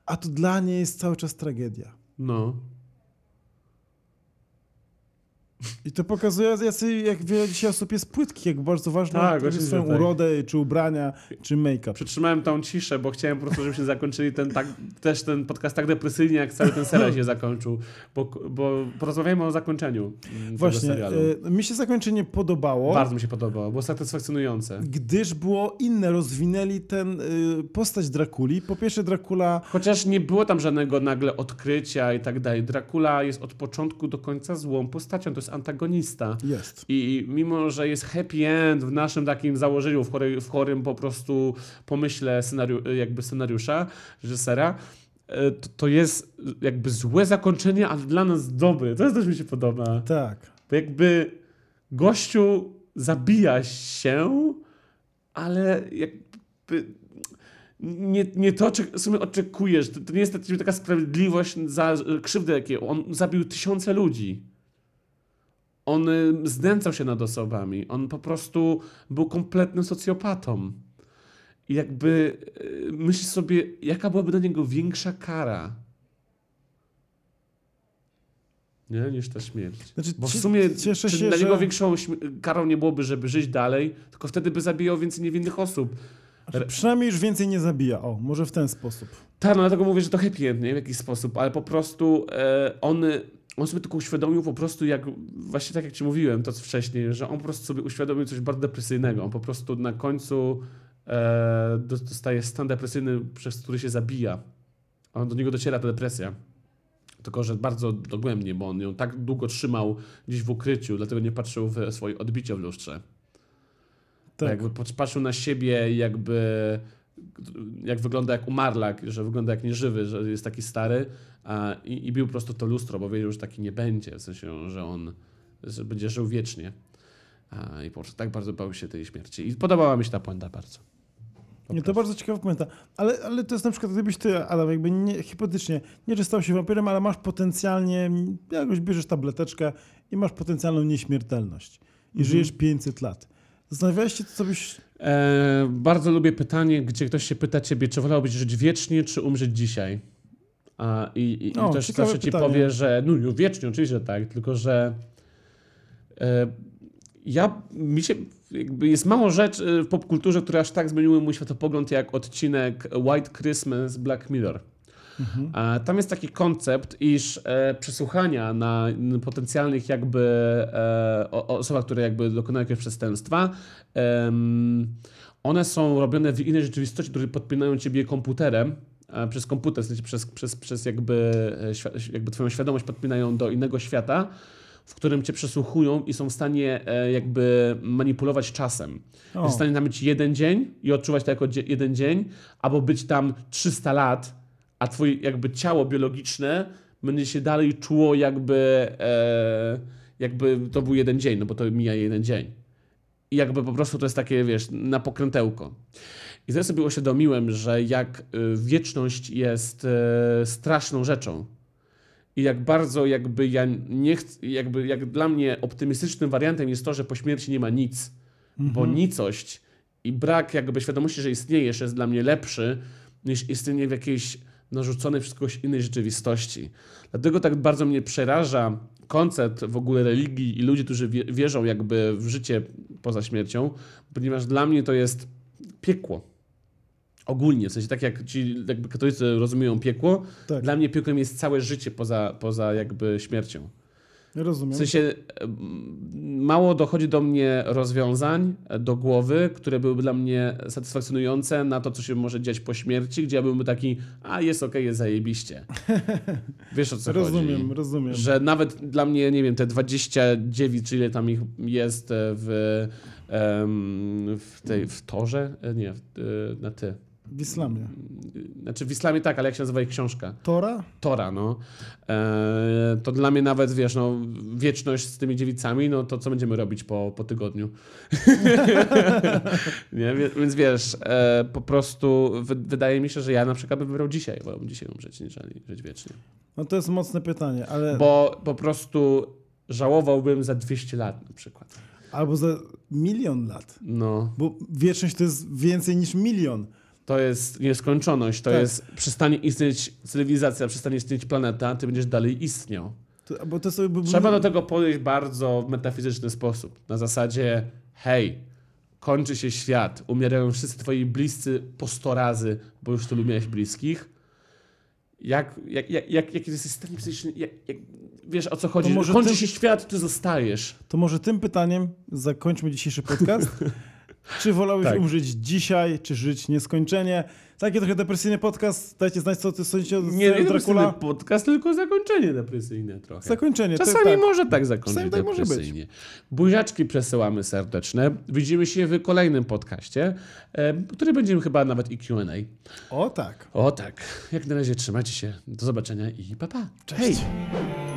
Speaker 1: A to dla niej jest cały czas tragedia.
Speaker 2: no.
Speaker 1: I to pokazuje, jak wiele dzisiaj osób jest płytkich, jak bardzo ważne
Speaker 2: Tak,
Speaker 1: jest swoją
Speaker 2: tak.
Speaker 1: urodę, czy ubrania, czy make-up.
Speaker 2: Przytrzymałem tą ciszę, bo chciałem po prostu, żebyśmy zakończyli ten tak, też ten podcast tak depresyjnie, jak cały ten serial się zakończył. Bo, bo porozmawiajmy o zakończeniu tego
Speaker 1: Właśnie,
Speaker 2: serialu.
Speaker 1: e, mi się zakończenie podobało.
Speaker 2: Bardzo mi się podobało, było satysfakcjonujące.
Speaker 1: Gdyż było inne, rozwinęli ten y, postać Drakuli. Po pierwsze, Dracula
Speaker 2: Chociaż nie było tam żadnego nagle odkrycia i tak dalej. Dracula jest od początku do końca złą postacią, to jest antagonista.
Speaker 1: jest.
Speaker 2: I mimo, że jest happy end w naszym takim założeniu, w, chory, w chorym po prostu pomyśle scenariu, jakby scenariusza, reżysera, e, to, to jest jakby złe zakończenie, ale dla nas dobre. To też mi się podoba.
Speaker 1: Tak.
Speaker 2: Bo jakby gościu zabija się, ale jakby nie, nie to, czego sobie oczekujesz. To, to nie jest taka sprawiedliwość za krzywdę, jakie on zabił tysiące ludzi. On y, znęcał się nad osobami. On po prostu był kompletnym socjopatą. I jakby y, myśl sobie, jaka byłaby dla niego większa kara. Nie, niż ta śmierć.
Speaker 1: Znaczy,
Speaker 2: Bo w sumie
Speaker 1: cieszę się,
Speaker 2: dla niego
Speaker 1: że-
Speaker 2: większą karą nie byłoby, żeby żyć dalej, tylko wtedy by zabijał więcej niewinnych osób.
Speaker 1: Znaczy, przynajmniej już więcej nie zabija. O, może w ten sposób.
Speaker 2: Tak, no dlatego mówię, że to happy end, nie? W jakiś sposób, ale po prostu e, on, on sobie tylko uświadomił po prostu, jak właśnie tak jak ci mówiłem to wcześniej, że on po prostu sobie uświadomił coś bardzo depresyjnego. On po prostu na końcu e, dostaje stan depresyjny, przez który się zabija. A on do niego dociera ta depresja. Tylko, że bardzo dogłębnie, bo on ją tak długo trzymał gdzieś w ukryciu, dlatego nie patrzył w swoje odbicie w lustrze.
Speaker 1: Tak.
Speaker 2: Jakby pat- patrzył na siebie, jakby jak wygląda jak umarlak, że wygląda jak nieżywy, że jest taki stary a, i, i bił po prostu to lustro, bo wiedział, że taki nie będzie, w sensie, że on że będzie żył wiecznie. A, I po prostu tak bardzo bał się tej śmierci. I podobała mi się ta puenta bardzo.
Speaker 1: Nie, to bardzo ciekawa komentarz. Ale, ale to jest na przykład, gdybyś ty, Adam, jakby nie, hipotetycznie, nie, że stał się wampirem, ale masz potencjalnie, jakoś bierzesz tableteczkę i masz potencjalną nieśmiertelność. I
Speaker 2: Mhm.
Speaker 1: żyjesz 500 lat. Zastanawiałeś się, co byś...
Speaker 2: E, bardzo lubię pytanie, gdzie ktoś się pyta ciebie, czy wolałbyś żyć wiecznie, czy umrzeć dzisiaj? A, I i,
Speaker 1: O,
Speaker 2: i też
Speaker 1: ciekawe
Speaker 2: zawsze ci
Speaker 1: pytanie.
Speaker 2: powie, że no, no wiecznie, oczywiście, tak, tylko że e, ja, mi się, jest mało rzeczy w popkulturze, które aż tak zmieniły mój światopogląd, jak odcinek White Christmas Black Mirror.
Speaker 1: Mhm.
Speaker 2: Tam jest taki koncept, iż e, przesłuchania na potencjalnych jakby e, osobach, które jakby dokonają jakiegoś przestępstwa, one są robione w innej rzeczywistości, które podpinają ciebie komputerem, przez komputer, w sensie przez, przez, przez jakby, e, jakby twoją świadomość podpinają do innego świata, w którym cię przesłuchują i są w stanie jakby manipulować czasem.
Speaker 1: O,
Speaker 2: Jest w stanie tam być jeden dzień i odczuwać to jako jeden dzień, albo być tam 300 lat, a twoje jakby ciało biologiczne będzie się dalej czuło jakby, e, jakby to był jeden dzień, no bo to mija jeden dzień. I jakby po prostu to jest takie, wiesz, na pokrętełko. I teraz sobie uświadomiłem, że jak y, wieczność jest e, straszną rzeczą i jak bardzo jakby ja nie chcę, jakby jak dla mnie optymistycznym wariantem jest to, że po śmierci nie ma nic, bo nicość i brak jakby świadomości, że istniejesz jest dla mnie lepszy niż istnienie w jakiejś narzuconej przez kogoś innej rzeczywistości. Dlatego tak bardzo mnie przeraża koncept w ogóle religii i ludzi, którzy wie, wierzą jakby w życie poza śmiercią, ponieważ dla mnie to jest piekło. Ogólnie, w sensie tak jak ci jakby katolicy rozumieją piekło,
Speaker 1: tak,
Speaker 2: dla mnie piekłem jest całe życie poza, poza jakby śmiercią.
Speaker 1: Rozumiem.
Speaker 2: W sensie mało dochodzi do mnie rozwiązań e, do głowy, które byłyby dla mnie satysfakcjonujące na to, co się może dziać po śmierci, gdzie ja byłbym taki, a jest okej, jest zajebiście. Wiesz o co
Speaker 1: rozumiem,
Speaker 2: chodzi?
Speaker 1: rozumiem.
Speaker 2: Że nawet dla mnie, nie wiem, te 29, czy ile tam ich jest e, w, w tej, w Torze? E, Nie, na ty.
Speaker 1: W islamie.
Speaker 2: Znaczy w Islamie tak, ale jak się nazywa ich książka?
Speaker 1: Tora?
Speaker 2: Tora, no. E, to dla mnie nawet, wiesz, no, wieczność z tymi dziewicami, no to co będziemy robić po, po tygodniu? nie? Więc wiesz, e, po prostu wy, wydaje mi się, że ja na przykład bym wybrał dzisiaj, wolałbym dzisiaj umrzeć, niż żyć wiecznie.
Speaker 1: No to jest mocne pytanie, ale...
Speaker 2: Bo po prostu żałowałbym za 200 lat na przykład.
Speaker 1: Albo za milion lat.
Speaker 2: No,
Speaker 1: Bo wieczność to jest więcej niż milion.
Speaker 2: To jest nieskończoność, to
Speaker 1: Tak.
Speaker 2: jest przestanie istnieć cywilizacja, przestanie istnieć planeta, ty będziesz dalej istniał.
Speaker 1: To, to sobie,
Speaker 2: Trzeba do tego podejść bardzo w metafizyczny sposób. Na zasadzie, hej, kończy się świat, umierają wszyscy twoi bliscy po 100 razy, bo już tylu miałeś bliskich. Jak, jak, jak, jak, jak jesteś stan psychiczny, jak, jak, wiesz o co chodzi? Kończy
Speaker 1: ty-
Speaker 2: się świat, ty zostajesz.
Speaker 1: To może tym pytaniem zakończmy dzisiejszy podcast. czy wolałbyś
Speaker 2: Tak.
Speaker 1: umrzeć dzisiaj, czy żyć nieskończenie? Taki trochę depresyjny podcast. Dajcie znać, co ty sądzicie o
Speaker 2: Nie, nie Dracula. Podcast, tylko zakończenie depresyjne trochę.
Speaker 1: Zakończenie. to
Speaker 2: Czasami
Speaker 1: tak.
Speaker 2: może tak zakończyć
Speaker 1: Czasami tak może być.
Speaker 2: depresyjnie. Buziaczki przesyłamy serdeczne. Widzimy się w kolejnym podcaście, e, który będzie chyba nawet i Q&A.
Speaker 1: O tak.
Speaker 2: O tak. Jak na razie trzymajcie się. Do zobaczenia i pa pa.
Speaker 1: Cześć.
Speaker 2: Hej.